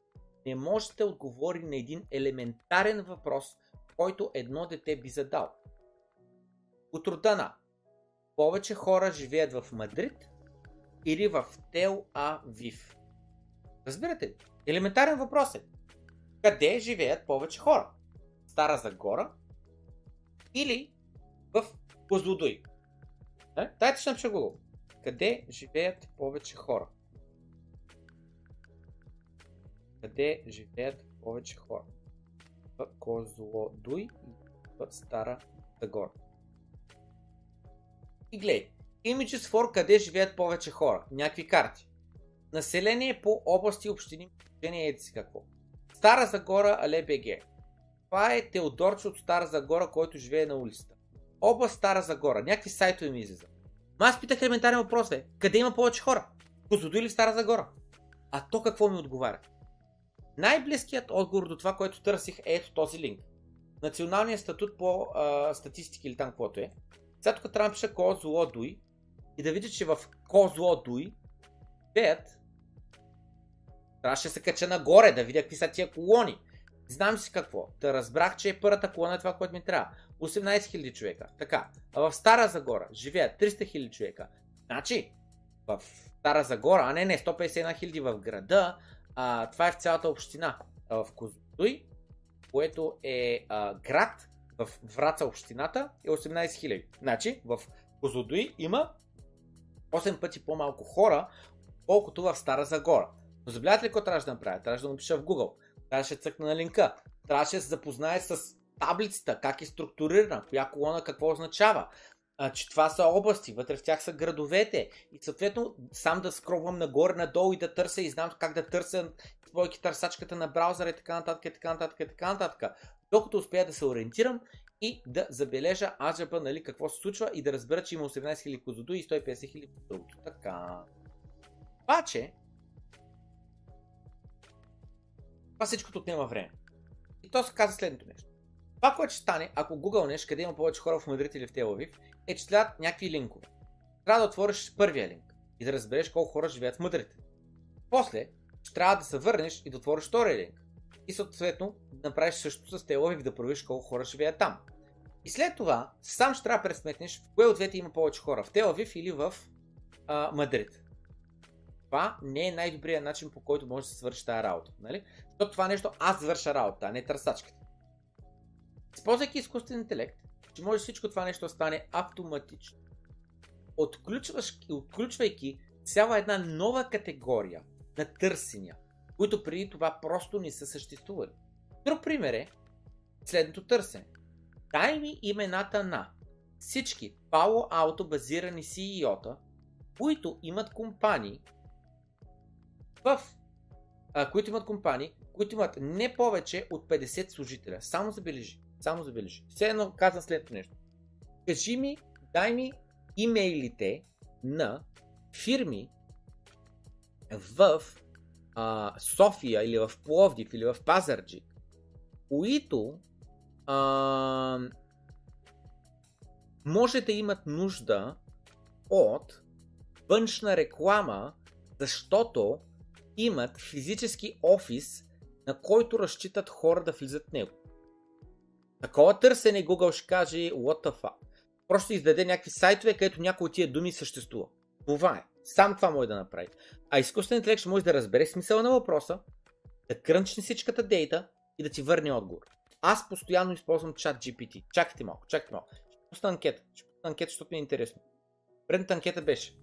не може да отговори на един елементарен въпрос, който едно дете би задал. От рода на повече хора живеят в Мадрид или в Тел Авив. Разбирате ли? Елементарен въпрос е. Къде живеят повече хора? Стара Загора или в Козлодуй? Е? Дайте ще напиша Google. Къде живеят повече хора? Къде живеят повече хора? В Козлодуй и в Стара Загора. И гледай, Images for къде живеят повече хора. Някакви карти. Население по области, общини, положение еди си какво. Стара Загора, Але БГ. Това е Теодорче от Стара Загора, който живее на улицата. Област Стара Загора. Някакви сайтове ми излизат. Но аз питах елементарен въпрос, бе. Къде има повече хора? Козлодуй или Стара Загора? А то какво ми отговаря? Най-близкият отговор до това, което търсих е ето този линк. Националният статут по а, статистики или там каквото е. Сега тук трябва да напиша Козлодуй и да видя, че в Козлодуй пеят Трябваше да се кача нагоре, да видя какви са тия колони. Знам си какво. Да разбрах, че е първата колона е това, което ми трябва. 18 000 човека. Така. А в Стара Загора живеят 300 000 човека. Значи, в Стара Загора, а не, не, 151 000 в града, а, това е в цялата община. А в Козлодуй, което е а, град, в Враца общината е 18 000. Значи, в Козлодуй има 8 пъти по-малко хора, колкото в Стара Загора. Но забелявате ли какво трябваше да направя? Трябваше да напиша в Google. Трябваше да цъкна на линка. Трябваше да се запознае с таблицата, как е структурирана, коя колона какво означава. А, че това са области, вътре в тях са градовете. И съответно сам да скробвам нагоре, надолу и да търся и знам как да търся твойки търсачката на браузъра и така нататък, и така нататък, и така нататък. Докато успея да се ориентирам и да забележа аджаба, нали, какво се случва и да разбера, че има 18 000 козодо и 150 000 другото. Така. Обаче, това всичкото отнема време. И то се каза следното нещо. Това, което ще стане, ако Google неш, къде има повече хора в Мадрид или в Телавив, е, че следват някакви линкове. Трябва да отвориш първия линк и да разбереш колко хора живеят в Мадрид. После, ще трябва да се върнеш и да отвориш втория линк. И съответно да направиш също с Телавив да провериш колко хора живеят там. И след това, сам ще трябва да пресметнеш в кое от двете има повече хора, в Телавив или в а, Мадрид. Това не е най-добрият начин по който може да се свърши тази работа. Нали? Защото това нещо аз върша работа, а не търсачката. Използвайки изкуствен интелект, че може всичко това нещо да стане автоматично. отключвайки цяла една нова категория на търсения, които преди това просто не са съществували. Друг пример е следното търсене. Дай ми имената на всички Palo Auto базирани CEO-та, които имат компании в а, които имат компании, които имат не повече от 50 служителя. Само забележи. Само забележи. Все едно казвам следното нещо. Кажи ми, дай ми имейлите на фирми в а, София или в Пловдив или в Пазарджик, които а, може да имат нужда от външна реклама, защото имат физически офис, на който разчитат хора да влизат в него. Такова търсене Google ще каже what the fuck. Просто издаде някакви сайтове, където някои от тия думи съществува. Това е. Сам това може да направи. А изкуственият интелект ще може да разбере смисъла на въпроса, да крънчне всичката дейта и да ти върне отговор. Аз постоянно използвам чат GPT. Чакайте малко, чакайте малко. Ще пусна анкета. Ще пусна анкета, защото ми е интересно. Предната анкета беше.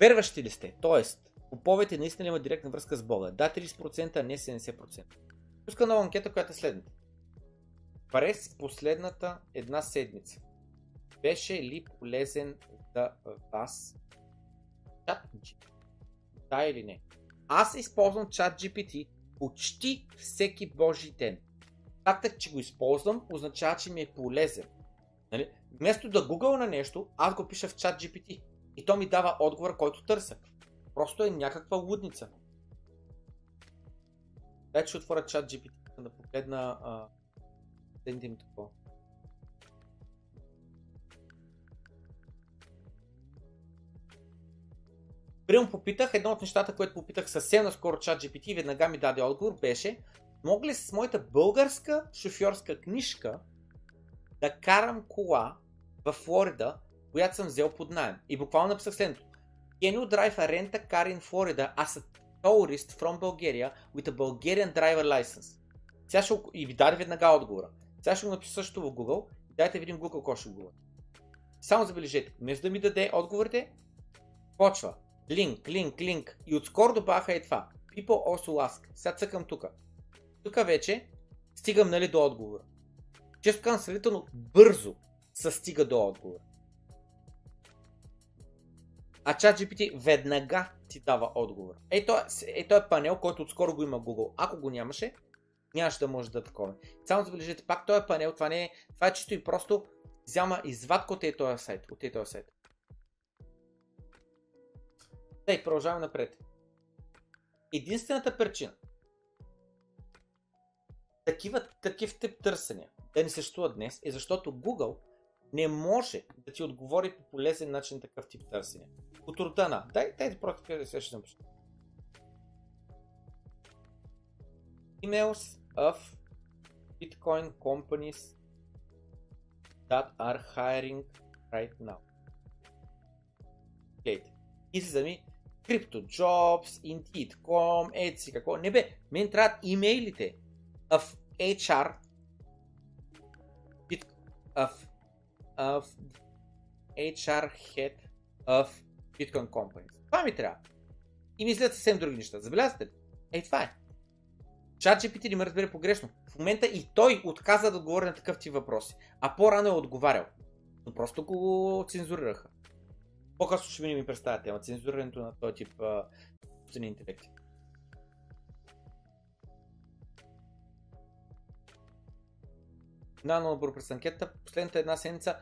Верващи ли сте? Тоест, Поповете наистина има директна връзка с Бога. Да, 30%, а не 70%. Пуска нова анкета, която е следната. През последната една седмица беше ли полезен за вас чат Да или не? Аз използвам чат GPT почти всеки божи ден. Фактът, че го използвам, означава, че ми е полезен. Нали? Вместо да гугъл на нещо, аз го пиша в чат GPT. И то ми дава отговор, който търся. Просто е някаква лудница. Дай, че отворя чат GPT да погледна а, да им такова. Примерно попитах, едно от нещата, което попитах съвсем наскоро чат GPT и веднага ми даде отговор, беше мога ли с моята българска шофьорска книжка да карам кола в Флорида, която съм взел под найем. И буквално написах следното. Can you drive a rent a car in Florida as a tourist from Bulgaria with a Bulgarian driver license? Сега ще, и ви даде веднага отговора. Сега ще го напиша също в Google. Дайте видим Google какво ще говори. Само забележете, вместо да ми даде отговорите, почва. Линк, линк, линк. И отскоро добавяха и това. People also ask. Сега цъкам тук. Тук вече стигам нали, до отговора. Често казвам сравнително бързо се стига до отговора. А ChatGPT веднага ти дава отговор. Ето е, е панел, който отскоро го има Google. Ако го нямаше, нямаше да може да такова. Само забележете, пак този панел, това не е, това е чисто и просто взема извадка от този сайт. От този сайт. Тъй, продължаваме напред. Единствената причина такива, такив тип търсения да не съществуват днес е защото Google не може да ти отговори по полезен начин такъв тип търсения. От рода на, дай, дай просто да се ще напиша. Emails of Bitcoin companies that are hiring right now. Гледайте. И се зами CryptoJobs, Indeed.com, Etsy, какво. Не бе, мен трябват имейлите of HR of HR head of Bitcoin companies. Това ми трябва. И мислят съвсем други неща. Забелязвате ли? Ей, това е. Чат GPT не ме разбере погрешно. В момента и той отказа да отговори на такъв ти въпроси. А по-рано е отговарял. Но просто го цензурираха. По-късно ще ми представя тема. Цензурирането на този тип а, интелекти. на отбор през анкета. Последната една седмица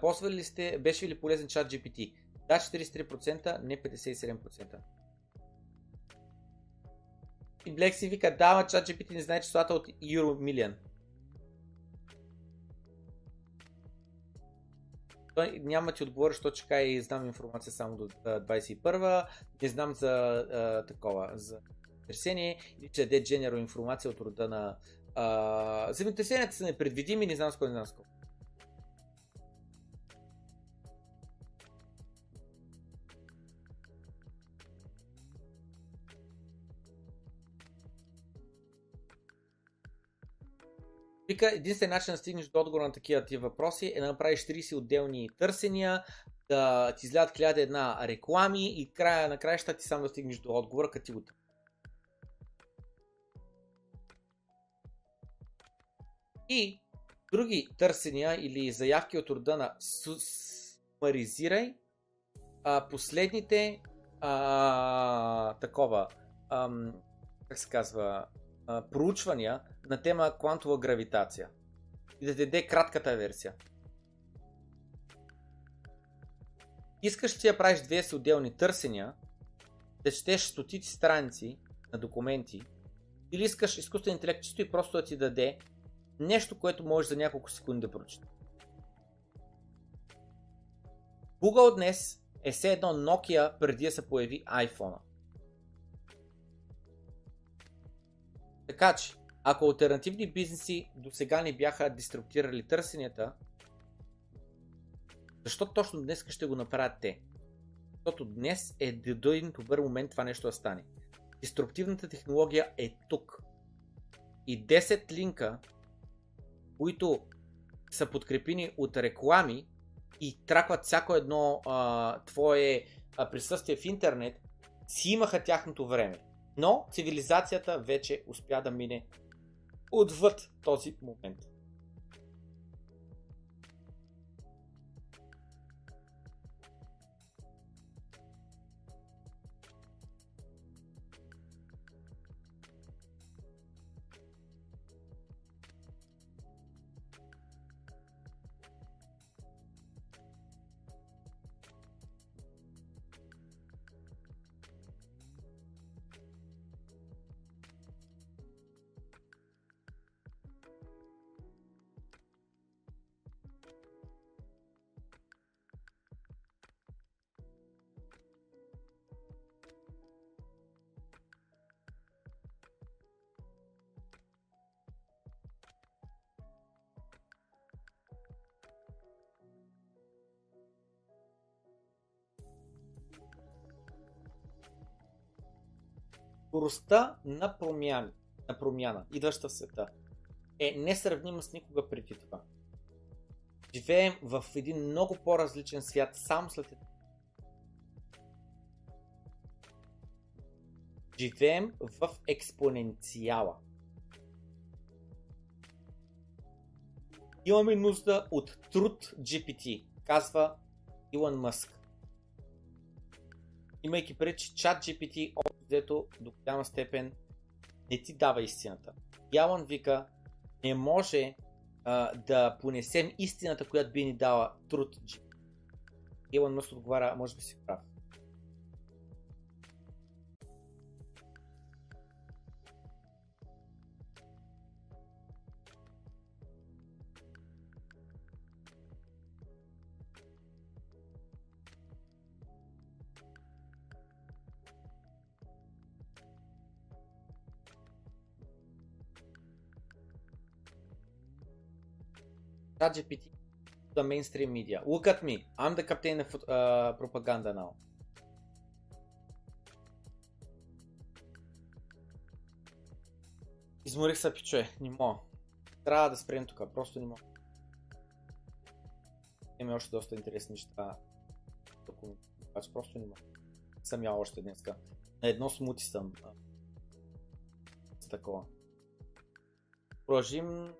ползвали ли сте, беше ли полезен чат GPT? Да, 43%, не 57%. И Блек си вика, да, чат GPT не знае числата от Euromillion. Той няма ти отговори, защото чека и знам информация само до 21 Не знам за а, такова, за търсение или че даде general информация от рода на а, земетресенията са непредвидими, не знам с кой, не знам с кой. Вика, единствен начин да стигнеш до отговор на такива ти въпроси е да направиш 30 отделни търсения, да ти излядат 1000 една реклами и края на краища ти сам да стигнеш до отговора, като ти го И други търсения или заявки от рода на сумаризирай а, последните а, такова, ам, как се казва, проучвания на тема квантова гравитация. И да даде кратката версия. Искаш ти да правиш две си отделни търсения, да четеш стотици страници на документи, или искаш изкуствен интелект чисто и просто да ти даде нещо, което можеш за няколко секунди да прочета. Google днес е все едно Nokia преди да се появи iPhone. Така че, ако альтернативни бизнеси до сега не бяха деструктирали търсенията, защо точно днес ще го направят те? Защото днес е един добър момент това нещо да стане. Деструктивната технология е тук. И 10 линка които са подкрепени от реклами и тракват всяко едно а, твое присъствие в интернет, си имаха тяхното време. Но цивилизацията вече успя да мине отвъд този момент. Скоростта на промяна, на промяна, идваща в света, е несравнима с никога преди това. Живеем в един много по-различен свят само след Живеем в експоненциала. Имаме нужда от труд GPT, казва Илон Мъск. Имайки преди, че чат GPT дето до голяма степен не ти дава истината. Ялан вика, не може а, да понесем истината, която би ни дала труд. Илон Мъс отговаря, може би си прав. ChatGPT the mainstream media. Look at me. I'm the captain of uh, propaganda now. Изморих се, пичове. Не мога. Трябва да спрем тук. Просто не мога. Има още доста интересни неща. Обаче просто не мога. Съм я още днеска. На едно смути съм. С такова. Продължим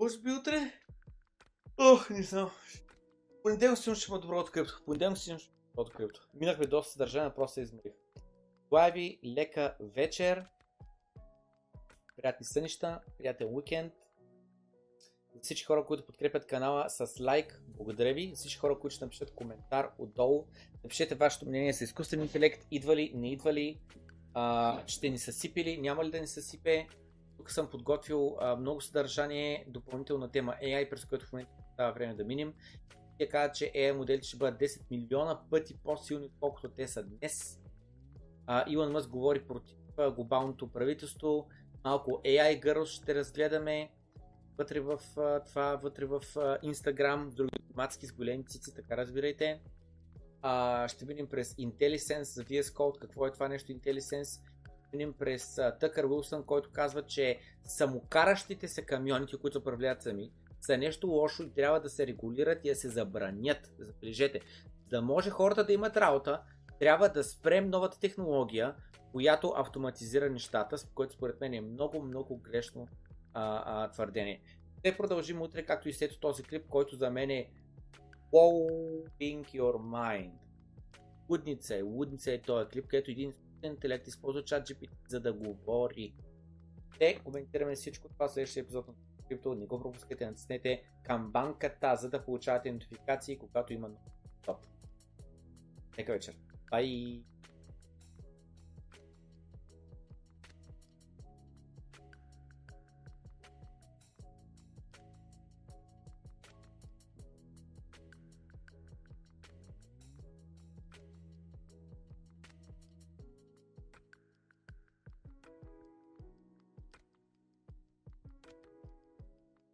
Може би утре? Ох, не знам. Понеделник си ще има добро от крипто. Понеделник си ще има добро от крипто. Минахме доста съдържание, просто се изморих. Желая ви лека вечер. Приятни сънища, приятен уикенд. За всички хора, които подкрепят канала с лайк, благодаря ви. За всички хора, които ще напишат коментар отдолу, напишете вашето мнение за изкуствен интелект, идва ли, не идва ли, а, ще ни съсипи няма ли да ни съсипе, тук съм подготвил а, много съдържание, допълнителна тема AI, през което в момента става време да минем. Те казват, че AI моделите ще бъдат 10 милиона пъти по-силни, отколкото те са днес. А, Илон Мъск говори против глобалното правителство. Малко AI Girls ще разгледаме вътре в това, вътре в Instagram, други мацки с големи цици, така разбирайте. А, ще видим през IntelliSense за VS Code, какво е това нещо IntelliSense минем през Тъкър Уилсън, който казва, че самокаращите се камионите, които управляват сами, са нещо лошо и трябва да се регулират и да се забранят. Забележете, да може хората да имат работа, трябва да спрем новата технология, която автоматизира нещата, което според мен е много, много грешно а, а, твърдение. Ще продължим утре, както и след този клип, който за мен е Blowing Your Mind. Лудница е, лудница е този клип, където един интелект използва чат GPT, за да говори. Те коментираме всичко това в следващия епизод на Крипто. Не го пропускайте, натиснете камбанката, за да получавате нотификации, когато има нов Нека вечер. Бай!